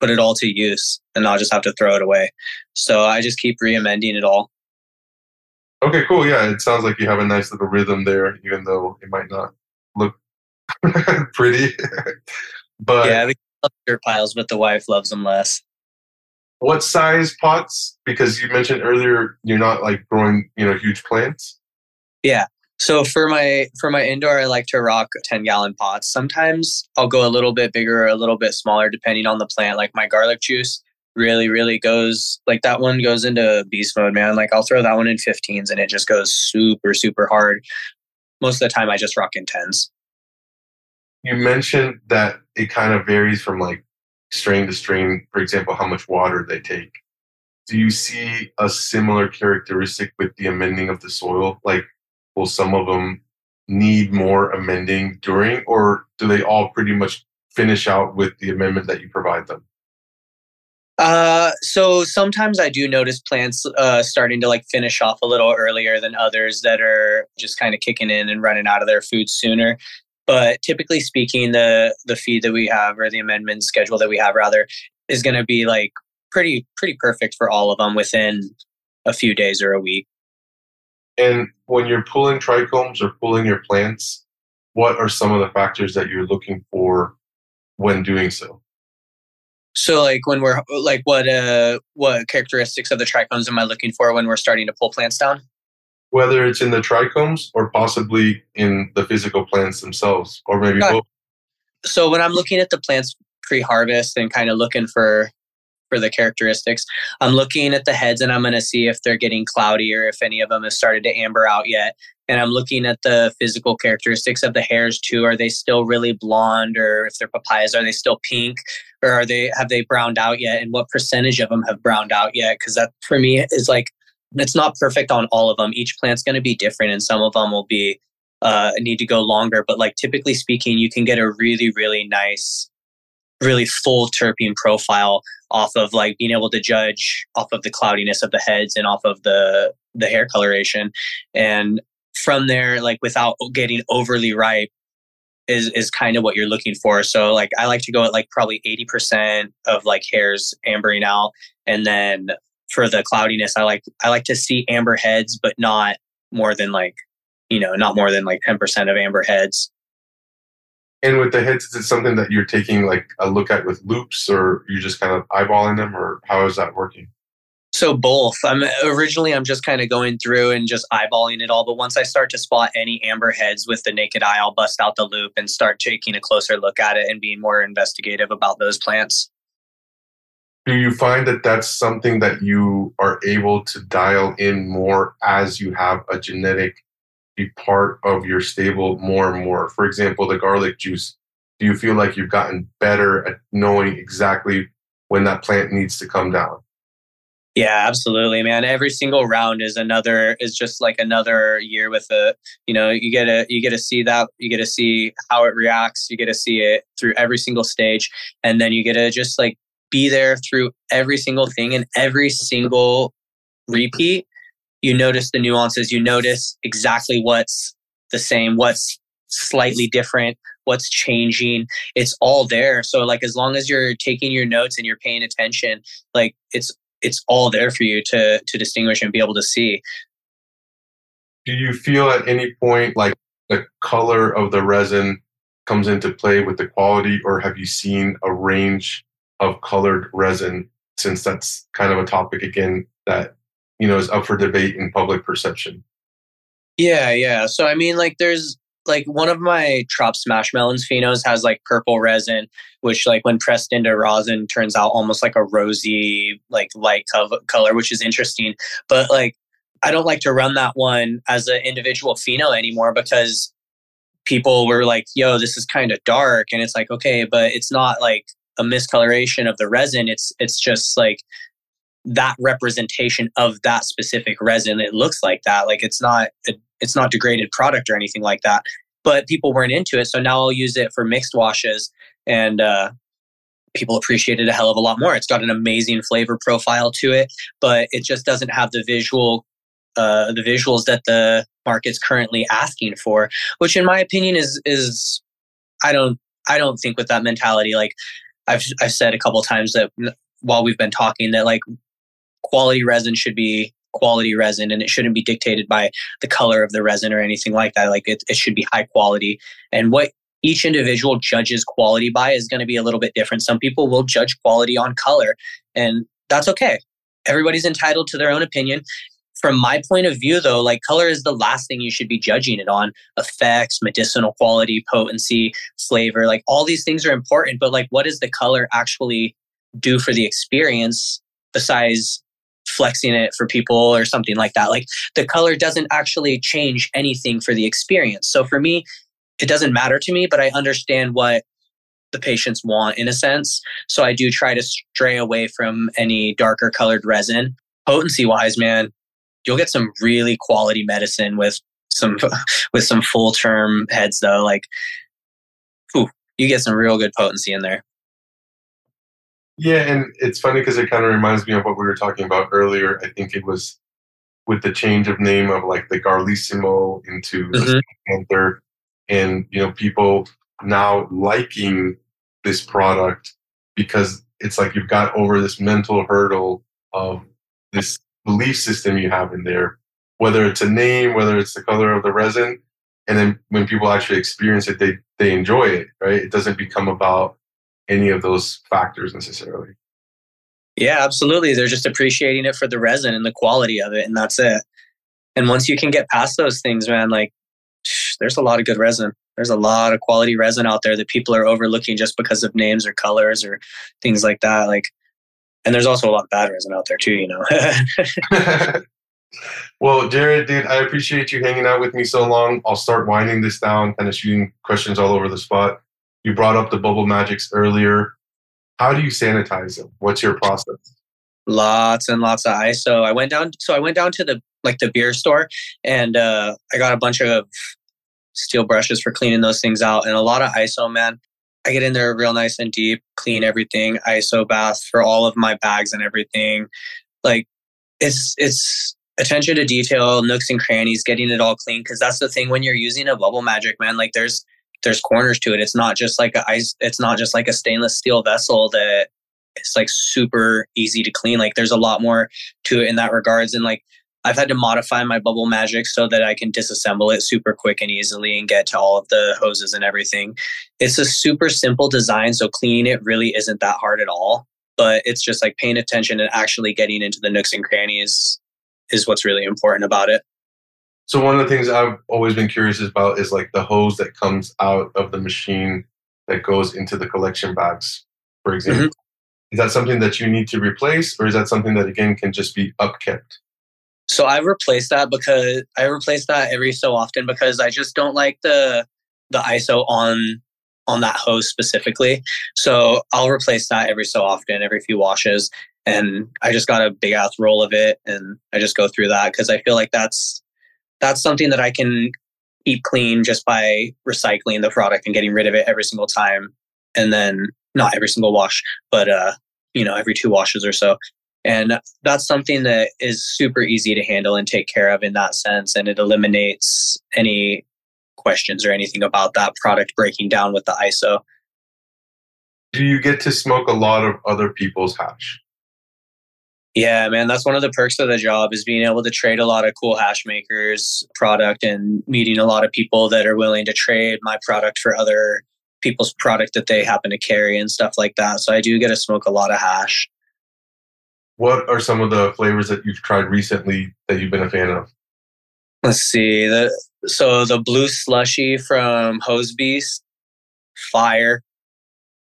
put it all to use and not just have to throw it away. So i just keep re-amending it all. Okay cool yeah it sounds like you have a nice little rhythm there even though it might not look pretty but yeah, we love dirt piles, but the wife loves them less. What size pots? Because you mentioned earlier you're not like growing, you know, huge plants. Yeah. So for my for my indoor, I like to rock 10 gallon pots. Sometimes I'll go a little bit bigger or a little bit smaller depending on the plant. Like my garlic juice really, really goes like that one goes into beast mode, man. Like I'll throw that one in 15s and it just goes super, super hard. Most of the time I just rock in 10s you mentioned that it kind of varies from like strain to strain, for example, how much water they take. Do you see a similar characteristic with the amending of the soil? Like, will some of them need more amending during, or do they all pretty much finish out with the amendment that you provide them? Uh, so sometimes I do notice plants uh, starting to like finish off a little earlier than others that are just kind of kicking in and running out of their food sooner. But typically speaking, the the feed that we have or the amendment schedule that we have rather is going to be like pretty pretty perfect for all of them within a few days or a week. And when you're pulling trichomes or pulling your plants, what are some of the factors that you're looking for when doing so? So like when we're like what uh what characteristics of the trichomes am I looking for when we're starting to pull plants down? Whether it's in the trichomes or possibly in the physical plants themselves, or maybe both. So when I'm looking at the plants pre-harvest and kind of looking for for the characteristics, I'm looking at the heads and I'm going to see if they're getting cloudy or if any of them have started to amber out yet. And I'm looking at the physical characteristics of the hairs too. Are they still really blonde, or if they're papayas, are they still pink, or are they have they browned out yet? And what percentage of them have browned out yet? Because that for me is like it's not perfect on all of them. Each plant's going to be different, and some of them will be uh, need to go longer. But like typically speaking, you can get a really, really nice, really full terpene profile off of like being able to judge off of the cloudiness of the heads and off of the the hair coloration, and from there, like without getting overly ripe, is is kind of what you're looking for. So like I like to go at like probably 80% of like hairs ambering out and then for the cloudiness, I like I like to see amber heads, but not more than like you know not more than like ten percent of amber heads. And with the heads, is it something that you're taking like a look at with loupes, or you're just kind of eyeballing them, or how is that working? So both. I'm originally I'm just kind of going through and just eyeballing it all, but once I start to spot any amber heads with the naked eye, I'll bust out the loupe and start taking a closer look at it and being more investigative about those plants do you find that that's something that you are able to dial in more as you have a genetic be part of your stable more and more? For example the garlic juice. Do you feel like you've gotten better at knowing exactly when that plant needs to come down? Yeah absolutely man. Every single round is another is just like another year with a you know you get to you get to see that you get to see how it reacts you get to see it through every single stage and then you get to just like be there through every single thing and every single repeat, you notice the nuances. You notice exactly what's the same, what's slightly different, what's changing. It's all there. So like as long as you're taking your notes and you're paying attention, like it's it's all there for you to to distinguish and be able to see. Do you feel at any point like the color of the resin comes into play with the quality, or have you seen a range of colored resin? Since that's kind of a topic again that you know is up for debate in public perception. Yeah, yeah. So I mean, like, there's like one of my Trop Smash Melons phenos has like purple resin, which like when pressed into rosin turns out almost like a rosy, like light color, which is interesting. But like, I don't like to run that one as an individual pheno anymore because people were like, "Yo, this is kind of dark," and it's like, okay, but it's not like a miscoloration of the resin. It's it's just like that representation of that specific resin. It looks like that. Like it's not it's not degraded product or anything like that. But people weren't into it, so now I'll use it for mixed washes, and uh, people appreciate it a hell of a lot more. It's got an amazing flavor profile to it, but it just doesn't have the visual uh, the visuals that the market's currently asking for, which in my opinion is is I don't I don't think with that mentality. Like I've I've said a couple times that while we've been talking that like quality resin should be quality resin and it shouldn't be dictated by the color of the resin or anything like that. Like it, it should be high quality. And what each individual judges quality by is going to be a little bit different. Some people will judge quality on color, and that's okay. Everybody's entitled to their own opinion. From my point of view, though, like color is the last thing you should be judging it on. Effects, medicinal quality, potency, flavor, like all these things are important. But like, what does the color actually do for the experience besides flexing it for people or something like that. Like the color doesn't actually change anything for the experience. So for me, it doesn't matter to me, but I understand what the patients want in a sense. So I do try to stray away from any darker colored resin. Potency wise, man, you'll get some really quality medicine with some with some full term heads though. Like, ooh, you get some real good potency in there. Yeah, and it's funny because it kind of reminds me of what we were talking about earlier. I think it was with the change of name of like the Garlissimo into mm-hmm. the Panther, and you know people now liking this product because it's like you've got over this mental hurdle of this belief system you have in there, whether it's a name, whether it's the color of the resin, and then when people actually experience it, they they enjoy it, right? It doesn't become about any of those factors necessarily. Yeah, absolutely. They're just appreciating it for the resin and the quality of it, and that's it. And once you can get past those things, man, like there's a lot of good resin. There's a lot of quality resin out there that people are overlooking just because of names or colors or things like that. Like, and there's also a lot of bad resin out there too, you know. well, Jared, dude, I appreciate you hanging out with me so long. I'll start winding this down, kind of shooting questions all over the spot. You brought up the bubble magics earlier. How do you sanitize them? What's your process? Lots and lots of ISO. I went down, so I went down to the like the beer store, and uh, I got a bunch of steel brushes for cleaning those things out, and a lot of ISO. Man, I get in there real nice and deep, clean everything, ISO bath for all of my bags and everything. Like it's it's attention to detail, nooks and crannies, getting it all clean. Because that's the thing when you're using a bubble magic, man. Like there's there's corners to it. It's not just like a ice. It's not just like a stainless steel vessel that it's like super easy to clean. Like there's a lot more to it in that regards. And like I've had to modify my bubble magic so that I can disassemble it super quick and easily and get to all of the hoses and everything. It's a super simple design, so cleaning it really isn't that hard at all. But it's just like paying attention and actually getting into the nooks and crannies is what's really important about it. So one of the things I've always been curious about is like the hose that comes out of the machine that goes into the collection bags, for example. Mm-hmm. Is that something that you need to replace, or is that something that again can just be upkept? So I replace that because I replace that every so often because I just don't like the the ISO on on that hose specifically. So I'll replace that every so often, every few washes. And I just got a big ass roll of it and I just go through that because I feel like that's that's something that I can keep clean just by recycling the product and getting rid of it every single time. And then not every single wash, but uh, you know, every two washes or so. And that's something that is super easy to handle and take care of in that sense. And it eliminates any questions or anything about that product breaking down with the ISO. Do you get to smoke a lot of other people's hash? Yeah, man, that's one of the perks of the job is being able to trade a lot of cool hash makers product and meeting a lot of people that are willing to trade my product for other people's product that they happen to carry and stuff like that. So I do get to smoke a lot of hash. What are some of the flavors that you've tried recently that you've been a fan of? Let's see. The so the blue slushy from Hose Beast, fire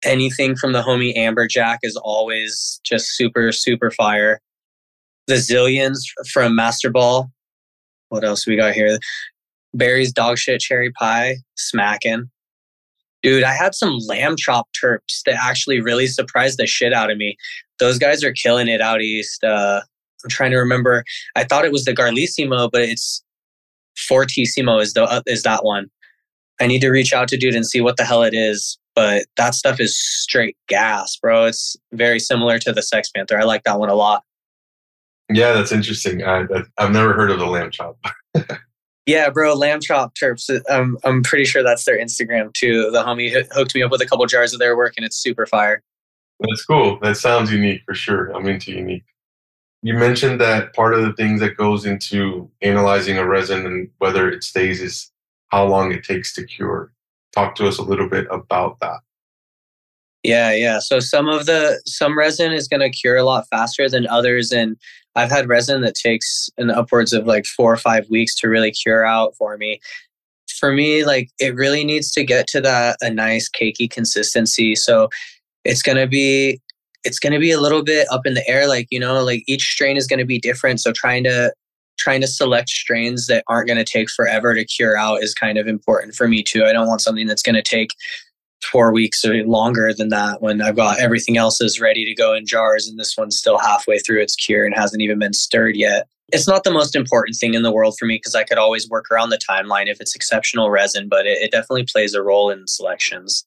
anything from the homie Amberjack is always just super, super fire. The Zillions from Master Ball. What else we got here? Barry's dog shit cherry pie, smacking. Dude, I had some lamb chop terps that actually really surprised the shit out of me. Those guys are killing it out east. Uh, I'm trying to remember. I thought it was the Garlissimo, but it's Fortissimo is the uh, is that one. I need to reach out to dude and see what the hell it is but that stuff is straight gas, bro. It's very similar to the Sex Panther. I like that one a lot. Yeah, that's interesting. I, have never heard of the lamb chop. yeah, bro, lamb chop terps. I'm I'm pretty sure that's their Instagram too. The homie hooked me up with a couple jars of their work, and it's super fire. That's cool. That sounds unique for sure. I'm into unique. You mentioned that part of the things that goes into analyzing a resin and whether it stays is how long it takes to cure talk to us a little bit about that. Yeah, yeah. So some of the some resin is going to cure a lot faster than others, and I've had resin that takes an upwards of like four or five weeks to really cure out for me. For me, like it really needs to get to that a nice cakey consistency. So it's going to be it's going to be a little bit up in the air like you know like each strain is going to be different so trying to trying to select strains that aren't going to take forever to cure out is kind of important for me too. I don't want something that's going to take four weeks or longer than that when I've got everything else is ready to go in jars and this one's still halfway through its cure and hasn't even been stirred yet. It's not the most important thing in the world for me because I could always work around the timeline if it's exceptional resin, but it, it definitely plays a role in selections.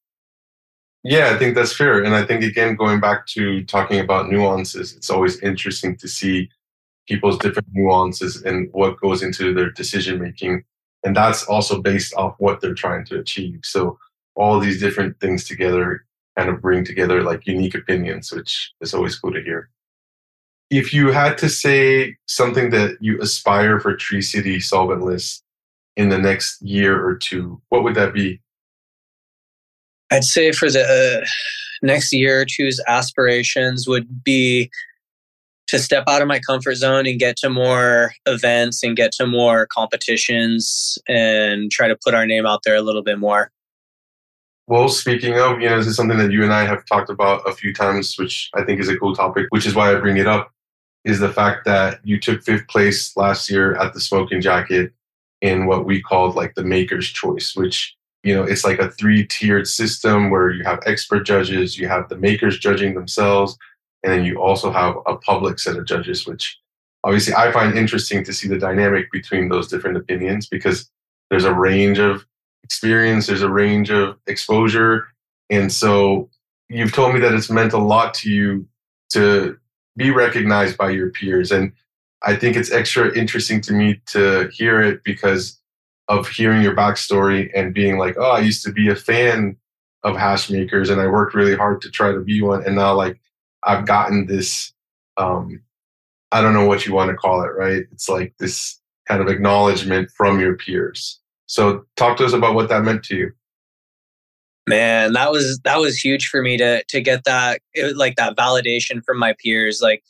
Yeah, I think that's fair. And I think, again, going back to talking about nuances, it's always interesting to see people's different nuances and what goes into their decision making. And that's also based off what they're trying to achieve. So all these different things together kind of bring together like unique opinions, which is always cool to hear. If you had to say something that you aspire for Tree City solventless in the next year or two, what would that be? I'd say for the uh, next year or two's aspirations would be to step out of my comfort zone and get to more events and get to more competitions and try to put our name out there a little bit more. Well, speaking of, you know, this is something that you and I have talked about a few times, which I think is a cool topic, which is why I bring it up, is the fact that you took fifth place last year at the Smoking Jacket in what we called like the Maker's Choice, which, you know, it's like a three tiered system where you have expert judges, you have the makers judging themselves, and then you also have a public set of judges, which obviously I find interesting to see the dynamic between those different opinions because there's a range of experience, there's a range of exposure. And so you've told me that it's meant a lot to you to be recognized by your peers. And I think it's extra interesting to me to hear it because of hearing your backstory and being like, oh, I used to be a fan of hash makers and I worked really hard to try to be one. And now, like, I've gotten this, um, I don't know what you want to call it, right? It's like this kind of acknowledgement from your peers. So talk to us about what that meant to you. Man, that was that was huge for me to to get that it, like that validation from my peers. Like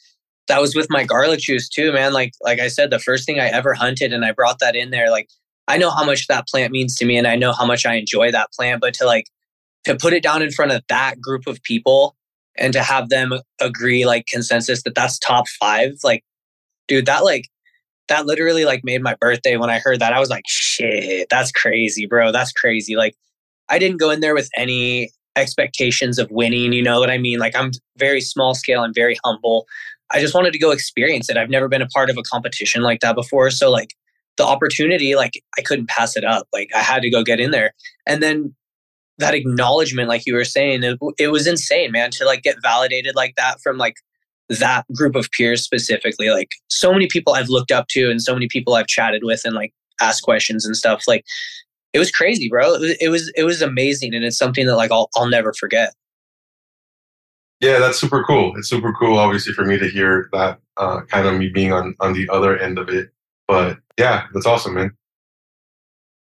that was with my garlic juice too, man. Like like I said, the first thing I ever hunted, and I brought that in there. Like I know how much that plant means to me, and I know how much I enjoy that plant. But to like to put it down in front of that group of people and to have them agree like consensus that that's top five like dude that like that literally like made my birthday when i heard that. I was like shit that's crazy bro that's crazy. Like i didn't go in there with any expectations of winning you know what i mean? Like i'm very small scale and very humble. I just wanted to go experience it. I've never been a part of a competition like that before so like the opportunity like i couldn't pass it up like i had to go get in there and then that acknowledgement, like you were saying, it, it was insane, man, to like get validated like that from like that group of peers specifically. Like so many people I've looked up to and so many people I've chatted with and like asked questions and stuff. Like it was crazy, bro. It was, it was it was amazing, and it's something that like I'll I'll never forget. Yeah, that's super cool. It's super cool, obviously, for me to hear that uh, kind of me being on on the other end of it. But yeah, that's awesome, man.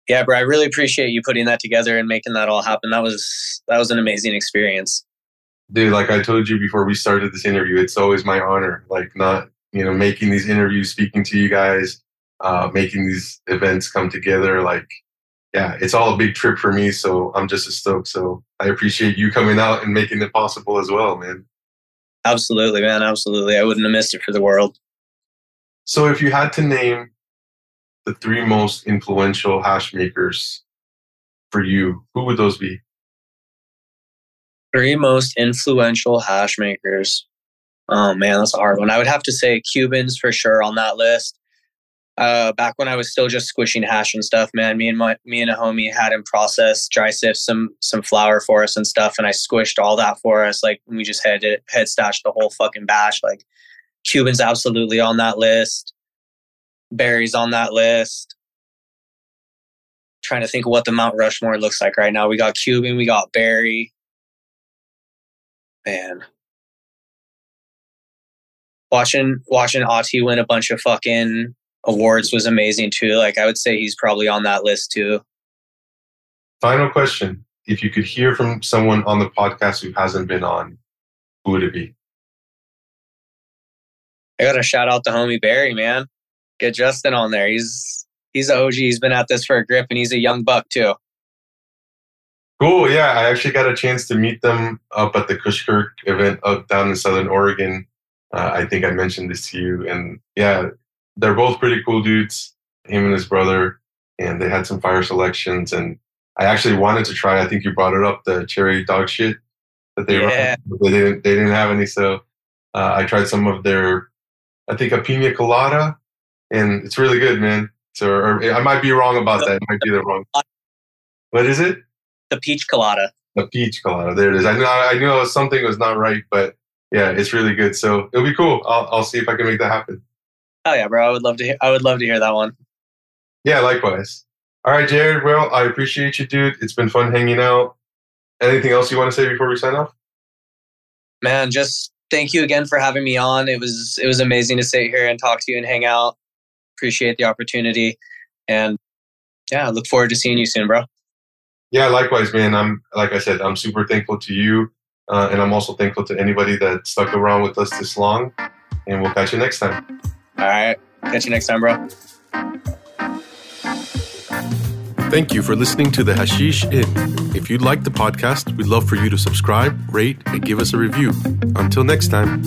Yeah, bro. I really appreciate you putting that together and making that all happen. That was that was an amazing experience. Dude, like I told you before we started this interview, it's always my honor. Like not you know making these interviews, speaking to you guys, uh, making these events come together. Like yeah, it's all a big trip for me. So I'm just a stoked. So I appreciate you coming out and making it possible as well, man. Absolutely, man. Absolutely. I wouldn't have missed it for the world. So if you had to name the three most influential hash makers for you, who would those be? Three most influential hash makers. Oh man, that's a hard one. I would have to say Cubans for sure on that list uh, back when I was still just squishing hash and stuff, man, me and my me and a homie had him process dry sift some some flour for us and stuff, and I squished all that for us. Like we just had it head stashed the whole fucking bash. Like Cubans absolutely on that list. Barry's on that list. Trying to think of what the Mount Rushmore looks like right now. We got Cuban, we got Barry. Man. Watching watching Ati win a bunch of fucking awards was amazing too. Like I would say he's probably on that list too. Final question. If you could hear from someone on the podcast who hasn't been on, who would it be? I gotta shout out to homie Barry, man. Get Justin on there. He's he's a OG. He's been at this for a grip and he's a young buck too. Cool. Yeah, I actually got a chance to meet them up at the Kushkirk event up down in Southern Oregon. Uh, I think I mentioned this to you, and yeah, they're both pretty cool dudes, him and his brother, and they had some fire selections. And I actually wanted to try. I think you brought it up the cherry dog shit that they yeah. run. They didn't. They didn't have any, so uh, I tried some of their. I think a pina colada, and it's really good, man. So or, I might be wrong about that. It might be the wrong. What is it? The peach colada. The peach colada. There it is. I know. I knew something was not right, but yeah, it's really good. So it'll be cool. I'll, I'll see if I can make that happen. Oh yeah, bro. I would love to. Hear, I would love to hear that one. Yeah, likewise. All right, Jared. Well, I appreciate you, dude. It's been fun hanging out. Anything else you want to say before we sign off? Man, just thank you again for having me on. It was it was amazing to sit here and talk to you and hang out. Appreciate the opportunity, and yeah, look forward to seeing you soon, bro. Yeah, likewise, man. I'm like I said, I'm super thankful to you, uh, and I'm also thankful to anybody that stuck around with us this long. And we'll catch you next time. All right. Catch you next time, bro. Thank you for listening to the Hashish Inn. If you like the podcast, we'd love for you to subscribe, rate, and give us a review. Until next time.